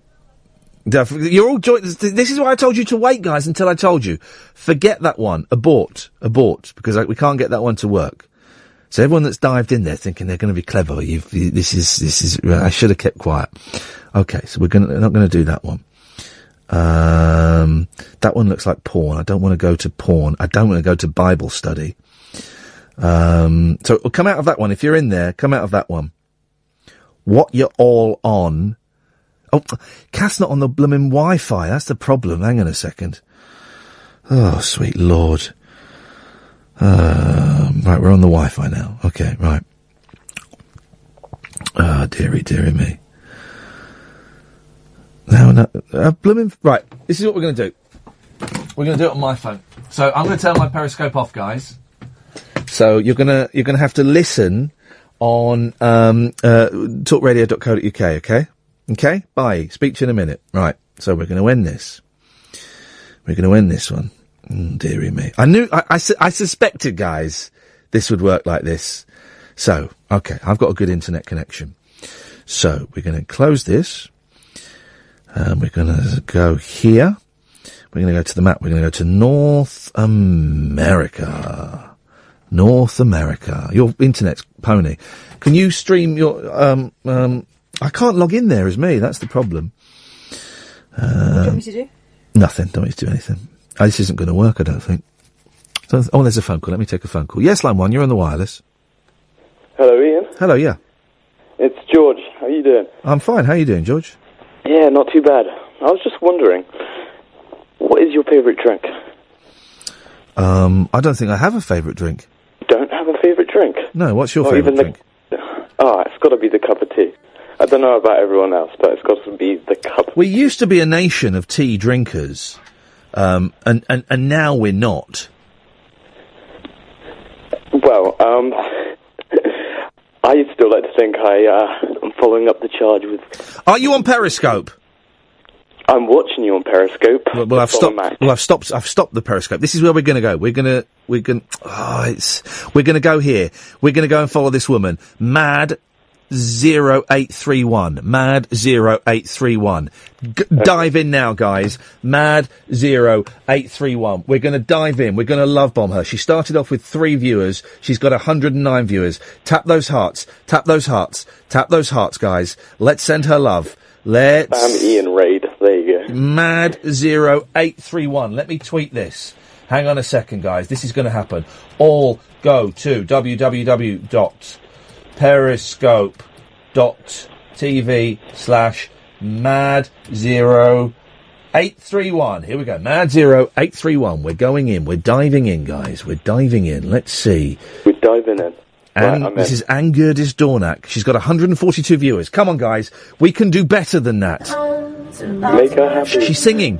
you're all join- This is why I told you to wait, guys, until I told you. Forget that one. Abort. Abort. Because like, we can't get that one to work. So everyone that's dived in there thinking they're going to be clever, you've, you, this is, this is, I should have kept quiet. Okay, so we're going not going to do that one. Um, that one looks like porn. I don't want to go to porn. I don't want to go to Bible study. Um, so come out of that one. If you're in there, come out of that one. What you're all on. Oh, Cass not on the blooming Wi-Fi. That's the problem. Hang on a second. Oh, sweet lord. Um, right, we're on the Wi-Fi now. Okay, right. Ah, dearie, dearie me. No, no, uh, blooming. Right, this is what we're going to do. We're going to do it on my phone. So I'm going to turn my Periscope off, guys. So you're gonna you're gonna have to listen on um, uh, talkradio.co.uk. Okay, okay. Bye. Speak to you in a minute. Right. So we're going to end this. We're going to end this one. Mm, dearie me. I knew. I, I, I suspected, guys, this would work like this. So okay, I've got a good internet connection. So we're going to close this. Um, we're going to go here. We're going to go to the map. We're going to go to North America. North America. Your internet's pony. Can you stream your? Um, um, I can't log in there as me. That's the problem. what do you want Um, me to do? nothing. Don't want you to do anything. Oh, this isn't going to work. I don't think. So- oh, there's a phone call. Let me take a phone call. Yes, line one. You're on the wireless. Hello, Iain. Hello. Yeah, It's George. How are you doing? I'm fine. How are you doing, George? Yeah, not too bad. I was just wondering, what is your favourite drink? Um, I don't think I have a favourite drink. Don't have a favourite drink? No. What's your Not favourite even drink? the... Ah, it's got to be the cup of tea. I don't know about everyone else, but it's got to be the cup. We used to be a nation of tea drinkers, um, and, and and now we're not. Well, um, I still like to think I uh, am following up the charge with. Are you on Periscope? I'm watching you on Periscope. Well, well I've stopped. Well, I've stopped. I've stopped the Periscope. This is where we're going to go. We're going to. We're going. Oh, it's. We're going to go here. We're going to go and follow this woman. Mad. Zero eight three one. Mad zero eight three one. G- dive in now, guys. Mad zero eight three one. We're going to dive in. We're going to love bomb her. She started off with three viewers. She's got hundred and nine viewers. Tap those hearts. Tap those hearts. Tap those hearts, guys. Let's send her love. Let's. Spam Ian Raid. There you go. Mad zero eight three one. Let me tweet this. Hang on a second, guys. This is going to happen. All go to www.periscope.tv slash mad zero eight three one. Here we go. Mad zero eight three one. We're going in. We're diving in, guys. We're diving in. Let's see. We're diving in. And Right, I'm this in. is Angurdis Dornak. She's got 142 viewers. Come on, guys. We can do better than that. Make her happy. She's singing.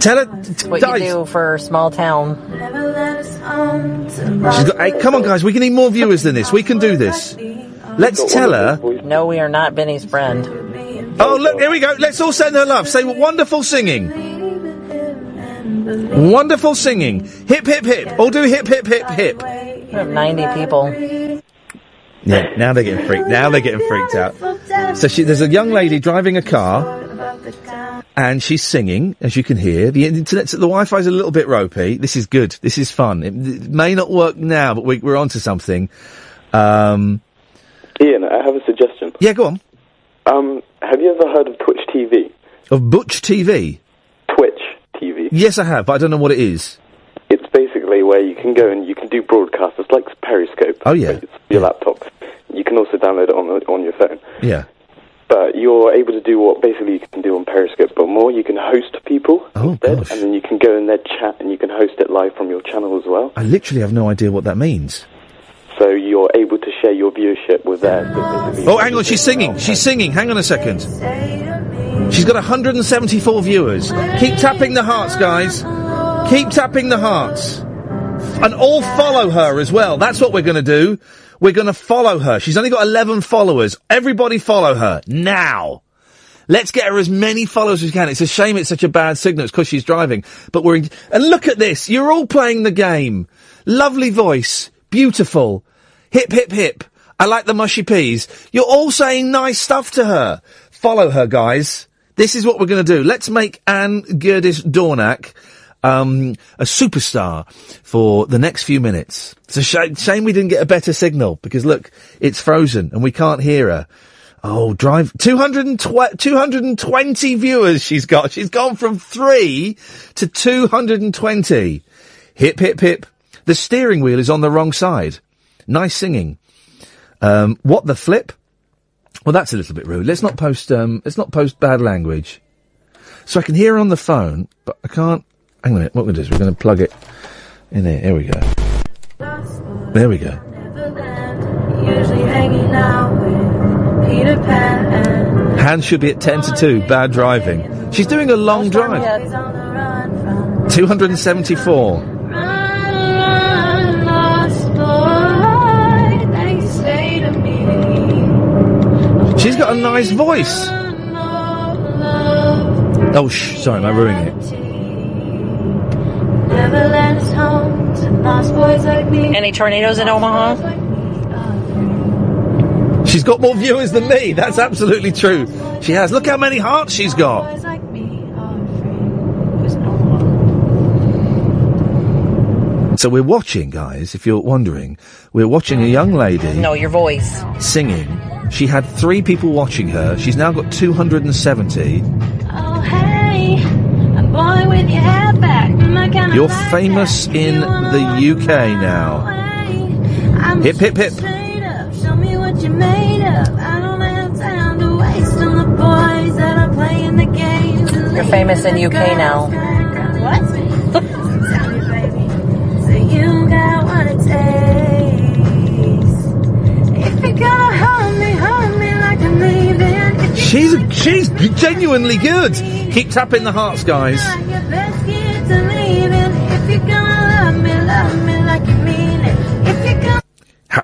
Tell her. T- what guys. you do for small town. She's got. Hey, come on, guys. We can need more viewers than this. We can do this. Let's tell her. No, we are not Benny's friend. Oh, look, here we go. Let's all send her love. Say wonderful singing. Wonderful singing. Hip, hip, hip. All do hip, hip, hip, hip. We have 90 people. Yeah, now they're getting freaked. Now they're getting freaked out. So she, there's a young lady driving a car, and she's singing, as you can hear. The internet, the Wi-Fi's a little bit ropey. This is good. This is fun. It, it may not work now, but we, we're onto something. Um, Iain, I have a suggestion. yeah, go on. Um, have you ever heard of Twitch TV? Of Butch TV. Twitch TV. Yes, I have, but I don't know what it is. It's basically where you can go and you can do broadcasts. It's like Periscope. Oh, yeah. It's your laptop. You can also download it on on your phone. Yeah. But you're able to do what basically you can do on Periscope, but more. You can host people Oh, instead, gosh. and then you can go in their chat and you can host it live from your channel as well. I literally have no idea what that means. So you're able to share your viewership with basically- Oh, hang on, she's singing. She's singing. Hang on a second. She's got 174 viewers. Keep tapping the hearts, guys. Keep tapping the hearts. And all follow her as well. That's what we're going to do. We're going to follow her. She's only got 11 followers. Everybody follow her now. Let's get her as many followers as we can. It's a shame it's such a bad signal. It's because she's driving. But we're in- and look at this. You're all playing the game. Lovely voice. Beautiful. Hip, hip, hip. I like the mushy peas. You're all saying nice stuff to her. Follow her, guys. This is what we're going to do. Let's make Anne Gerdis Dornack um, a superstar for the next few minutes. It's a sh- shame we didn't get a better signal because look, it's frozen and we can't hear her. Oh, drive 220, 220 viewers she's got. She's gone from three to 220. Hip, hip, hip. The steering wheel is on the wrong side. Nice singing. Um, what the flip? Well, that's a little bit rude. Let's not post, um, let's not post bad language. So I can hear her on the phone, but I can't. Hang on a minute. What we're going to do is we're going to plug it in there. Here we go. There we go. Hands should be at 10 to 2. Bad driving. She's doing a long drive. 274. Run, lost boy, they say to me. She's got a nice voice. Oh, shh. Sorry, am I ruining it? Neverland's home to lost boys like me. Any tornadoes in Omaha? She's got more viewers than me. That's absolutely true. She has. Look how many hearts she's got. Boys like me So we're watching, guys, if you're wondering, we're watching a young lady No, your voice. singing. She had three people watching her. She's now got 270. Oh, hey, a boy with your hair back. My kind of You're famous in the UK now. Hip, hip, hip. Show me what you're made of. I don't have time to waste on the boys that are playing the games. You're famous in UK now. What? Tell me, baby. So you got what it takes. If you're gonna hold me, hold me like I'm leaving. If She's she's genuinely good. Keep tapping the hearts, guys.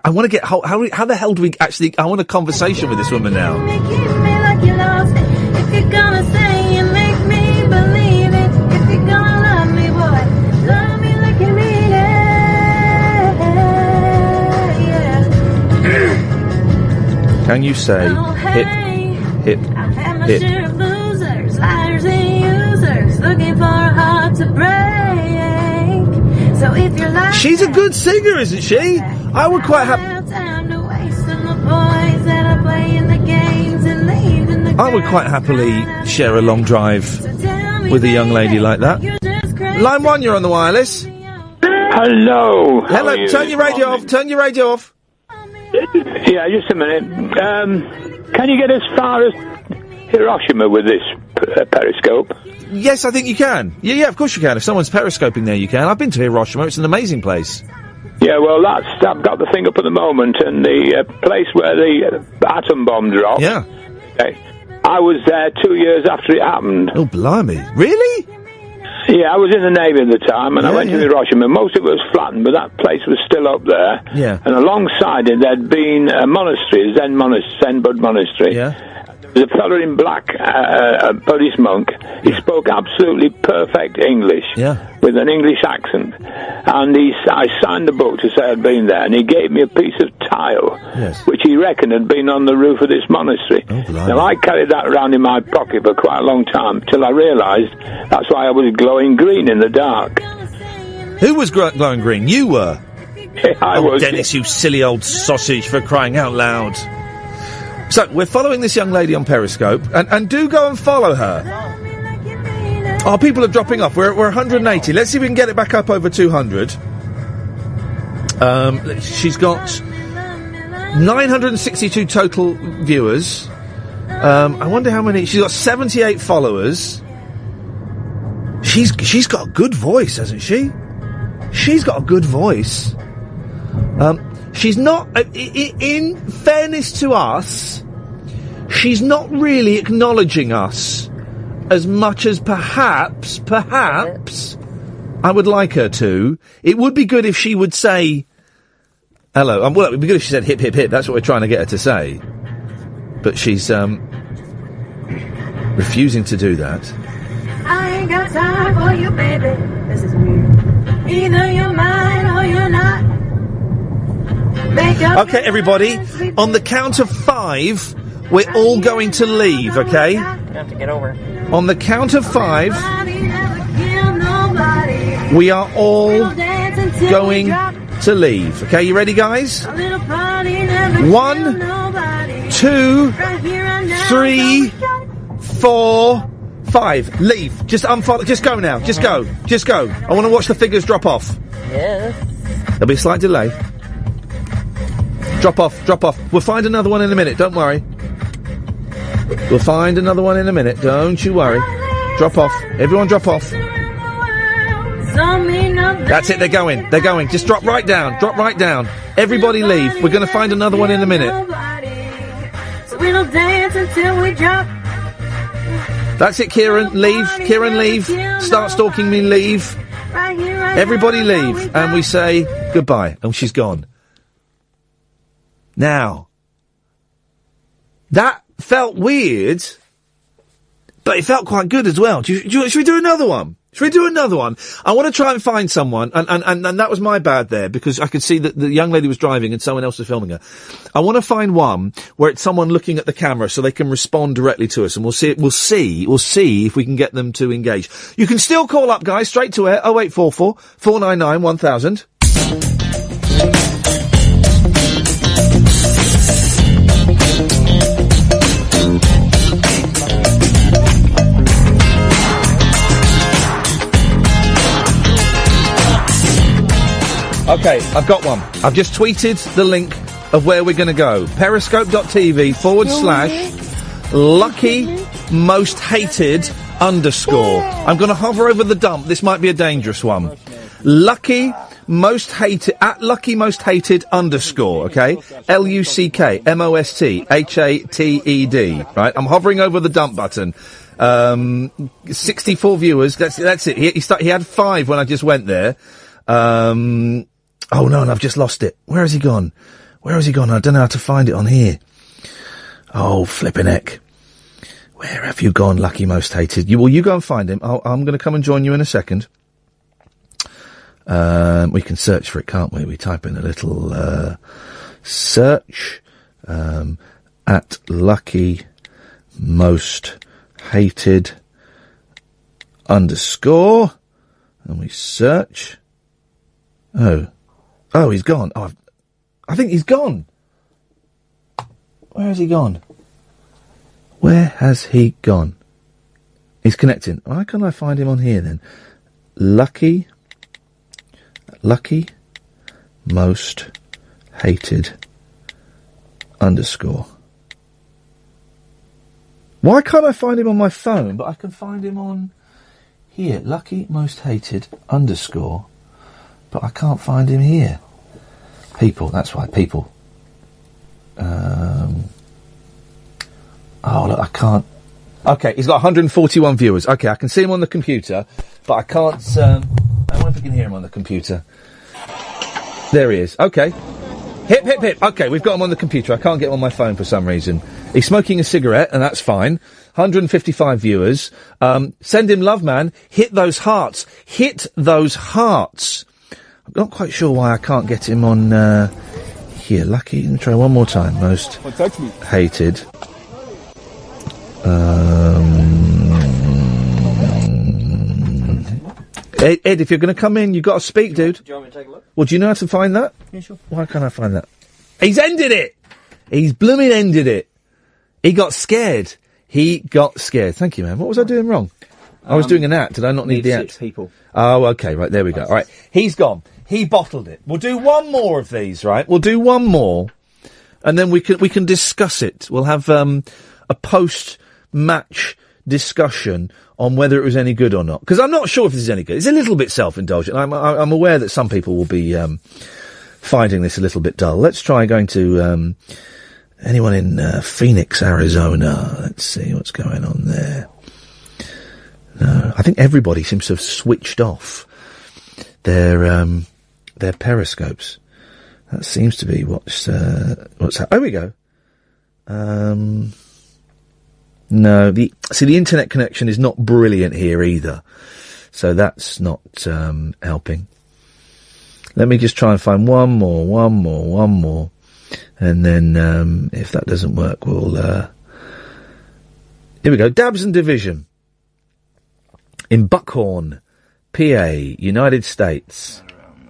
I want to get how, how how the hell do we actually? I want a conversation with this woman now. Can you say Oh, hip hey. hip my hip? So if you're She's a good singer, isn't she? I would quite have. time to waste on the boys that are playing the games and leaving the I would quite happily share a long drive with a young lady like that. Line one, you're on the wireless. Hello. Hello. you Turn your radio off. Turn your radio off. Yeah, just a minute. Um, can you get as far as Hiroshima with this uh, periscope? Yes, I think you can. Yeah, yeah, of course you can. If someone's periscoping there, you can. I've been to Hiroshima. It's an amazing place. Yeah, well, that's I've got the thing up at the moment, and the uh, place where the uh, atom bomb dropped. Yeah. Okay. I was there two years after it happened. Oh, blimey! Really? Yeah, I was in the Navy at the time, and I went yeah. to Hiroshima. Most of it was flattened, but that place was still up there. Yeah. And alongside it, there'd been a monastery, Zen monastery, Zen Bud monastery. Yeah. There's a fellow in black, uh, a Buddhist monk. He spoke absolutely perfect English Yeah. with an English accent. And he, I signed the book to say I'd been there, and he gave me a piece of tile, Yes. which he reckoned had been on the roof of this monastery. now, I carried that around in my pocket for quite a long time, till I realised that's why I was glowing green in the dark. Who was gr- glowing green? You were. I oh, was. Dennis, you silly old sausage, for crying out loud. So, we're following this young lady on Periscope, and, and do go and follow her. Oh, people are dropping off. We're, we're 180. Let's see if we can get it back up over 200. Um, she's got 962 total viewers. Um, I wonder how many. She's got 78 followers. She's she's got a good voice, hasn't she? She's got a good voice. Um, she's not. Uh, in fairness to us, she's not really acknowledging us as much as perhaps, perhaps, I would like her to. It would be good if she would say hello. Um, well, it would be good if she said hip hip hip. That's what we're trying to get her to say. But she's um, refusing to do that. I ain't got time for you, baby. This is weird. Either you're mine or you're not. Okay, everybody. On the count of five, we're all going to leave. Okay. You have to get over. On the count of five, we are all We'll dance until going to leave. Okay, you ready, guys? A little party never One, two, Right here and now, three, four, five. Leave. Just unfollow. Just go now. Just go. Just go. I want to watch the figures drop off. Yes. There'll be a slight delay. Drop off. Drop off. We'll find another one in a minute. Don't worry. We'll find another one in a minute. Don't you worry. Drop off. Everyone, drop off. Some mean nothing. That's it. They're going. They're going. Just drop right down. Drop right down. Everybody leave. We're going to find another one in a minute. We'll dance until we drop. That's it, Kieran. Leave. Kieran, leave. Start stalking me. Leave. Right here, right Everybody leave. And we say goodbye. And she's gone. Now, that felt weird, but it felt quite good as well. Do you, do you- should we do another one? Should we do another one? I want to try and find someone, and, and, and, and that was my bad there, because I could see that the young lady was driving and someone else was filming her. I want to find one where it's someone looking at the camera so they can respond directly to us, and we'll see, we'll see, we'll see if we can get them to engage. You can still call up, guys, straight to air, 0844 499 1000. Okay, I've got one. I've just tweeted the link of where we're going to go. Periscope.tv forward slash lucky most hated underscore. I'm going to hover over the dump. This might be a dangerous one. Lucky most hated, at lucky most hated underscore, okay? L-U-C-K M-O-S-T H-A-T-E-D, right? I'm hovering over the dump button. Um, 64 viewers. That's, that's it. He, he, start, he had five when I just went there. Um, oh no, and I've just lost it. Where has he gone? Where has he gone? I don't know how to find it on here. Oh, flipping heck. Where have you gone, lucky most hated? You, well, you go and find him. I'll, I'm going to come and join you in a second. Um, we can search for it, can't we? We type in a little uh, search um, at lucky most hated underscore, and we search. Oh, oh, he's gone. Oh, I've, I think he's gone. Where has he gone? Where has he gone? He's connecting. Why can't I find him on here then? Lucky, lucky, most hated underscore. Why can't I find him on my phone, but I can find him on here? Lucky, most hated underscore, but I can't find him here. People, that's right, people. Um, oh, look, I can't. Okay, he's got 141 viewers. Okay, I can see him on the computer, but I can't. Um, I wonder if we can hear him on the computer. There he is. Okay. Hip, hip, hip. Okay, we've got him on the computer. I can't get him on my phone for some reason. He's smoking a cigarette, and that's fine. 155 viewers. Um, send him love, man. Hit those hearts. Hit those hearts. I'm not quite sure why I can't get him on uh, here. Lucky. Let me try one more time. Most hated. Um, Ed, Ed, if you're going to come in, you've got to speak, dude. Do you want me to take a look? Well, do you know how to find that? Yeah, sure. Why can't I find that? He's ended it! He's blooming ended it. He got scared. He got scared. Thank you, man. What was I doing wrong? I was Um, doing an act. Did I not need need the six act? people. Oh, okay. Right. There we go. All right. He's gone. He bottled it. We'll do one more of these, right? We'll do one more, and then we can we can discuss it. We'll have um, a post match discussion on whether it was any good or not. Because I'm not sure if this is any good. It's a little bit self indulgent. I'm I'm aware that some people will be um, finding this a little bit dull. Let's try going to um, anyone in uh, Phoenix, Arizona. Let's see what's going on there. No, I think everybody seems to have switched off their um, their periscopes. That seems to be what's uh, what's. Ha- oh, we go. Um, no, the see the internet connection is not brilliant here either, so that's not um, helping. Let me just try and find one more, one more, one more, and then um, if that doesn't work, we'll. Uh, here we go. Dabs and Division in Buckhorn, PA, United States.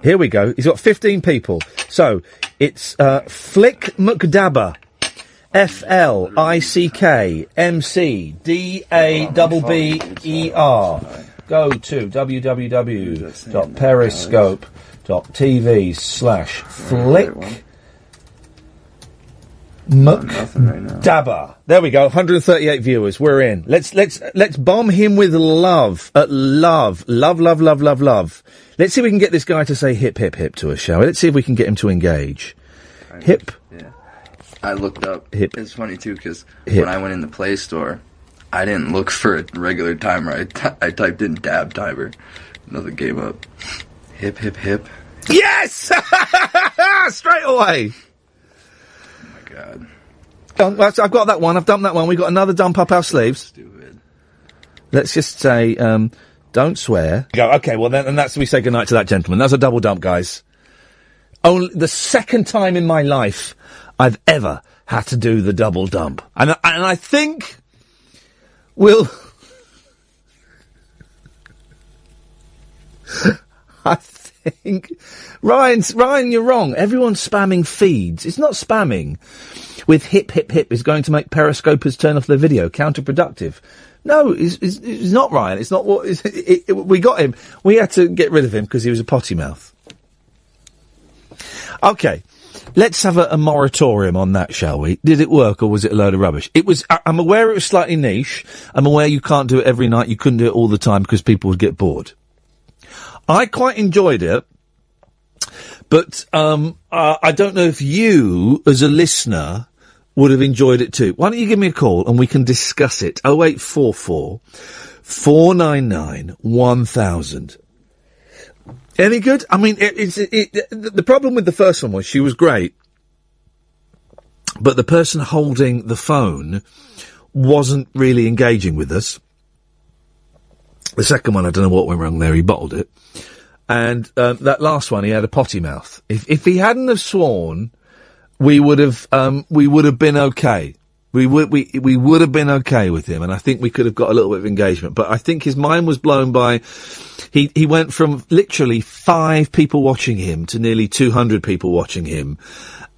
Here we go. He's got 15 people. So it's uh, Flick McDabber. F L I C K M C D A B B E R. Go to www.periscope.tv slash flick McDabber. There we go. 138 viewers. We're in. Let's let's let's bomb him with love. Uh, love, love, love, love, love, love. Let's see if we can get this guy to say hip hip hip to us, shall we? Let's see if we can get him to engage. Hip. Yeah. I looked up. Hip. It's funny too because when I went in the Play Store, I didn't look for a regular timer. I, t- I typed in dab timer. Nothing came up. Hip hip hip. Yes! Straight away. God. I've got that one. I've dumped that one. We've got another dump up our sleeves. Stupid. Let's just say, um, don't swear. Go. Okay. Well, then, and that's we say goodnight to that gentleman. That's a double dump, guys. Only the second time in my life I've ever had to do the double dump, and I- and I think we'll. I think Ryan, Ryan, you're wrong. Everyone's spamming feeds. It's not spamming. With hip, hip, hip is going to make periscopers turn off their video. Counterproductive. No, it's, it's, it's not Ryan. It's not what. It's, it, it, we got him. We had to get rid of him because he was a potty mouth. Okay. Let's have a, a moratorium on that, shall we? Did it work or was it a load of rubbish? It was, I, I'm aware it was slightly niche. I'm aware you can't do it every night. You couldn't do it all the time because people would get bored. I quite enjoyed it, but um, uh, I don't know if you, as a listener, would have enjoyed it too. Why don't you give me a call and we can discuss it? 0844 499 1000. Any good? I mean, it, it's it, it, the the problem with the first one was she was great, but the person holding the phone wasn't really engaging with us. The second one, I don't know what went wrong there. He bottled it, and um, that last one, he had a potty mouth. If if he hadn't have sworn, we would have um, we would have been okay. We would we we would have been okay with him, and I think we could have got a little bit of engagement. But I think his mind was blown by he he went from literally five people watching him to nearly two hundred people watching him,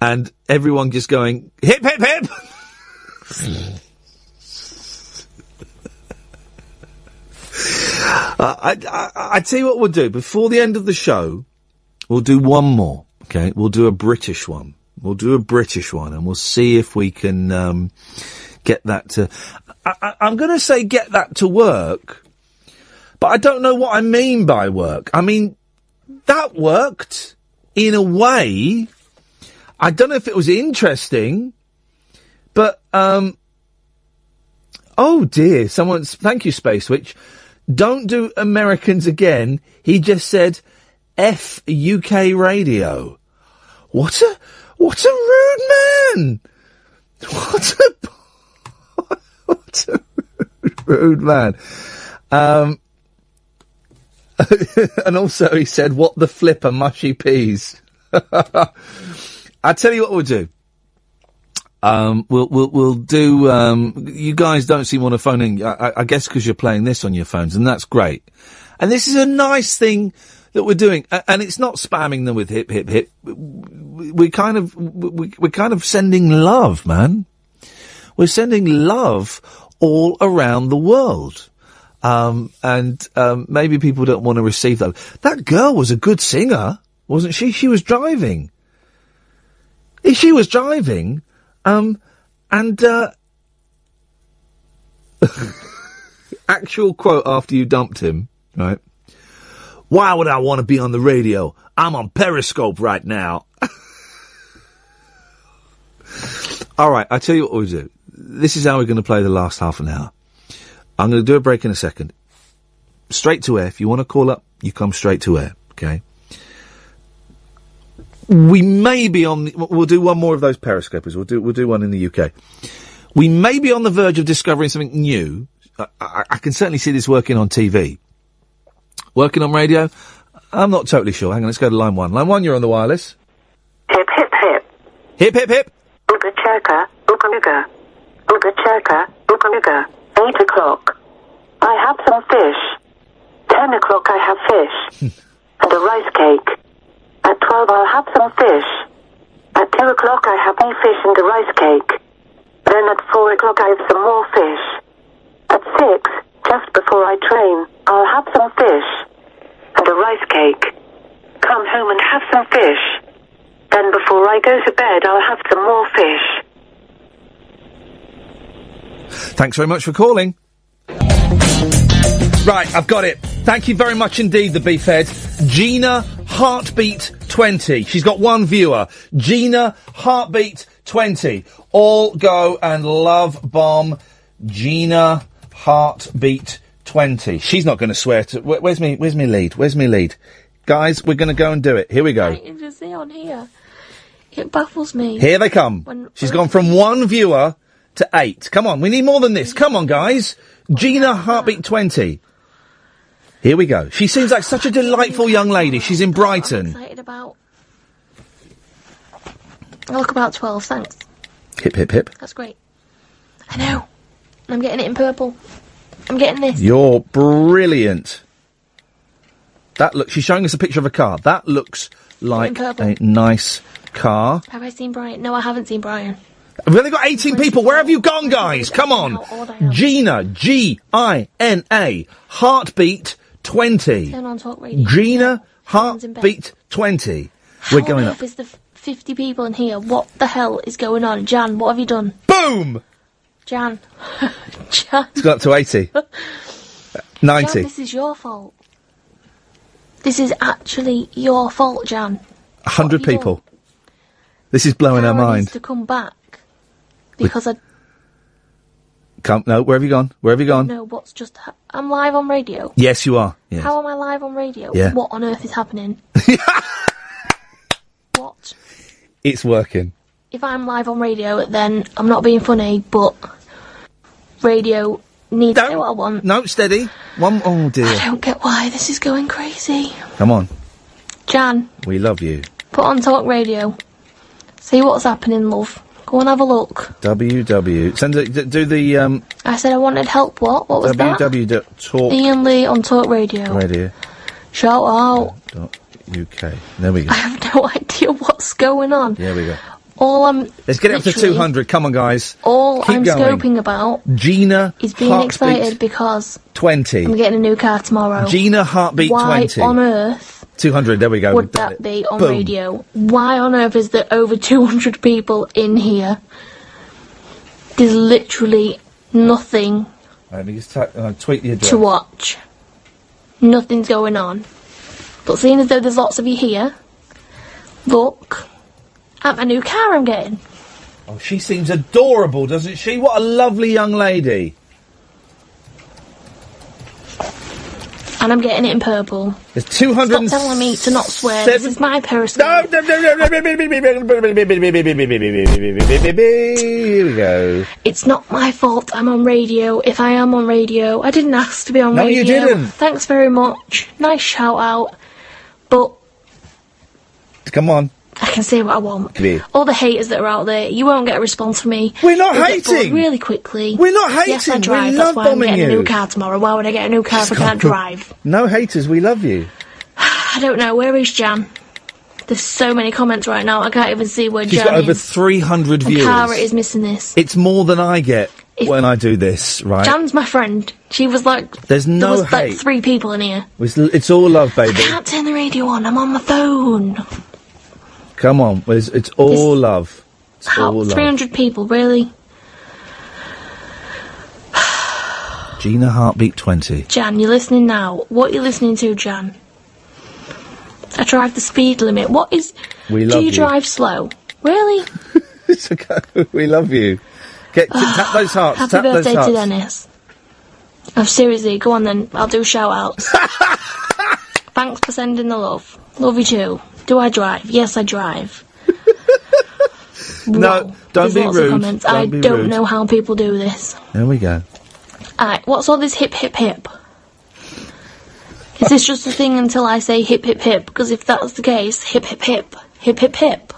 and everyone just going hip hip hip. Uh, I, I, I tell you what we'll do. Before the end of the show, we'll do one more. Okay, we'll do a British one. We'll do a British one, and we'll see if we can um, get that to. I, I'm going to say get that to work, but I don't know what I mean by work. I mean that worked in a way. I don't know if it was interesting, but um, oh dear, someone's thank you, Space Witch. Don't do Americans again. He just said F UK radio. What a what a rude man! What a what a rude man. Um, and also he said, "What the flipper, mushy peas." I tell you what we'll do. Um, we'll we'll we'll do. Um, you guys don't seem want to phone in. I, I- guess because you're playing this on your phones, and that's great. And this is a nice thing that we're doing, and it's not spamming them with hip hip hip. We- We kind of we, we're kind of sending love, man. We're sending love all around the world. Um, and um, maybe people don't want to receive that. That girl was a good singer. wasn't she? She was driving. Eh, She was driving, um, and, uh, actual quote after you dumped him, right? Why would I want to be on the radio? I'm on Periscope right now. All right, I tell you what we'll do. This is how we're going to play the last half an hour. I'm going to do a break in a second. Straight to air. If you want to call up, you come straight to air. Okay. We may be on. The, we'll do one more of those periscopers. We'll do. We'll do one in the UK. We may be on the verge of discovering something new. I, I, I can certainly see this working on TV. Working on radio, I'm not totally sure. Hang on, let's go to line one. Line one, you're on the wireless. Hip, hip, hip. Hip, hip, hip. Ooga chaka, ooga ooga. Ooga chaka, ooga ooga. Eight o'clock. I have some fish. Ten o'clock I have fish. and a rice cake. At twelve I'll have some fish. At two o'clock I have more fish and a rice cake. Then at four o'clock I have some more fish. At six, just before I train, I'll have some fish. And a rice cake. Come home and have some fish. Then before I go to bed, I'll have some more fish. Thanks very much for calling. Right, I've got it. Thank you very much indeed, the beefhead. Gina Heartbeat 20. She's got one viewer. Gina Heartbeat 20. All go and love bomb Gina Heartbeat 20. She's not going to swear to. Where, where's me? Where's me lead? Where's me lead? Guys, we're going to go and do it. Here we go. You just see on here. It baffles me. Here they come. When- She's gone from one viewer to eight. Come on, we need more than this. Come on, guys. Gina Heartbeat 20. Here we go. She seems like such a delightful young lady. She's in Brighton. I'm excited about. I look about 12, thanks. Hip, hip, hip. That's great. I know. I'm getting it in purple. I'm getting this. You're brilliant. That look. She's showing us a picture of a car. That looks like a nice car. Have I seen Brian? No, I haven't seen Brian. We've only got 18 people. Where have you gone, guys? Come on. Gina, G I N A, Heartbeat 20. Turn on talk radio. Gina, Someone's in bed. Heartbeat 20. We're going on up. is the f- 50 people in here? What the hell is going on? Jan, what have you done? Boom! Jan. Jan. It's gone up to 80. Jan, 90. this is your fault. This is actually your fault, Jan. 100 people. This is blowing our mind. needs to come back. Because I Come, no, where have you gone? Where have you gone? know what's just. Ha- I'm live on radio. Yes, you are. Yes. How am I live on radio? Yeah. What on earth is happening? what? It's working. If I'm live on radio, then I'm not being funny, but radio needs to know what I want. No, steady. One. I dear. I don't get why this is going crazy. Come on. Jan, We love you. put on talk radio. See what's happening, love. Go and have a look. WW. Send it, do the, um, I said I wanted help. What? What was that? www dot talk Iain Lee on talk radio. radio Shout out. dot UK. There we go. I have no idea what's going on. There we go. All I'm Let's get it up to 200. Come on, guys. All Keep I'm going. scoping about Gina is being Heartbeat excited because 20. I'm getting a new car tomorrow. Gina Heartbeat Why 20. on earth 200. There we go. would that it. be on Boom. radio? Why on earth is there over 200 people in here? There's literally nothing Let me just ta- uh, tweet the address. to watch. Nothing's going on. But seeing as though there's lots of you here, look at my new car I'm getting. Oh, she seems adorable, doesn't she? What a lovely young lady. and I'm getting it in purple. There's 200. Stop telling me to not swear. Seven... This is my periscope. No, no, no, no, Here we go. It's not my fault. I'm on radio. If I am on radio, I didn't ask to be on no, radio. No, you didn't. Thanks very much. Nice shout out, but. Come on. I can say what I want. Here. All the haters that are out there, you won't get a response from me. We're not You'll hating. Really quickly. We're not hating. Yes, I. We drive. love That's why I'm getting a new car tomorrow. Why would I get a new car if I can't drive? No haters, we love you. I don't know. Where is Jan? There's so many comments right now. I can't even see where She's Jan got over is. 300 And viewers. Cara is missing this. It's more than I get. If- when I do this, right? Jan's my friend. She was like, There's no there was like three people in here. It's, it's all love, I baby. can't turn the radio on. I'm on my phone. Come on, it's, it's all love. It's How? all love. 300 people, really? Gina Heartbeat 20. Jan, you're listening now. What are you listening to, Jan? I drive the speed limit. What is. We Do you, you. drive slow? Really? It's okay. we love you. Get tap those hearts. Happy tap birthday those to. Dennis. Oh, seriously, go on then. I'll do shout outs. Thanks for sending the love. Love you too. Do I drive? Yes, I drive. No, don't There's be lots of rude. comments. Don't I be don't rude. know how people do this. There we go. Alright, what's all this hip hip hip? Is this just a thing until I say hip hip hip? Because if that's the case, hip hip hip, hip hip hip.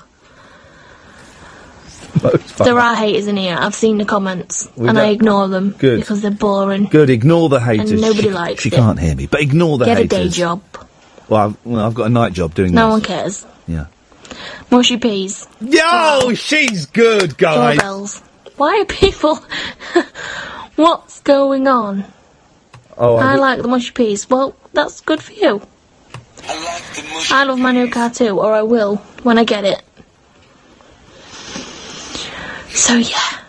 There are haters in here. I've seen the comments, We and I don't- ignore them Good. because they're boring. Good. Ignore the haters. And nobody she, likes She it. can't hear me, but ignore the haters. Get a haters. day job. Well, I've, well, I've got a night job doing No this. No one cares. Yeah. Mushy peas. Yo, she's good, guys. Doorbells. Why are people? What's going on? Oh, I I, like the mushy peas. Well, that's good for you. I love my new car too, or I will when I get it. So yeah,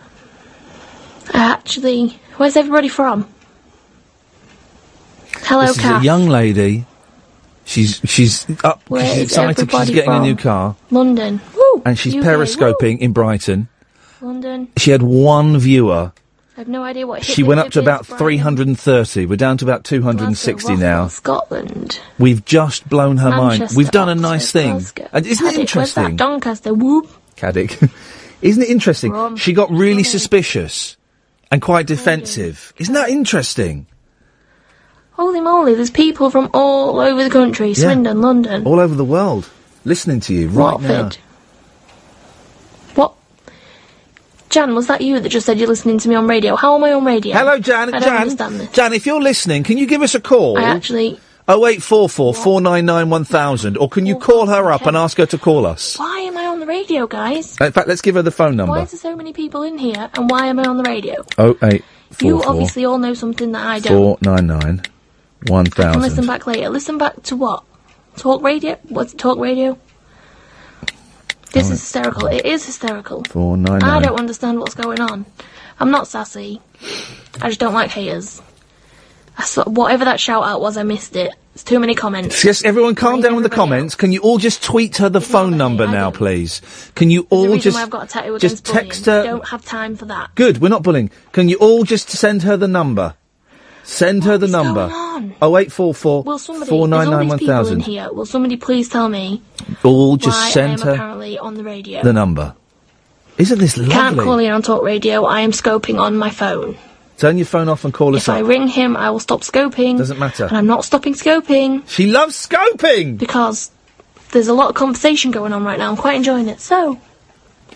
I actually. Where's everybody from? Hello, this is Kath. a young lady. She's she's up. Where she's excited. She's getting a new car, London. Woo! and she's UK. periscoping in Brighton. London. She had one viewer. I have no idea what. She went up to about is, 330. We're down to about 260 Glasgow, now. Scotland. We've just blown her mind. We've done a Oxford, nice thing. Glasgow. And isn't it Caddick, that? interesting? Doncaster. Whoop. Caddick. Isn't it interesting? Rom- She got really suspicious and quite defensive. Isn't that interesting? Holy moly, there's people from all over the country, Swindon, yeah. London. All over the world, listening to you right Watford. now. What? Jan, was that you that just said you're listening to me on radio? How am I on radio? Hello, Jan. I Jan, Jan, if you're listening, can you give us a call? I actually... 0844 499 1000, or can you call her up and ask her to call us? Why am I on the radio, guys? In fact, let's give her the phone number. Why is there so many people in here, and why am I on the radio? 0844 You obviously all know something that I don't. 499 one thousand. Listen back later. Listen back to what? Talk radio? What's talk radio? This is hysterical. It is hysterical. Four nine. I don't understand what's going on. I'm not sassy. I just don't like haters. I saw, whatever that shout out was, I missed it. It's too many comments. Yes, everyone calm down with the comments. Can you all just tweet her the it's phone number now, please? Can you all the just. I've got a tattoo just text bullying. her. We don't have time for that. Good, we're not bullying. Can you all just send her the number? Send what her the number on? Oh eight four four Will somebody? four all these one people in here. Will somebody please tell me All just I send am her apparently on the radio? the number. Isn't this lovely? Can't call in on talk radio. I am scoping on my phone. Turn your phone off and call us If I up. ring him, I will stop scoping. Doesn't matter. And I'm not stopping scoping. She loves scoping! Because there's a lot of conversation going on right now. I'm quite enjoying it. So,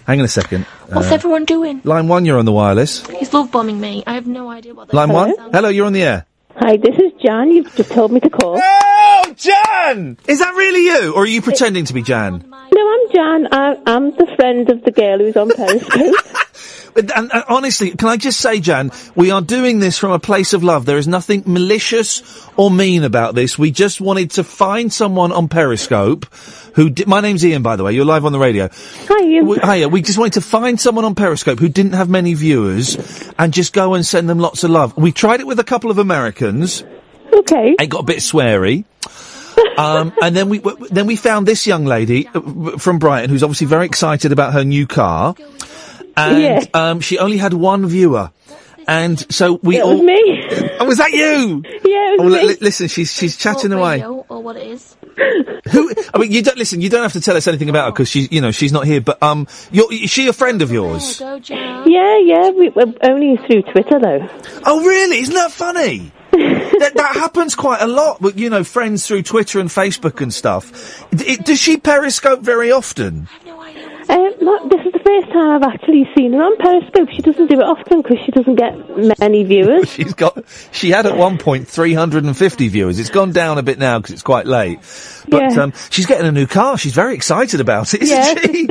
Hang on a second. what's Uh, everyone doing? Line one, you're on the wireless. He's love bombing me. I have no idea what that Line one. Hello, you're on the air. Hi, this is Jan. You've just told me to call. Oh, Jan! Is that really you, or are you pretending to be Jan? No, I'm Jan. I, I'm the friend of the girl who's on Periscope. And, and, and honestly, can I just say, Jan, we are doing this from a place of love. There is nothing malicious or mean about this. We just wanted to find someone on Periscope who. Di- My name's Iain, by the way. You're live on the radio. Hi, Iain. We, hiya. We just wanted to find someone on Periscope who didn't have many viewers and just go and send them lots of love. We tried it with a couple of Americans. Okay. It got a bit sweary. Um, and then we w- then we found this young lady uh, from Brighton who's obviously very excited about her new car, and Yeah. um, she only had one viewer, and so we It all. was me. Oh, was that you? Yeah, it Oh, was li- me. li- listen, she's she's chatting away. or what it is. Who? I mean, you don't listen. You don't have to tell us anything about her because she, you know, she's not here. But um, you're, is she a friend of yours? Yeah, yeah. We, we're only through Twitter, though. Oh, really? Isn't that funny? That, that happens quite a lot with, you know, friends through Twitter and Facebook and stuff. D- it- does she periscope very often? I have no idea. Um, not, this is the first time I've actually seen her on Periscope. She doesn't do it often because she doesn't get many viewers. She's got, she had at one point 350 viewers. It's gone down a bit now because it's quite late. But, Yeah. um, she's getting a new car. She's very excited about it, isn't Yeah, she?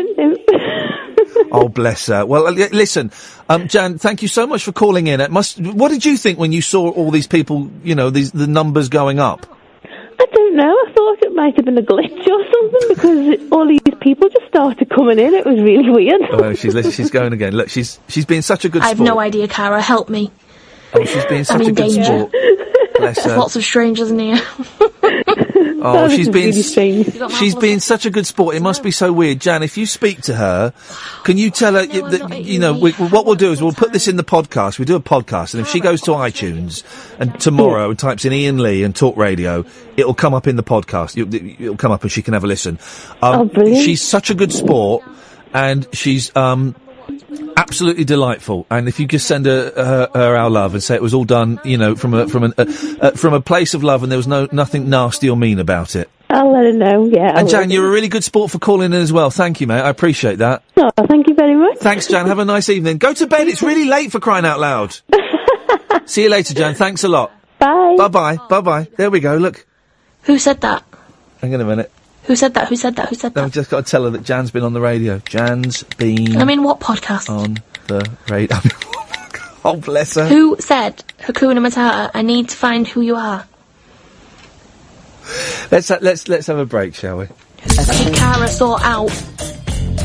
Oh, bless her. Well, uh, listen, um, Jan, thank you so much for calling in. It must. What did you think when you saw all these people? You know, these the numbers going up. I don't know. I thought it might have been a glitch or something because all these people just started coming in. It was really weird. Oh, she's she's going again. Look, she's she's being such a good I have sport. no idea, Cara. Help me. Oh, she's being I'm such a in good danger. sport. Bless There's her. lots of strangers in here. Oh, That she's is been really she's been such a good sport. It must be so weird, Jan. If you speak to her, can you tell her you, that you know we, what we'll do is we'll put this in the podcast. We do a podcast, and if she goes to iTunes and tomorrow and types in Iain Lee and Talk Radio, it'll come up in the podcast. It'll, it'll come up and she can have a listen. Um, she's such a good sport, and she's um, absolutely delightful. And if you just send her, her, her our love and say it was all done, you know, from a from an, uh, uh, from a place of love, and there was no nothing nasty or mean about it. I'll let her know. Yeah. And Jan, you're a really good sport for calling in as well. Thank you, mate. I appreciate that. Oh, thank you very much. Thanks, Jan. Have a nice evening. Go to bed. It's really late for crying out loud. See you later, Jan. Thanks a lot. Bye. Bye bye. Bye bye. There we go. Look. Who said that? Hang on a minute. Who said that? Who said that? Who said that? I've just got to tell her that Jan's been on the radio. Jan's been I mean, what podcast? on the radio. oh, bless her. Who said, Hakuna Matata, I need to find who you are? Let's ha- let's let's have a break, shall we? Sort out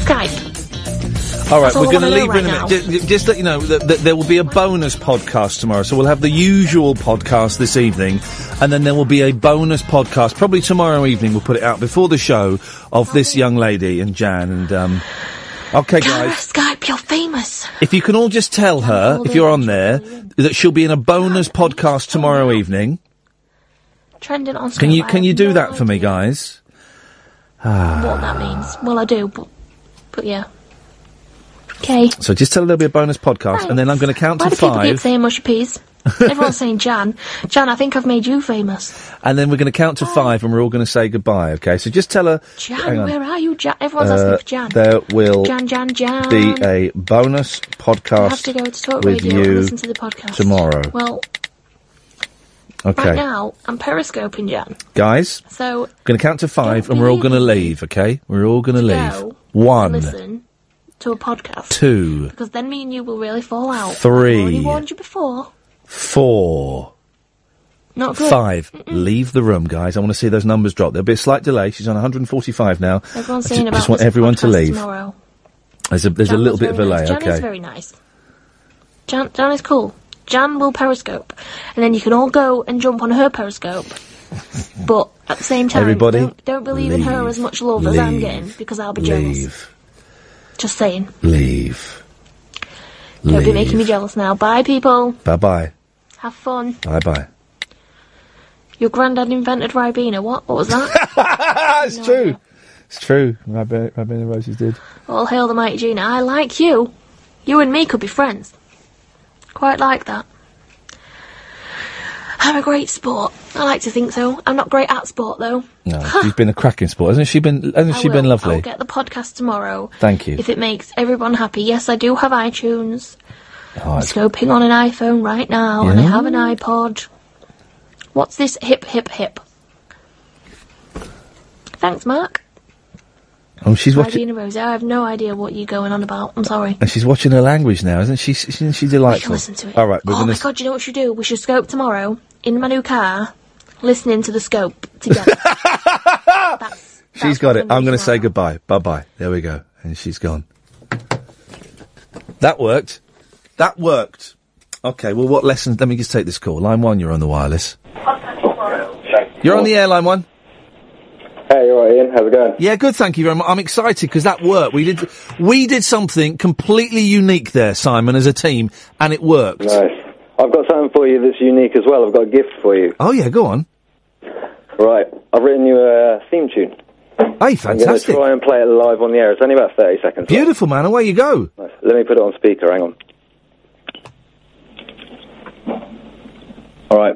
Skype? All right, we're going to leave in a minute. Just, just let you know that, that there will be a bonus podcast tomorrow. So we'll have the usual podcast this evening, and then there will be a bonus podcast probably tomorrow evening. We'll put it out before the show of this young lady and Jan. And um, okay, Cara, guys, Skype, you're famous. if you can all just tell her if you're on there that she'll be in a bonus podcast tomorrow evening. Trending on Skype. Can you can you do that for me, guys? Ah. What that means? Well, I do, but, but yeah. Okay. So just tell her there'll be a bonus podcast, and then I'm going to count Why to do people keep five, saying mushy peas? Everyone's saying Jan. Jan, I think I've made you famous. and then we're going to count to five, and we're all going to say goodbye. Okay? So just tell her. hang Jan, on. where are you, Jan? Everyone's Uh, asking for Jan. There will Jan, Jan, Jan. be a bonus podcast I have to go to Talk with Radio and you listen to the podcast. tomorrow. Well, Okay, right now, I'm periscoping Jan. guys. So, Going to count to five, and we're all going to leave. Okay, we're all going to leave. go One, listen to a podcast. two, Because then me and you will really fall out. Three. I've already warned you before. four, Not good. five. Leave the room, guys. I want to see those numbers drop. There'll be a slight delay. She's on 145 now. Everyone's I ju- about just want everyone to leave. tomorrow. There's a there's Jan a little bit of delay. nice. Jan okay. is very nice. Jan, Jan is cool. Jan will periscope, and then you can all go and jump on her periscope. but at the same time, Everybody, don't, don't believe in her as much love as I'm getting because I'll be jealous. Leave. Just saying. Leave. Don't be making me jealous now. Bye, people. Bye bye. Have fun. Bye bye. Your granddad invented Ribena. What? What was that? it's true. It's true. Ribena, the Roses did. All hail the mighty Gina. I like you. You and me could be friends. Quite like that. I'm a great sport. I like to think so. I'm not great at sport though. No, she's been a cracking sport, hasn't she? Been hasn't I she been lovely? I'll get the podcast tomorrow. Thank you. If it makes everyone happy. Yes, I do have iTunes. Oh, I'm scoping on an iPhone right now, and I have an iPod. What's this hip hip hip? Thanks, Mark. oh, she's watching. Rosie, I have no idea what you're going on about. I'm sorry. And she's watching her language now, isn't she? Isn't she delightful? We listen to it. All right, we're oh going my god, you know what we should do? We should scope tomorrow in my new car, listening to the scope together. She's got it. I'm going to say goodbye. Bye bye. There we go. And she's gone. That worked. That worked. Okay. Well, what lessons? Let me just take this call. Line one, you're on the wireless. You're on the air, line one. Hey, you alright, Iain? How's it going? Yeah, good. Thank you very much. I'm excited because that worked. We did. We did something completely unique there, Simon, as a team, and it worked. Nice. I've got something for you that's unique as well. I've got a gift for you. Oh yeah, go on. Right, I've written you a theme tune. Hey, fantastic. I'm going to try and play it live on the air. It's only about 30 seconds. Beautiful, man. Away you go. Nice. Let me put it on speaker. Hang on. All right.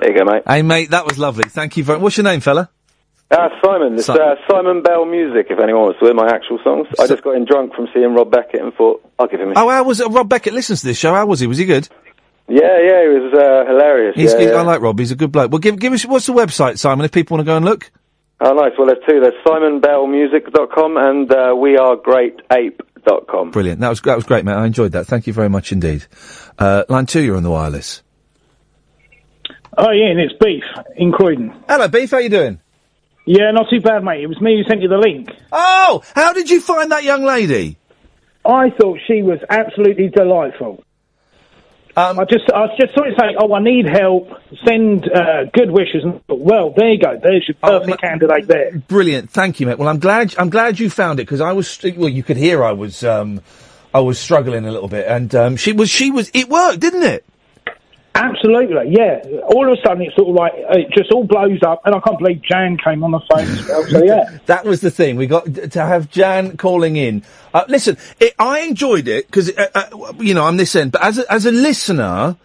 There you go, mate. Hey, mate, that was lovely. Thank you very. much. What's your name, fella? Uh, Simon, it's Simon. uh, Simon Bell Music, if anyone wants to hear my actual songs. I just got in drunk from seeing Rob Beckett and thought, I'll give him a Oh, how was it? Rob Beckett listens to this show. How was he? Was he good? Yeah, yeah, it was uh, hilarious. He's, yeah, he- yeah. I like Rob. He's a good bloke. Well, give give us what's the website, Simon, if people want to go and look. Oh, nice. Well, there's two. There's simonbellmusic.com and uh, wearegreatape.com. Brilliant. That was that was great, mate. I enjoyed that. Thank you very much indeed. Uh, line two, you're on the wireless. Oh, yeah, and it's Beef in Croydon. Hello, Beef. How you doing? Yeah, not too bad, mate. It was me who sent you the link. Oh, how did you find that young lady? I thought she was absolutely delightful. Um, I just, I just saw it saying, "Oh, I need help. Send uh, good wishes." Well, there you go. There's your Oh, perfect candidate there. Brilliant. Thank you, mate. Well, I'm glad I'm glad you found it because I was well, you could hear I was um, I was struggling a little bit, and um, she was she was it worked, didn't it? Absolutely, yeah. All of a sudden, it's sort of like it just all blows up, and I can't believe Jan came on the phone as well. So yeah. That was the thing. We got to have Jan calling in. Uh, listen, it, I enjoyed it because uh, uh, you know I'm this end, but as a, as a listener,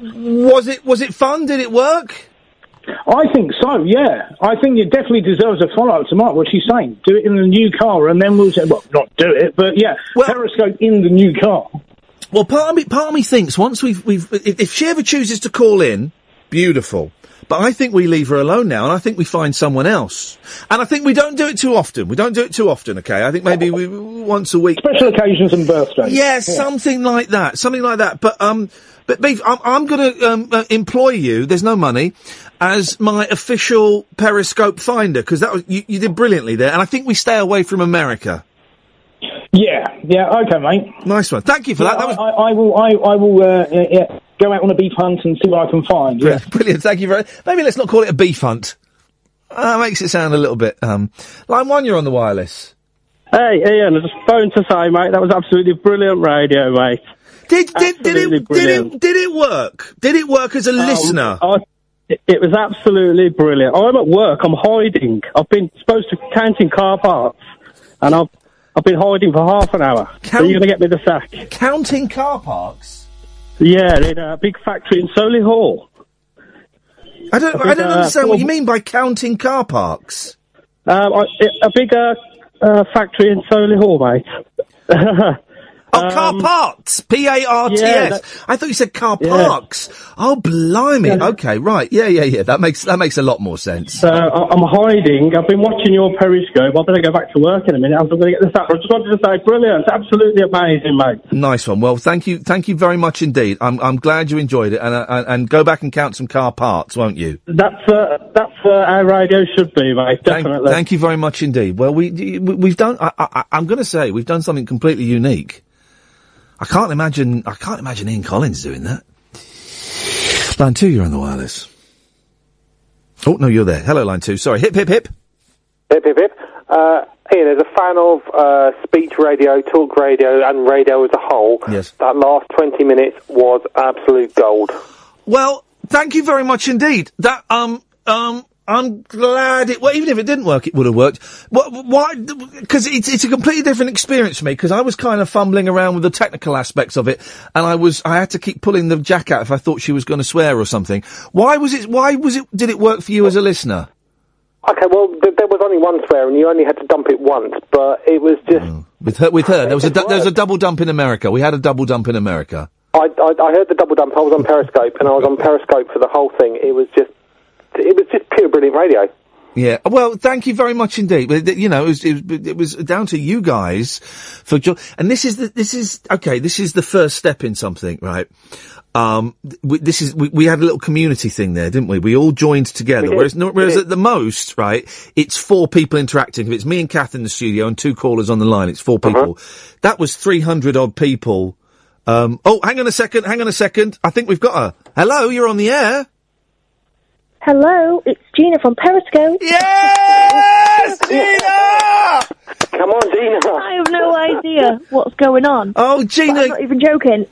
was it was it fun? Did it work? I think so, yeah. I think it definitely deserves a follow-up tomorrow. what she's saying. Do it in the new car, and then we'll say, well, not do it, but yeah, Periscope in the new car. Well, part of me, part of me thinks once we've, we've, if, if she ever chooses to call in, beautiful. But I think we leave her alone now, and I think we find someone else. And I think we don't do it too often. We don't do it too often, okay? I think maybe we, once a week. Special occasions and birthdays. Yeah, something like that. Something like that. But, um, but Beef, I'm, I'm gonna, um, uh, employ you, there's no money, as my official Periscope finder, because that was, you, you did brilliantly there, and I think we stay away from America. Yeah, yeah, okay, mate. Nice one. Thank you for that. That was I, I, I will, I, I will, uh, yeah, yeah, go out on a beef hunt and see what I can find. Yeah. Brilliant. Thank you very. Maybe let's not call it a beef hunt. Uh, makes it sound a little bit. Um, line one, you're on the wireless. Hey, Iain, I just phoned to say, mate, that was absolutely brilliant radio, mate. Did did did it brilliant. did it did it work? Did it work as a Um, listener? I, it, it was absolutely brilliant. I'm at work. I'm hiding. I've been supposed to counting car parts, and I've I've been hiding for half an hour. so you're going to get me the sack. Counting car parks? Yeah, in a big factory in Solihull. I don't. I don't uh, understand what you mean by counting car parks. Um, I, a big uh, uh, factory in Solihull, mate. Oh, car parts. P A R T Um, yeah, I thought you said car Yeah. parks. Oh, blimey. Okay, right. Yeah, yeah, yeah. That makes that makes a lot more sense. So I'm hiding. I've been watching your Periscope. I'm going to go back to work in a minute. I'm going to get this up. I just wanted to say, brilliant. Absolutely amazing, mate. Nice one. Well, thank you, thank you very much indeed. I'm I'm glad you enjoyed it, and uh, and, go back and count some car parts, won't you? That's uh, that's uh, how radio should be, mate. Thank, Definitely. thank you very much indeed. Well, we, we we've done. I, I, I'm going to say we've done something completely unique. I can't imagine. I can't imagine Ian Collins doing that. Line two, you're on the wireless. Oh no, you're there. Hello, line two. Sorry. Hip hip hip. Hip, hip, hip. Uh, Iain, as a fan of uh, speech radio, talk radio, and radio as a whole, Yes. that last 20 minutes was absolute gold. Well, thank you very much indeed. That um um. I'm glad it. Well, even if it didn't work, it would have worked. What? Why? Because it's it's a completely different experience for me. Because I was kind of fumbling around with the technical aspects of it, and I was I had to keep pulling the jack out if I thought she was going to swear or something. Why was it? Why was it? Did it work for you as a listener? Okay, well, th- there was only one swear, and you only had to dump it once, but it was just. Mm. With her, with her, there was a du- there was a double dump in America. We had a double dump in America. I, I, I heard the double dump. I was on Periscope, and I was on Periscope for the whole thing. It was just. It was just pure brilliant radio. Yeah. Well, thank you very much indeed. But, you know, it was, it was, it was down to you guys for jo- and this is the, this is, okay, this is the first step in something, right? Um, we, this is, we, we had a little community thing there, didn't we? We all joined together. Whereas, no, whereas at the most, right, it's four people interacting. If it's me and Kath in the studio and two callers on the line, it's four people. That was 300 odd people. Um, oh, hang on a second, hang on a second. I think we've got her. Hello, you're on the air. Hello, it's Gina from Periscope. Yes, Gina! Come on, Gina. I have no idea what's going on. Oh, Gina. I'm not even joking.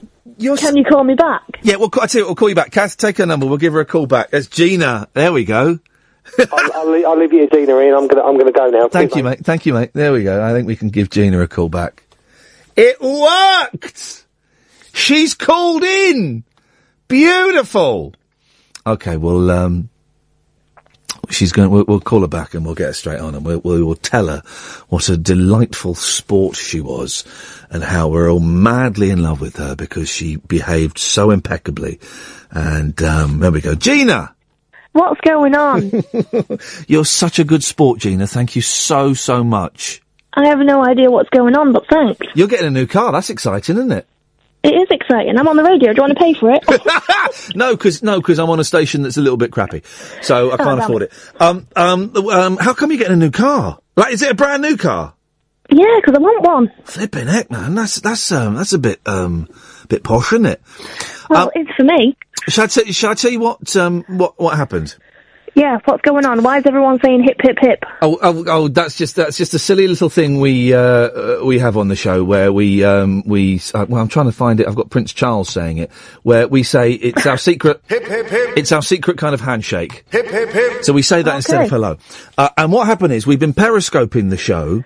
Can you call me back? Yeah, well, I tell you, what, we'll call you back. Kath, take her number. We'll give her a call back. It's Gina. There we go. I'll, I'll, leave, I'll leave you to Gina, Iain. I'm gonna I'm gonna go now. Thank you, mate. Thank you, mate. There we go. I think we can give Gina a call back. It worked! She's called in! Beautiful! Okay, well, um, she's going, we'll, we'll call her back and we'll get her straight on and we'll, we will tell her what a delightful sport she was and how we're all madly in love with her because she behaved so impeccably. And, um, there we go. Gina! What's going on? You're such a good sport, Gina. Thank you so, so much. I have no idea what's going on, but thanks. You're getting a new car. That's exciting, isn't it? It is exciting. I'm on the radio. Do you want to pay for it? No, because no, because I'm on a station that's a little bit crappy, so I Oh, can't damn afford it. Um, um, um, how come you're getting a new car? Like, is it a brand new car? yeah, because I want one. Flipping heck, man, that's that's um, that's a bit um, bit posh, isn't it? Well, Um, it's for me. Shall I, t- shall I tell you what um, what what happened? Yeah, what's going on? Why is everyone saying hip, hip, hip? Oh, oh, oh, that's just that's just a silly little thing we uh, uh, we have on the show where we um, we uh, well I'm trying to find it. I've got Prince Charles saying it where we say it's our secret. Hip, hip, hip. It's our secret kind of handshake. Hip, hip, hip. So we say that instead of hello. Uh, and what happened is we've been periscoping the show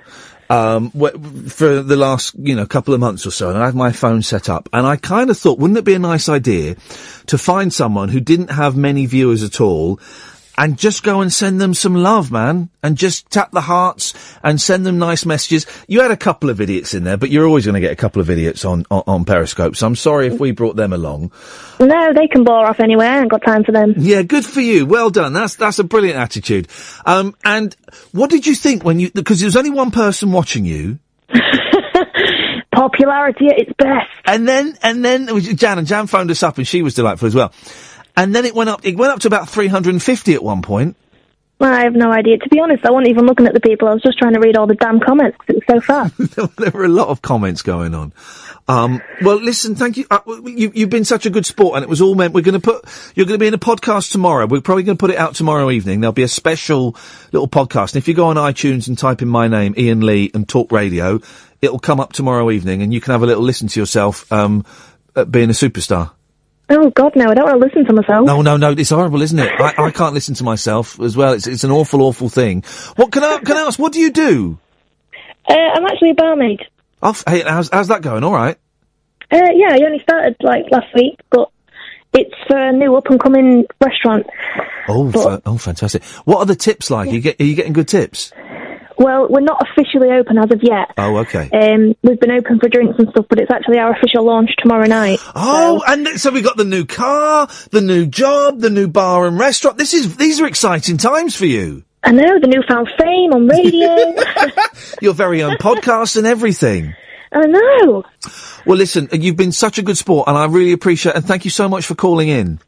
um, wh- for the last you know couple of months or so, and I have my phone set up, and I kind of thought, wouldn't it be a nice idea to find someone who didn't have many viewers at all? And just go and send them some love, man. And just tap the hearts and send them nice messages. You had a couple of idiots in there, but you're always going to get a couple of idiots on, on, on Periscope. So I'm sorry if we brought them along. No, they can bore off anywhere. I ain't got time for them. Yeah, good for you. Well done. That's that's a brilliant attitude. Um, and what did you think when you because there was only one person watching you, Popularity at its best. and then and then it was Jan and Jan phoned us up and she was delightful as well. And then it went up. It went up to about 350 at one point. Well, I have no idea. To be honest, I wasn't even looking at the people. I was just trying to read all the damn comments because it was so fast. there were a lot of comments going on. Um, well, listen, thank you. Uh, you. You've been such a good sport, and it was all meant. We're going to put. You're going to be in a podcast tomorrow. We're probably going to put it out tomorrow evening. There'll be a special little podcast. And if you go on iTunes and type in my name, Iain Lee, and Talk Radio, it'll come up tomorrow evening, and you can have a little listen to yourself um, being a superstar. Oh, God, no. I don't want to listen to myself. No, no, no. It's horrible, isn't it? I, I can't listen to myself as well. It's it's an awful, awful thing. What can I can I ask? What do you do? Uh, I'm actually a barmaid. Oh, f- hey, how's how's that going? All right. Uh, yeah, I only started, like, last week, but it's for a new up-and-coming restaurant. Oh, fa- oh, fantastic! What are the tips like? Are you get are you getting good tips? Well, we're not officially open as of yet. Oh, okay. Um, we've been open for drinks and stuff, but it's actually our official launch tomorrow night. Oh, and th- so we got the new car, the new job, the new bar and restaurant. This is these are exciting times for you. I know, the newfound fame on radio. Your very own podcast and everything. I know. Well, listen, you've been such a good sport, and I really appreciate. And thank you so much for calling in.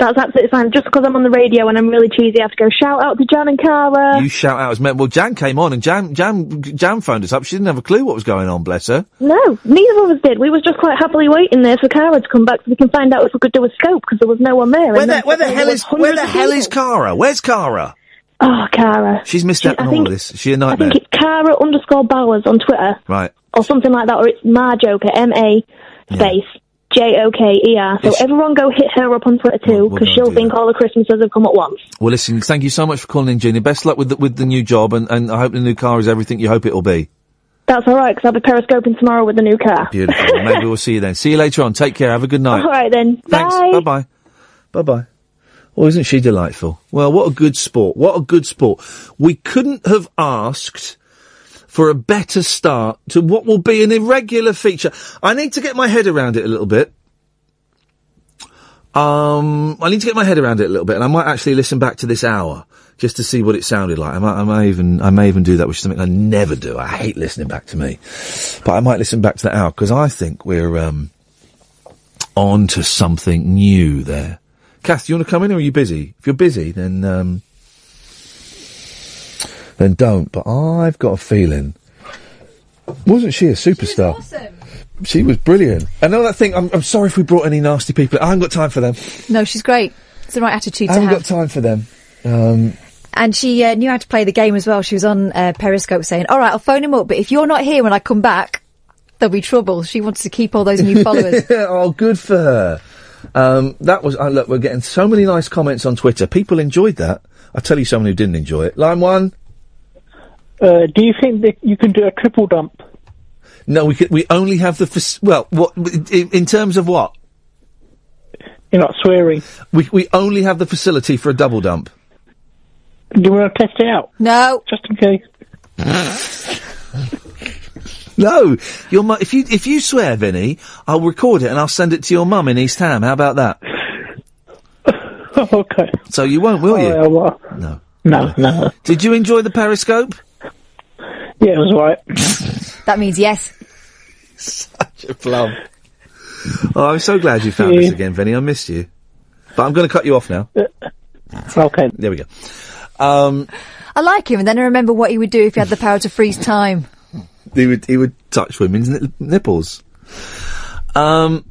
That's absolutely fine. Just because I'm on the radio and I'm really cheesy, I have to go shout out to Jan and Cara. You shout out as men. Well, Jan came on, and Jan Jan Jan phoned us up. She didn't have a clue what was going on. Bless her. No, neither of us did. We was just quite happily waiting there for Cara to come back so we can find out if we could do a scope because there was no one there. Where the, where the hell is where the hell is. Cara? Where's Cara? Oh, Cara. She's missed out I on all of this. Is she a I nightmare? think it's Cara underscore Bowers on Twitter Right. or something like that, or it's Marjoker, M A space J O K E R. So Is- everyone go hit her up on Twitter too because go she'll think all the Christmases have come at once. Well, listen, thank you so much for calling in, Gina. Best luck with the, with the new job, and, and I hope the new car is everything you hope it'll be. That's all right because I'll be periscoping tomorrow with the new car. Beautiful. Maybe we'll see you then. See you later on. Take care. Have a good night. All right then. Thanks. Bye. Bye bye. Bye bye. Oh, isn't she delightful? Well, what a good sport. What a good sport. We couldn't have asked for a better start to what will be an irregular feature. I need to get my head around it a little bit. Um, I need to get my head around it a little bit, and I might actually listen back to this hour just to see what it sounded like. I might, I may even, I may even do that, which is something I never do. I hate listening back to me, but I might listen back to that hour because I think we're um, on to something new there. Kath, do you want to come in, or are you busy? If you're busy, then um, then don't. But I've got a feeling. Wasn't she a superstar? She was brilliant. And all that thing, I'm, I'm sorry if we brought any nasty people. I haven't got time for them. No, she's great. It's the right attitude I haven't have. got time for them. Um, And she uh, knew how to play the game as well. She was on uh, Periscope saying, "All right, I'll phone him up, but if you're not here when I come back, there'll be trouble." She wanted to keep all those new followers. oh, good for her. Um, that was, uh, look, we're getting so many nice comments on Twitter. People enjoyed that. I'll tell you someone who didn't enjoy it. Line one. Uh, do you think that you can do a triple dump? No, we could, we only have the fac- well. What in, in terms of what? You're not swearing. We we only have the facility for a double dump. Do you want to test it out? No. Just in case. No, your mu- if you if you swear, Vinny, I'll record it and I'll send it to your mum in East Ham. How about that? okay. So you won't, will Oh, you? yeah, well, No. No, no. Did you enjoy the Periscope? Yeah, it was alright. That means yes. Such a plum. Oh, I'm so glad you found Yeah. this again, Vinny. I missed you. But I'm going to cut you off now. Okay. There we go. Um, I like him, and then I remember what he would do if he had the power to freeze time. he would he would touch women's ni- nipples. Um,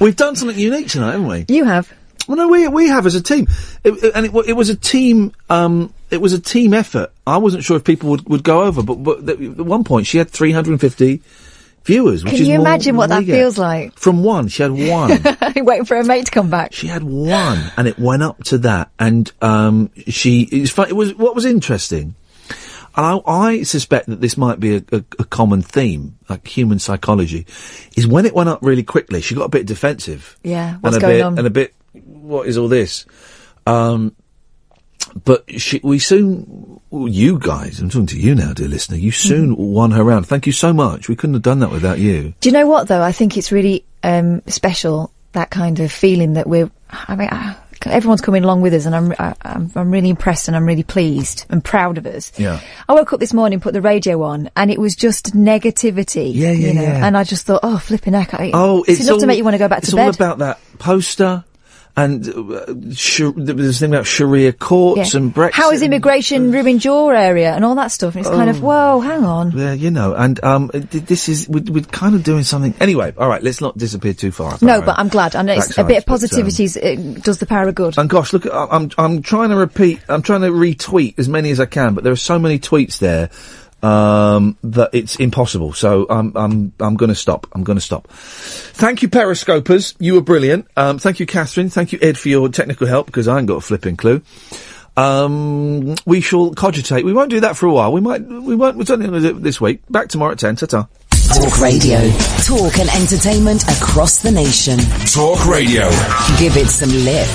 we've done something unique tonight, haven't we? You have. Well, no, we we have as a team, it, it- and it, it was a team. Um, it was a team effort. I wasn't sure if people would, would go over, but, but at one point she had 350 viewers. Which Can you imagine what that feels like? From one, she had one. Waiting for her mate to come back. She had one, and it went up to that. And um, she, it's fun, it was what was interesting. And I, I suspect that this might be a, a, a common theme, like human psychology, is when it went up really quickly, she got a bit defensive. Yeah, what's and a going bit, on? And a bit, what is all this? Um, but she, we soon, well, you guys, I'm talking to you now, dear listener, you soon Mm-hmm. won her round. Thank you so much. We couldn't have done that without you. Do you know what though? I think it's really um, special that kind of feeling that we're. I mean, uh, everyone's coming along with us, and I'm, I, I'm I'm really impressed and I'm really pleased and proud of us. Yeah. I woke up this morning, put the radio on, and it was just negativity. Yeah, yeah, you know? yeah. And I just thought, oh, flipping heck! I, Oh, it's, enough all, to make you want to go back to bed. it's all about that poster and uh, a thing about Sharia courts Yeah. and Brexit. How has immigration ruined your area and all that stuff? And it's kind of, Oh. whoa, hang on. Yeah, you know, and um, this is we're, we're kind of doing something. Anyway, all right, let's not disappear too far. No, but I'm glad. I know it's a bit of but, um, positivity does the power of good. And gosh, look, I'm I'm trying to repeat. I'm trying to retweet as many as I can, but there are so many tweets there um, that it's impossible. So I'm I'm I'm going to stop. I'm going to stop. Thank you, Periscopers. You were brilliant. Um, thank you, Catherine. Thank you, Ed, for your technical help because I ain't got a flipping clue. Um, we shall cogitate. We won't do that for a while. We might. We won't. We're certainly going to do it this week. Back tomorrow at ten. Ta ta. Talk Radio. Talk and entertainment across the nation. Talk Radio. Give it some lip.